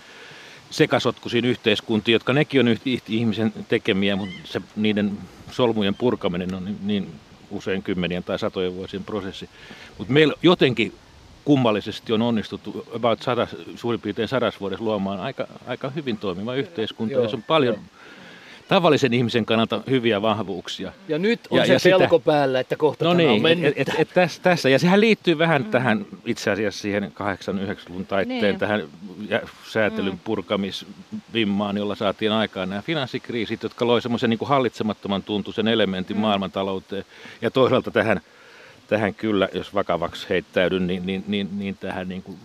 sekasotkuisiin yhteiskuntiin, jotka nekin on ihmisen tekemiä, mutta se, niiden solmujen purkaminen on niin, niin usein kymmenien tai satojen vuosien prosessi. Mutta meillä jotenkin kummallisesti on onnistuttu about sadas, suurin piirtein sadas vuodessa luomaan aika, aika hyvin toimiva yhteiskunta, Joo, ja se on paljon jo tavallisen ihmisen kannalta hyviä vahvuuksia. Ja nyt on ja, se ja pelko sitä, päällä, että kohta no niin, on mennyt. Et, et, et tässä, tässä, ja sehän liittyy vähän mm. tähän itse asiassa siihen 8-9-luvun taitteen niin. tähän säätelyn mm. purkamisvimmaan, jolla saatiin aikaan nämä finanssikriisit, jotka loi semmoisen niin hallitsemattoman tuntuisen elementin mm. maailmantalouteen. Ja toisaalta tähän, tähän kyllä, jos vakavaksi heittäydyn, niin, niin, niin, niin tähän niin kuin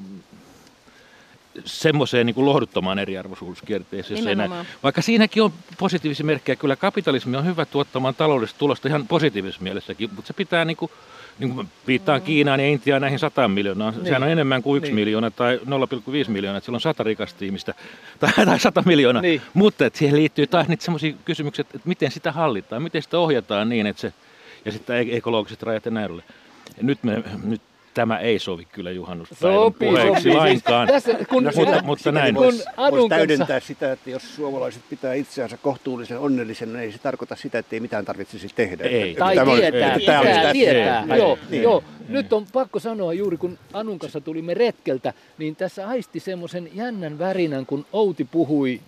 semmoiseen niin kuin lohduttomaan eriarvoisuuskierteeseen. Enää. Vaikka siinäkin on positiivisia merkkejä. Kyllä kapitalismi on hyvä tuottamaan taloudellista tulosta ihan positiivisessa mielessäkin, mutta se pitää niin kuin, niin kuin viittaan mm. Kiinaan ja Intiaan näihin 100 miljoonaa. Niin. Sehän on enemmän kuin 1 niin. miljoona tai 0,5 miljoonaa, että on 100 rikasta ihmistä tai, tai 100 miljoonaa. Niin. Mutta että siihen liittyy taas niitä semmoisia kysymyksiä, että miten sitä hallitaan, miten sitä ohjataan niin, että se, ja sitten ekologiset rajat ja näin Nyt, me, nyt tämä ei sovi kyllä juhannuspäivän puheeksi sopi. lainkaan, Tässä, kun, mutta, mutta näin. Kun voisi täydentää sitä, että jos suomalaiset pitää itseänsä kohtuullisen onnellisen, niin ei se tarkoita sitä, että ei mitään tarvitsisi tehdä. Ei. Että, tai tämä tietää, olisi, tämä tietää, tietää. Ei. Joo, niin. joo. Nyt on pakko sanoa, juuri kun Anun kanssa tulimme retkeltä, niin tässä aisti semmoisen jännän värinän, kun Outi puhui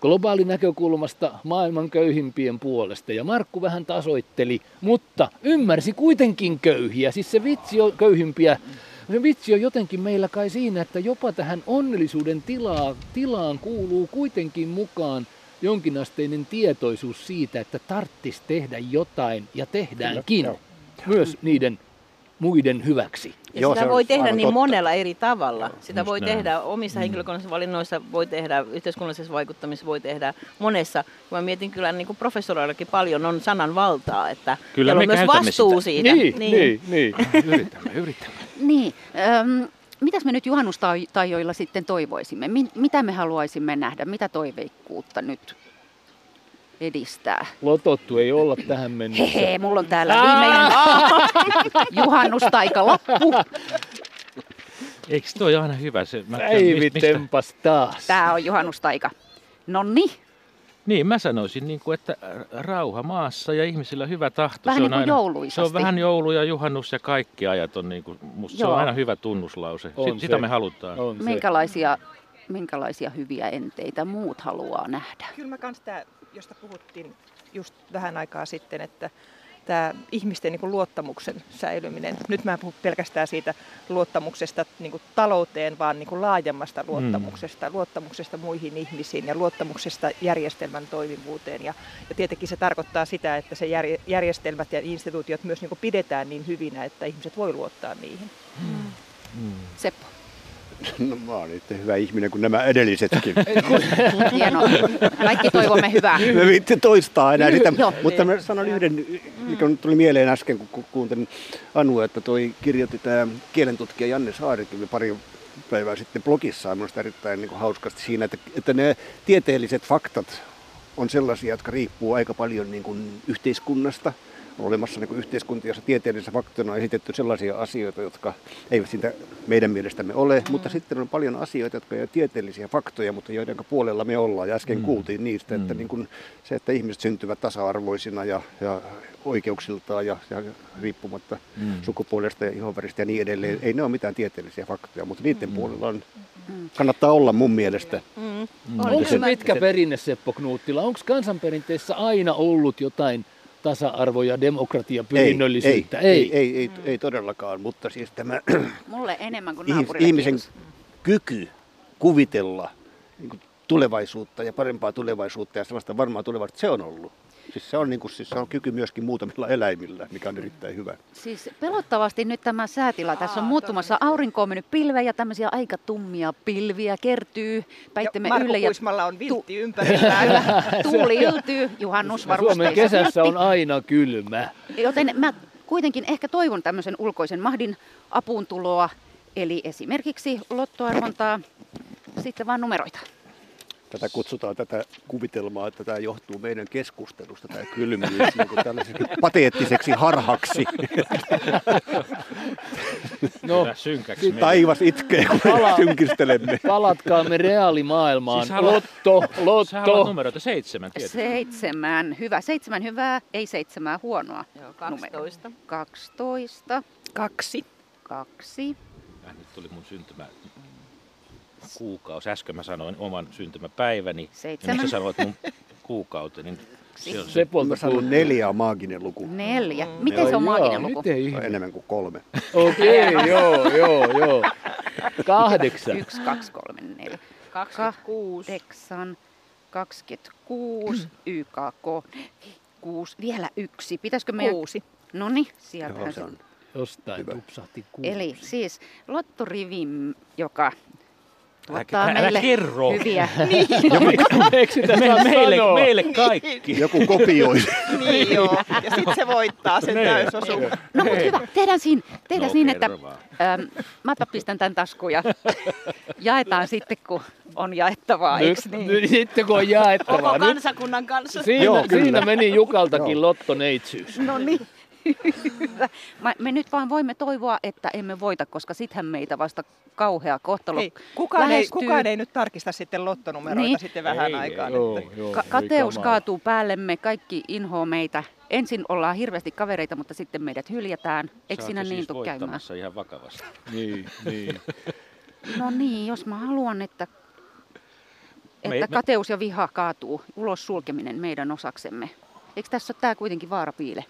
globaalin näkökulmasta maailman köyhimpien puolesta. Ja Markku vähän tasoitteli, mutta ymmärsi kuitenkin köyhiä. Siis se vitsi on köyhimpiä. Se vitsi on jotenkin meillä kai siinä, että jopa tähän onnellisuuden tilaa, tilaan kuuluu kuitenkin mukaan jonkinasteinen tietoisuus siitä, että tarttis tehdä jotain ja tehdäänkin. Kyllä, Myös niiden muiden hyväksi. Ja Joo, sitä voi tehdä niin totta. monella eri tavalla. Sitä Just voi näin. tehdä omissa mm. henkilökohtaisissa valinnoissa, voi tehdä yhteiskunnallisessa vaikuttamisessa, voi tehdä monessa. Mä mietin kyllä niin kuin professoreillakin paljon on sanan valtaa, että kyllä me on myös vastuu sitä. siitä. Niin, niin, niin. niin. yritämme, yritämme. Niin, ähm, mitäs me nyt juhannustajoilla sitten toivoisimme? Mitä me haluaisimme nähdä? Mitä toiveikkuutta nyt edistää. Lotottu ei olla tähän mennessä. Hehe, mulla on täällä viimeinen juhannustaika lappu. Eikö toi aina hyvä? Se, mä Päivi tempas taas. Tää on juhannustaika. Nonni. Niin, mä sanoisin, niin kuin, että rauha maassa ja ihmisillä hyvä tahto. Vähän se on, niin aina, se on vähän joulu ja juhannus ja kaikki ajat on, niin kuin, musta se on aina hyvä tunnuslause. On Sitä se. me halutaan. On minkälaisia, minkälaisia hyviä enteitä muut haluaa nähdä? Kyllä mä kans tää josta puhuttiin just vähän aikaa sitten, että tämä ihmisten niin kuin luottamuksen säilyminen. Nyt mä en puhu pelkästään siitä luottamuksesta niin kuin talouteen, vaan niin kuin laajemmasta mm. luottamuksesta, mm. luottamuksesta muihin ihmisiin ja luottamuksesta järjestelmän toimivuuteen. Ja, ja tietenkin se tarkoittaa sitä, että se järjestelmät ja instituutiot myös niin kuin pidetään niin hyvinä, että ihmiset voi luottaa niihin. Mm. Mm. Seppo. No mä oon itse hyvä ihminen kuin nämä edellisetkin. Hienoa. Kaikki toivomme hyvää. Me viitte toistaa enää sitä, mutta mä sanon yhden, mikä tuli mieleen äsken, kun kuuntelin Anu, että toi kirjoitti tämä kielentutkija Janne Saarikin pari päivää sitten blogissaan minusta erittäin niin kuin hauskasti siinä, että, että ne tieteelliset faktat on sellaisia, jotka riippuu aika paljon niin kuin yhteiskunnasta, on olemassa niin yhteiskuntia, jossa tieteellisessä faktona on esitetty sellaisia asioita, jotka eivät sitä meidän mielestämme ole, mm. mutta sitten on paljon asioita, jotka eivät tieteellisiä faktoja, mutta joiden puolella me ollaan. Ja äsken mm. kuultiin niistä, että mm. niin kuin se, että ihmiset syntyvät tasa-arvoisina ja, ja oikeuksiltaan ja, ja riippumatta mm. sukupuolesta ja ihonväristä ja niin edelleen. Mm. Ei ne ole mitään tieteellisiä faktoja, mutta niiden mm. puolella on, kannattaa olla mun mielestä. Mm. Mm. Onko se pitkä perinne, Seppo Knuuttila? Onko kansanperinteessä aina ollut jotain tasa-arvo- ja demokratia pyrinnöllisyyttä? Ei, ei, ei, ei, ei, todellakaan, mutta siis tämä Mulle enemmän kuin ihmisen kyky kuvitella niin tulevaisuutta ja parempaa tulevaisuutta ja sellaista varmaa tulevaisuutta, se on ollut. Siis se on, niin kuin, siis se on kyky myöskin muutamilla eläimillä, mikä on erittäin hyvä. Siis pelottavasti nyt tämä säätila tässä on muuttumassa. Aurinko on mennyt pilveen ja tämmöisiä aika tummia pilviä kertyy päittemme ja ylle. Ja on viltti tu- ympärillä. Tuuli yltyy, juhannusvarusteissa. Suomen kesässä on aina kylmä. Joten mä kuitenkin ehkä toivon tämmöisen ulkoisen mahdin apuuntuloa. Eli esimerkiksi lottoarvontaa, sitten vaan numeroita. Tätä kutsutaan tätä kuvitelmaa, että tämä johtuu meidän keskustelusta, tämä kylmyys, niin kuin tällaiseksi pateettiseksi harhaksi. No, synkäksi Taivas itkee, kun Pala- synkistelemme. Palatkaamme reaalimaailmaan. Siis haluat, lotto, lotto. numeroita seitsemän tietysti. Seitsemän, hyvä. Seitsemän hyvää, ei seitsemää huonoa. Joo, 12. 12. Kaksi. Kaksi. Äh, nyt tuli mun syntymä kuukausi. Äsken mä sanoin oman syntymäpäiväni. Seitsemän. Ja sä sanoit mun kuukauteni. Niin se on se puolta sanon neljä on maaginen luku. Neljä. Miten no, se on maaginen luku? Miten no, enemmän kuin kolme. Okei, okay, joo, joo, joo. Kahdeksan. Yksi, kaksi, kolme, neljä. 26. Kahdeksan, 26, YKK, kuusi, vielä yksi. Pitäisikö meidän... Kuusi. No niin, sieltä se on. Jostain Hyvä. tupsahti kuusi. Eli siis lottorivi, joka tuottaa älä, meille kerro. hyviä. niin. me, meille, meille kaikki. Joku kopioi. niin joo, ja sitten se voittaa sen täysosu. No mutta hyvä, tehdään siinä, tehdään no, siinä että ähm, mä pistän tämän taskuun ja jaetaan sitten, kun on jaettavaa, eikö niin? Nyt, sitten kun on jaettavaa. Koko kansakunnan kanssa. Siinä, Joo, siinä meni Jukaltakin lottoneitsyys. No niin. Me nyt vaan voimme toivoa, että emme voita, koska sittenhän meitä vasta kauhea kohtalo Hei, kukaan, ei, kukaan ei nyt tarkista sitten lottonumeroita niin. sitten vähän ei, aikaa. Joo, joo, Ka- kateus kaatuu päällemme, kaikki inhoa meitä. Ensin ollaan hirveästi kavereita, mutta sitten meidät hyljätään. Eikö sinä niin siis käymään? ihan vakavasti. niin, niin. No niin, jos mä haluan, että, että me, kateus ja viha kaatuu, ulos sulkeminen meidän osaksemme. Eikö tässä ole tämä kuitenkin vaarapiile?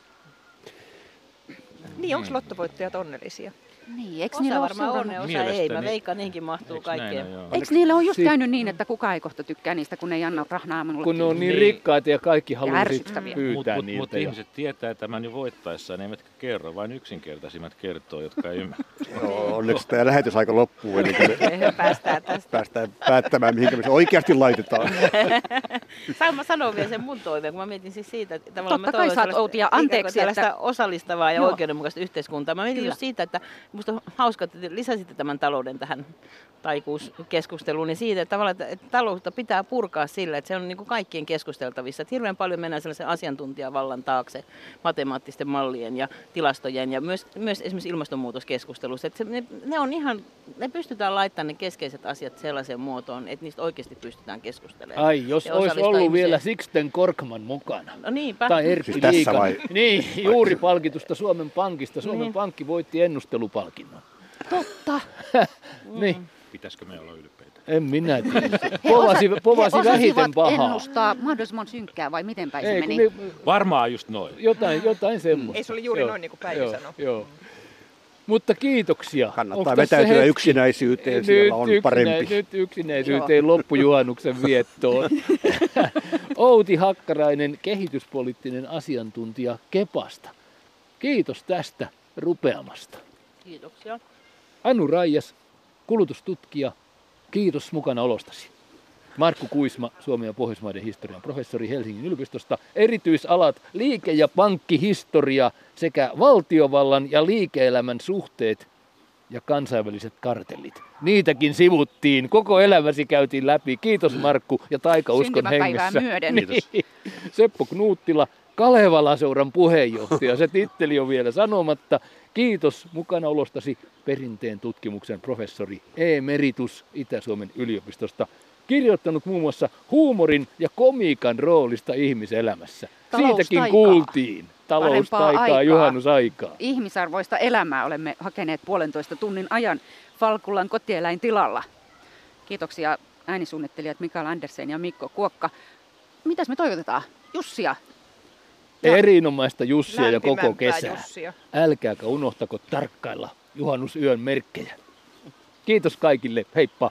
Niin, onko lottovoittajat onnellisia? Niin, eikö osa niillä varmaan on, osa Mielestäni... ei. Mä veikkaan, niinkin mahtuu kaikkeen. Eikö niillä ole just si- käynyt niin, että kuka ei kohta tykkää niistä, kun ne ei anna rahnaa minulle Kun ne on niin, niin rikkaita ja kaikki haluaa pyytää Mutta mut, niiltä. Mutta ihmiset tietää tämän jo voittaessaan, eivätkä kerro, vain yksinkertaisimmat kertoo, jotka ei ymmärrä. Joo, onneksi tämä lähetysaika loppuu, ennen kuin me päästään, tästä. päästään päättämään, mihinkä me se oikeasti laitetaan. Saan mä sanoa vielä sen mun toiveen, kun mä mietin siis siitä, että tavallaan Totta kai saat Outia anteeksi. Että... osallistavaa ja oikeudenmukaista yhteiskuntaa. Mä mietin just siitä, että musta on hauska, että lisäsitte tämän talouden tähän taikuuskeskusteluun, niin siitä, että, tavallaan, että taloutta pitää purkaa sillä, että se on niin kuin kaikkien keskusteltavissa. Että hirveän paljon mennään sellaisen asiantuntijavallan taakse matemaattisten mallien ja tilastojen ja myös, myös esimerkiksi ilmastonmuutoskeskustelussa. Että se, ne, ne, on ihan, ne pystytään laittamaan ne keskeiset asiat sellaiseen muotoon, että niistä oikeasti pystytään keskustelemaan. Ai, jos olisi ollut ihmisiä. vielä Sixten Korkman mukana. No niinpä. Tai Erkki siis vai? Niin, juuri palkitusta Suomen Pankista. Suomen niin. Pankki voitti ennustelupalkinnon. Totta. niin. Pitäisikö me olla ylpeitä? En minä tiedä. Povasi, povasi he vähiten pahaa. ennustaa mahdollisimman synkkää vai miten päin Ei, se meni? Ne, Varmaan just noin. Jotain, jotain semmoista. Ei se oli juuri joo, noin niin kuin Päivi joo, sanoi. Joo. Mutta kiitoksia. Kannattaa Onko vetäytyä yksinäisyyteen, nyt siellä on yksinä, parempi. Nyt yksinäisyyteen loppujuhannuksen viettoon. Outi Hakkarainen, kehityspoliittinen asiantuntija Kepasta. Kiitos tästä rupeamasta. Kiitoksia. Anu Raijas, kulutustutkija, kiitos mukana olostasi. Markku Kuisma, Suomen ja Pohjoismaiden historian professori Helsingin yliopistosta, erityisalat liike- ja pankkihistoria sekä valtiovallan ja liike-elämän suhteet ja kansainväliset kartellit. Niitäkin sivuttiin, koko elämäsi käytiin läpi. Kiitos Markku ja taikauskon hengessä. myöden. Niin. Seppo Knuuttila, Kalevala-seuran puheenjohtaja. Se titteli on vielä sanomatta. Kiitos mukana olostasi perinteen tutkimuksen professori Emeritus Itä-Suomen yliopistosta. Kirjoittanut muun muassa huumorin ja komiikan roolista ihmiselämässä. Siitäkin kuultiin. Taloustaikaa, aikaa. juhannusaikaa. Ihmisarvoista elämää olemme hakeneet puolentoista tunnin ajan Falkulan kotieläintilalla. Kiitoksia äänisuunnittelijat Mikael Andersen ja Mikko Kuokka. Mitäs me toivotetaan? Jussia. Ja- Erinomaista Jussia ja koko kesää. Jussia. Älkääkä unohtako tarkkailla juhannusyön merkkejä. Kiitos kaikille. Heippa!